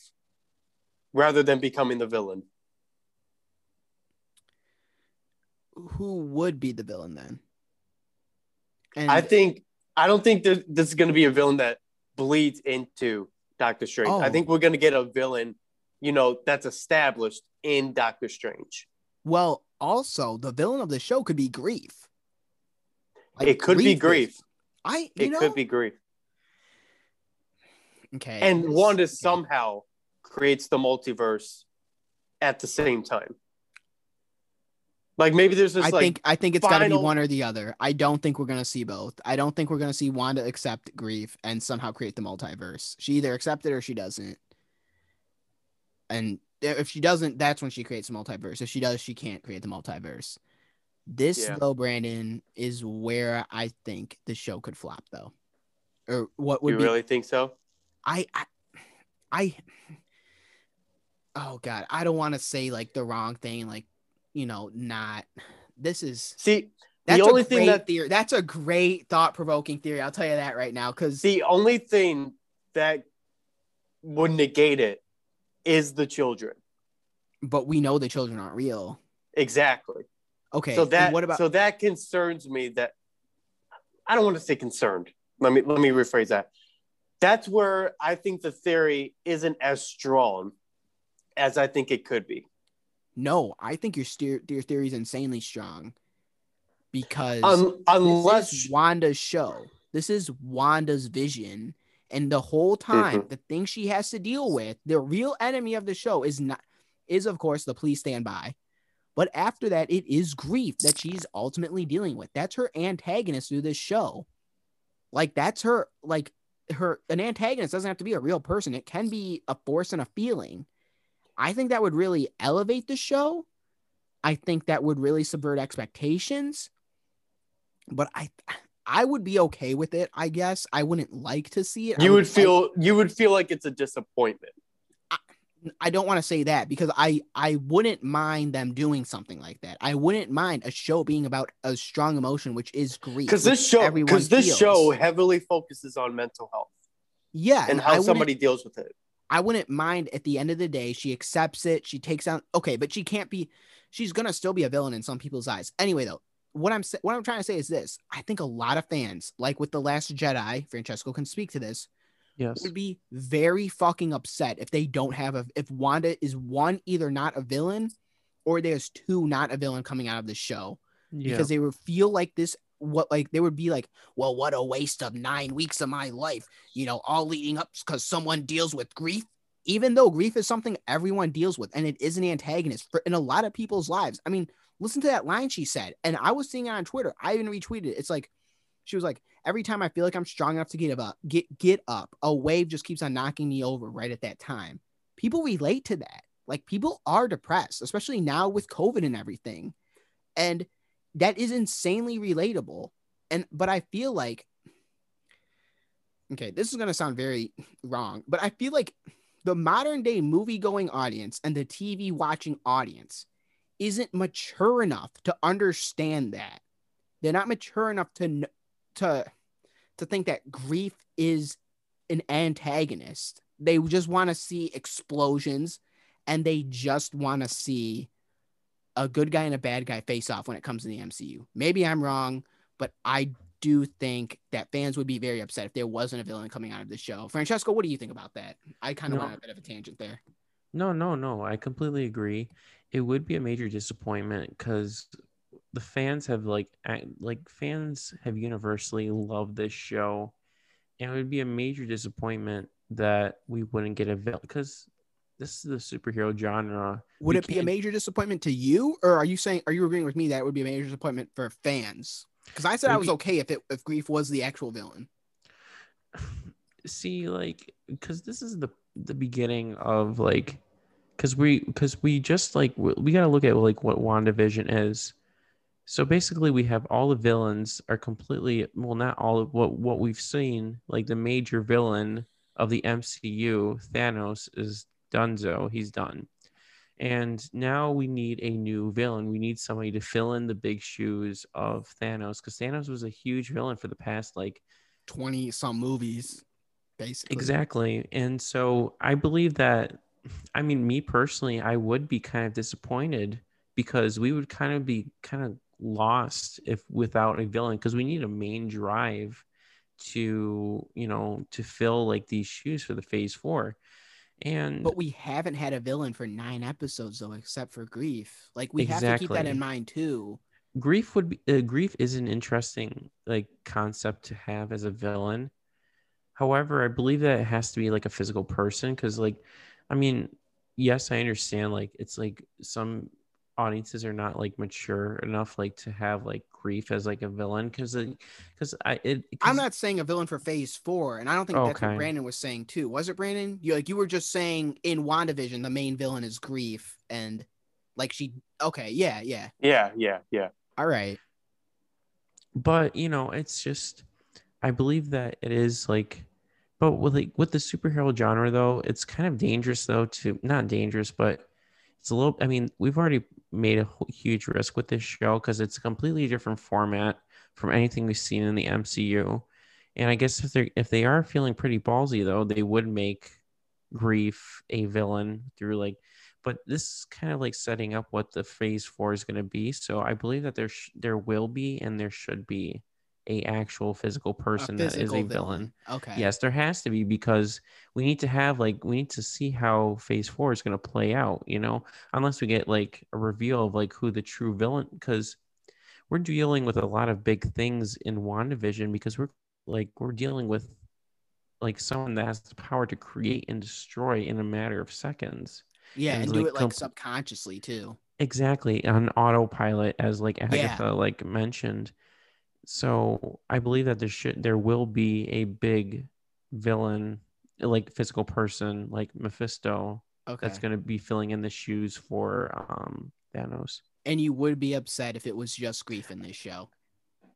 rather than becoming the villain? Who would be the villain then? And I think I don't think that this is going to be a villain that bleeds into Doctor Strange. I Oh. think we're going to get a villain, you know, that's established in Doctor Strange. well, also the villain of the show could be grief. Like, it could be is- grief. I you It know could be grief. okay. And Wanda okay. somehow creates the multiverse at the same time. Like maybe there's this I like think I think it's got to be one or the other. I don't think we're gonna see both. I don't think we're gonna see Wanda accept grief and somehow create the multiverse. She either accepts it or she doesn't. And if she doesn't, that's when she creates the multiverse. If she does, she can't create the multiverse. This Yeah. though, Brandon, is where I think the show could flop though. Or what would you be really think so? I, I, I, oh god, I don't want to say like the wrong thing, like you know, not. This is See, that's the only a thing that theory. That's a great thought provoking theory. I'll tell you that right now, because the only thing that would negate it is the children. but we know the children aren't real. Exactly. Okay, so that what about so that concerns me that I don't want to say concerned. Let me let me rephrase that. That's where I think the theory isn't as strong as I think it could be. no? I think your steer, your theory is insanely strong because Un- unless Wanda's show. This is Wanda's vision. And the whole time, mm-hmm. the thing she has to deal with, the real enemy of the show is not is of course the police stand by. But after that, it is grief that she's ultimately dealing with. That's her antagonist through this show. Like that's her like her an antagonist doesn't have to be a real person. It can be a force and a feeling. I think that would really elevate the show. I think that would really subvert expectations but I I would be okay with it. I guess I wouldn't like to see it. I you would like- feel you would feel like it's a disappointment. I don't want to say that because I I wouldn't mind them doing something like that. I wouldn't mind a show being about a strong emotion, which is grief. Because this show because this feels. show heavily focuses on mental health yeah, and I how somebody deals with it. I wouldn't mind at the end of the day, she accepts it. She takes out okay, but she can't be. She's gonna still be a villain in some people's eyes. Anyway, though, what I'm what I'm trying to say is this: I think a lot of fans, like with the Last Jedi, Francesco can speak to this, Yes. would be very fucking upset if they don't have a if Wanda is one either not a villain or there's two not a villain coming out of the show Yeah. because they would feel like this what like they would be like well what a waste of 9 weeks of my life you know all leading up cuz someone deals with grief even though grief is something everyone deals with and it is an antagonist for in a lot of people's lives i mean listen to that line she said. And i was seeing it on twitter. I even retweeted it. It's like she was like every time i feel like i'm strong enough to get up get get up a wave just keeps on knocking me over right at that time. People relate to that. Like people are depressed especially now with covid and everything. And that is insanely relatable. And but i feel like okay this is going to sound very wrong but i feel like the modern day movie going audience and the tv watching audience isn't mature enough to understand that they're not mature enough to to to think that grief is an antagonist they just want to see explosions and they just want to see a good guy and a bad guy face off when it comes to the MCU. Maybe I'm wrong, but I do think that fans would be very upset if there wasn't a villain coming out of the show. Francesco, what do you think about that? I kind of No. went a bit of a tangent there. No, no, no. I completely agree. It would be a major disappointment because the fans have like like fans have universally loved this show, and it would be a major disappointment that we wouldn't get a villain because this is the superhero genre. Would We it be a major disappointment to you, or are you saying are you agreeing with me that it would be a major disappointment for fans? Because I said I was okay if it if Grief was the actual villain. see like because this is the the beginning of like because we because we just like we, got to look at like what wandavision is so basically we have all the villains are completely well not all of what what we've seen like the major villain of the mcu thanos is dunzo he's done and now we need a new villain we need somebody to fill in the big shoes of thanos because thanos was a huge villain for the past like Twenty some movies, basically. Exactly. And so I believe that, I mean, me personally, I would be kind of disappointed because we would kind of be kind of lost if without a villain because we need a main drive to, you know, to fill like these shoes for the phase four. And But we haven't had a villain for nine episodes though, except for Grief. Like we have to keep that in mind too. grief would be uh, grief is an interesting like concept to have as a villain however i believe that it has to be like a physical person because like i mean yes i understand like it's like some audiences are not like mature enough like to have like grief as like a villain because because i it 'cause- I'm not saying a villain for phase four, and I don't think that's what Brandon was saying too. Was it Brandon? You like you were just saying in WandaVision the main villain is Grief, and like she okay, yeah, yeah. Yeah, yeah, yeah. All right. but you know it's just i believe that it is like but with like with the superhero genre though it's kind of dangerous though to not dangerous but it's a little i mean we've already made a huge risk with this show because it's a completely different format from anything we've seen in the mcu and i guess if they if they are feeling pretty ballsy though they would make grief a villain through like but this is kind of like setting up what the phase four is going to be. So i believe that there sh- there will be and there should be a actual physical person that is a villain. Okay. yes there has to be because we need to have like we need to see how phase four is going to play out you know? Unless we get like a reveal of like who the true villain because we're dealing with a lot of big things in wandavision because we're like we're dealing with like someone that has the power to create and destroy in a matter of seconds. Yeah, and and, like do it like comp- subconsciously too. exactly on autopilot as like agatha like mentioned so i believe that there should there will be a big villain like physical person like mephisto Okay. that's going to be filling in the shoes for um thanos and you would be upset if it was just Grief in this show.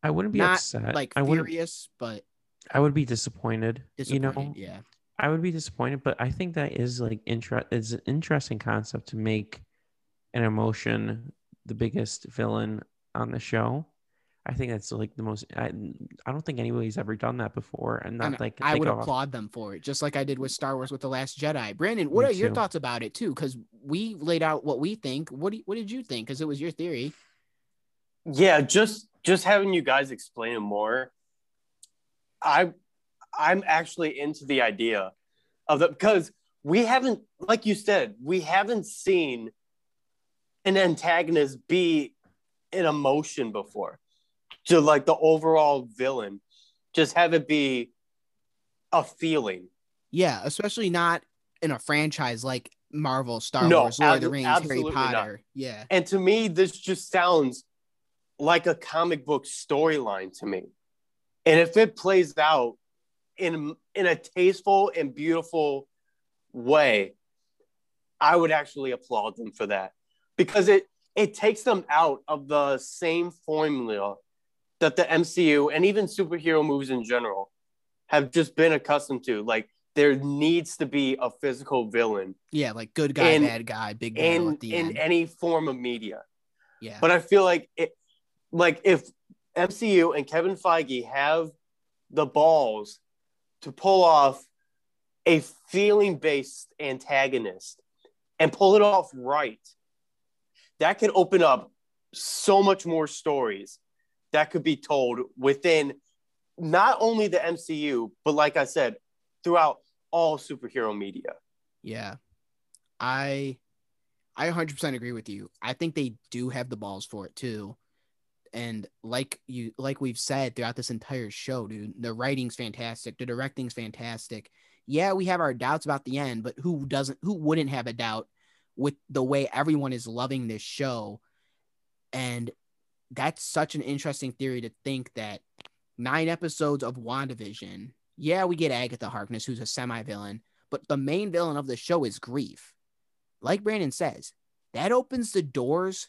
i wouldn't be Not upset like i furious, but i would be disappointed, disappointed. you know yeah. I would be disappointed, but I think that is like inter- it's an interesting concept to make an emotion the biggest villain on the show. I think that's like the most. I, I don't think anybody's ever done that before, and not And like I would of- applaud them for it, just like I did with Star Wars with the Last Jedi. Brandon, what Me are your thoughts about it too? Because we laid out what we think. What do you, what did you think? Because it was your theory. Yeah, just just having you guys explain it more. I I'm actually into the idea of the because we haven't, like you said, we haven't seen an antagonist be an emotion before. To like the overall villain, just have it be a feeling. Yeah, especially not in a franchise like Marvel, Star No, Wars, Lord of the Rings, Harry absolutely not. Potter. Yeah. And to me, this just sounds like a comic book storyline to me. And if it plays out in in a tasteful and beautiful way, I would actually applaud them for that because it it takes them out of the same formula that the MCU and even superhero movies in general have just been accustomed to. Like there needs to be a physical villain Yeah, like good guy, In- bad guy, big in at the in end. any form of media. yeah. But I feel like it, like if MCU and Kevin Feige have the balls to pull off a feeling based antagonist and pull it off right, that could open up so much more stories that could be told within not only the MCU, but like I said, throughout all superhero media. Yeah. I I 100% agree with you. I think they do have the balls for it too. And like you like we've said throughout this entire show, dude, the writing's fantastic, the directing's fantastic. Yeah, we have our doubts about the end, but who doesn't? Who wouldn't have a doubt with the way everyone is loving this show? And that's such an interesting theory to think that nine episodes of WandaVision. Yeah, we get Agatha Harkness, who's a semi-villain, but the main villain of the show is grief. Like Brandon says, that opens the doors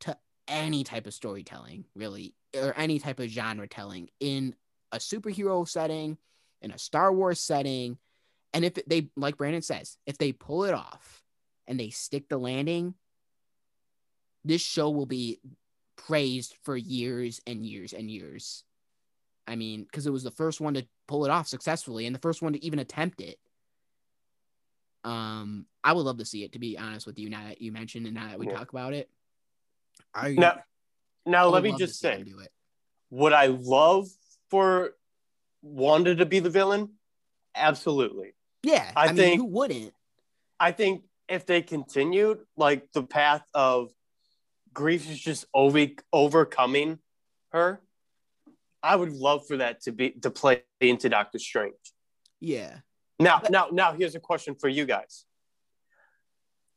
to any type of storytelling, really, or any type of genre telling in a superhero setting, in a Star Wars setting. And if they, like Brandon says, if they pull it off and they stick the landing, this show will be praised for years and years and years. I mean, because it was the first one to pull it off successfully and the first one to even attempt it. Um, I would love to see it, to be honest with you, now that you mentioned and now that we Yeah. talk about it. I, Now, now let me just say, do it. would I love for Wanda to be the villain? Absolutely. Yeah, I I, mean, think- who wouldn't? I think if they continued like the path of grief is just over overcoming her, I would love for that to be to play into Doctor Strange. Yeah, Now, But- now, now, here's a question for you guys.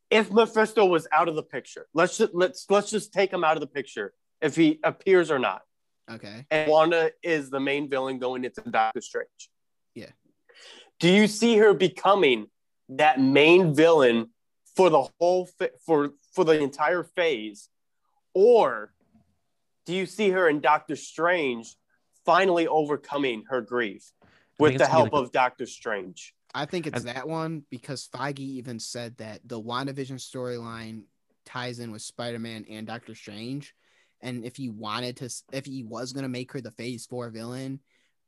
If Mephisto was out of the picture, let's just let's let's just take him out of the picture. If he appears or not, okay. and Wanda is the main villain going into Doctor Strange. Yeah. Do you see her becoming that main villain for the whole for for the entire phase, or do you see her in Doctor Strange finally overcoming her grief with it's the gonna help of Doctor Strange? I think it's I- that one because Feige even said that the WandaVision storyline ties in with Spider-Man and Doctor Strange. And if he wanted to, if he was gonna make her the Phase Four villain,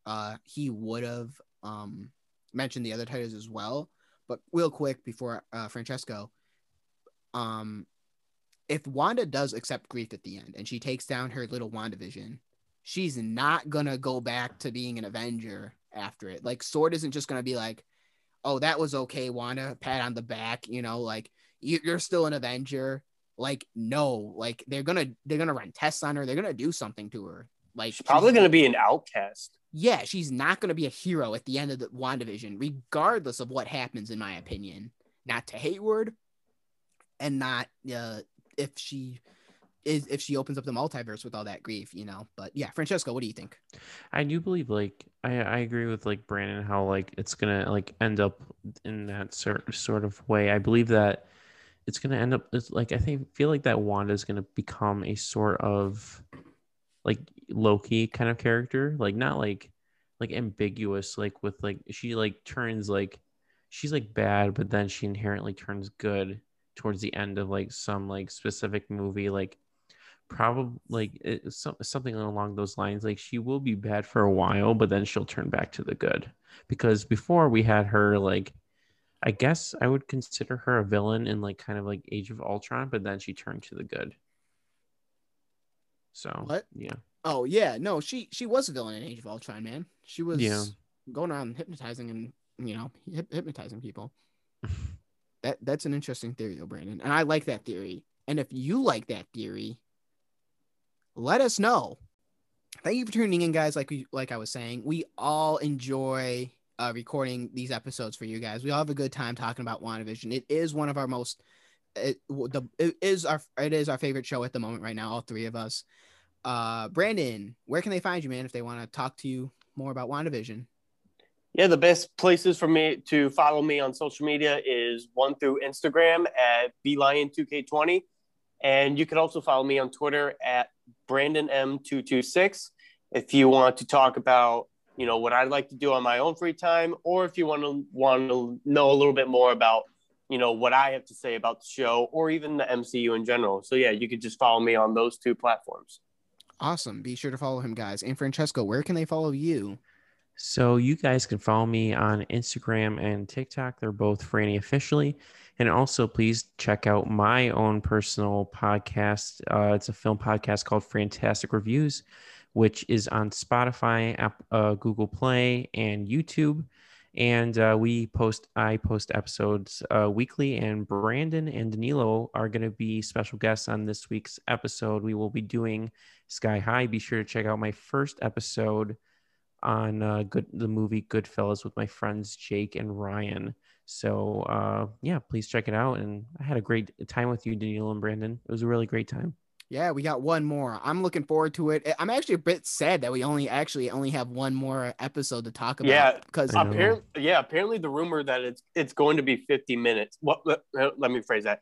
uh, he would have um mentioned the other titles as well. But real quick before uh, Francesco, um, if Wanda does accept grief at the end and she takes down her little WandaVision, she's not gonna go back to being an Avenger after it. Like Sword isn't just gonna be like, "Oh, that was okay, Wanda." Pat on the back, you know, like you, you're still an Avenger. Like no, like they're gonna they're gonna run tests on her. They're gonna do something to her. Like She's probably going to be an outcast. yeah, she's not going to be a hero at the end of the WandaVision, regardless of what happens, in my opinion. Not to Hayward, and not uh, if she is if she opens up the multiverse with all that grief, you know. But yeah, Francesco, what do you think? I do believe like I, I agree with like Brandon how like it's gonna like end up in that sort sort of way. I believe that it's gonna end up it's like I think feel like that Wanda is gonna become a sort of like Loki kind of character, like not like like ambiguous, like with like she like turns like she's like bad, but then she inherently turns good towards the end of like some like specific movie, like probably like it, some, something along those lines like she will be bad for a while but then she'll turn back to the good because before we had her like i guess i would consider her a villain in like kind of like age of ultron but then she turned to the good so What? yeah Oh yeah, no, she she was a villain in Age of Ultron, man. She was Yeah. going around hypnotizing and you know hyp- hypnotizing people. that that's an interesting theory, though, Brandon, and I like that theory. And if you like that theory, let us know. Thank you for tuning in, guys. Like we like I was saying, we all enjoy uh, recording these episodes for you guys. We all have a good time talking about WandaVision. It is one of our most it, the it is our it is our favorite show at the moment right now. All three of us. Uh, Brandon, where can they find you, man, if they want to talk to you more about WandaVision? Yeah, the best places for me to follow me on social media is one through Instagram at blion2k20. And you can also follow me on Twitter at BrandonM226 if you want to talk about, you know, what I'd like to do on my own free time, or if you want to want to know a little bit more about, you know, what I have to say about the show or even the MCU in general. So yeah, you could just follow me on those two platforms. Awesome. Be sure to follow him, guys. And Francesco, where can they follow you? So you guys can follow me on Instagram and TikTok. They're both Franny officially. And also please check out my own personal podcast. Uh, it's a film podcast called Fantastic Reviews, which is on Spotify, app, uh, Google Play, and YouTube. And uh, we post, I post episodes uh, weekly, and Brandon and Danilo are going to be special guests on this week's episode. We will be doing Sky High. Be sure to check out my first episode on uh, good the movie Goodfellas with my friends Jake and Ryan. So uh, yeah, please check it out. And I had a great time with you, Daniel and Brandon. It was a really great time. Yeah, we got one more. I'm looking forward to it. I'm actually a bit sad that we only actually only have one more episode to talk about. Yeah, because apparently, yeah, apparently the rumor that it's it's going to be 50 minutes. What? Let, let me phrase that.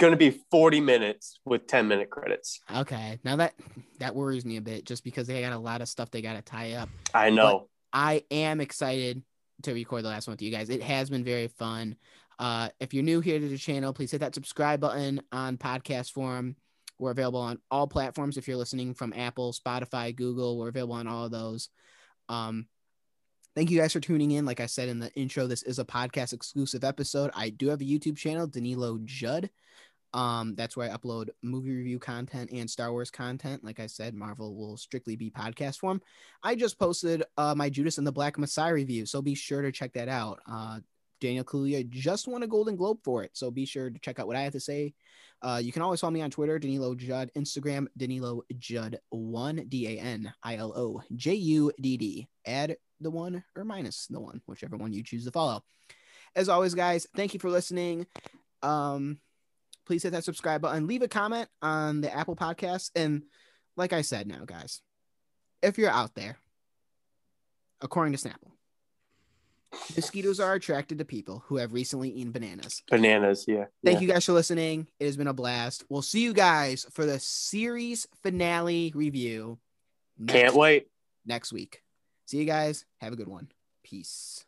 Going to be 40 minutes with 10 minute credits. okay, now that that worries me a bit, just because they got a lot of stuff they got to tie up. I know. I am excited to record the last one with you guys. It has been very fun. Uh, if you're new here to the channel, please hit that subscribe button on podcast form. We're available on all platforms. If you're listening from Apple, Spotify, Google, we're available on all of those. Um, thank you guys for tuning in. Like I said in the intro, this is a podcast exclusive episode. I do have a YouTube channel, Danilo Judd. Um, that's where I upload movie review content and Star Wars content. Like I said, Marvel will strictly be podcast form. I just posted uh, my Judas and the Black Messiah review, so be sure to check that out. Uh, Daniel Kaluuya just won a Golden Globe for it, so be sure to check out what I have to say. Uh, you can always follow me on Twitter, Danilo Judd, Instagram, Danilo Judd one, D A N I L O J U D D. Add the one or minus the one, whichever one you choose to follow. As always, guys, thank you for listening. Um, please hit that subscribe button, leave a comment on the Apple Podcast, and like I said, now, guys, if you're out there, according to Snapple, mosquitoes are attracted to people who have recently eaten bananas. Bananas. Yeah. Thank yeah. you guys for listening. It has been a blast. We'll see you guys for the series finale review next, Can't wait. next week. See you guys. Have a good one. Peace.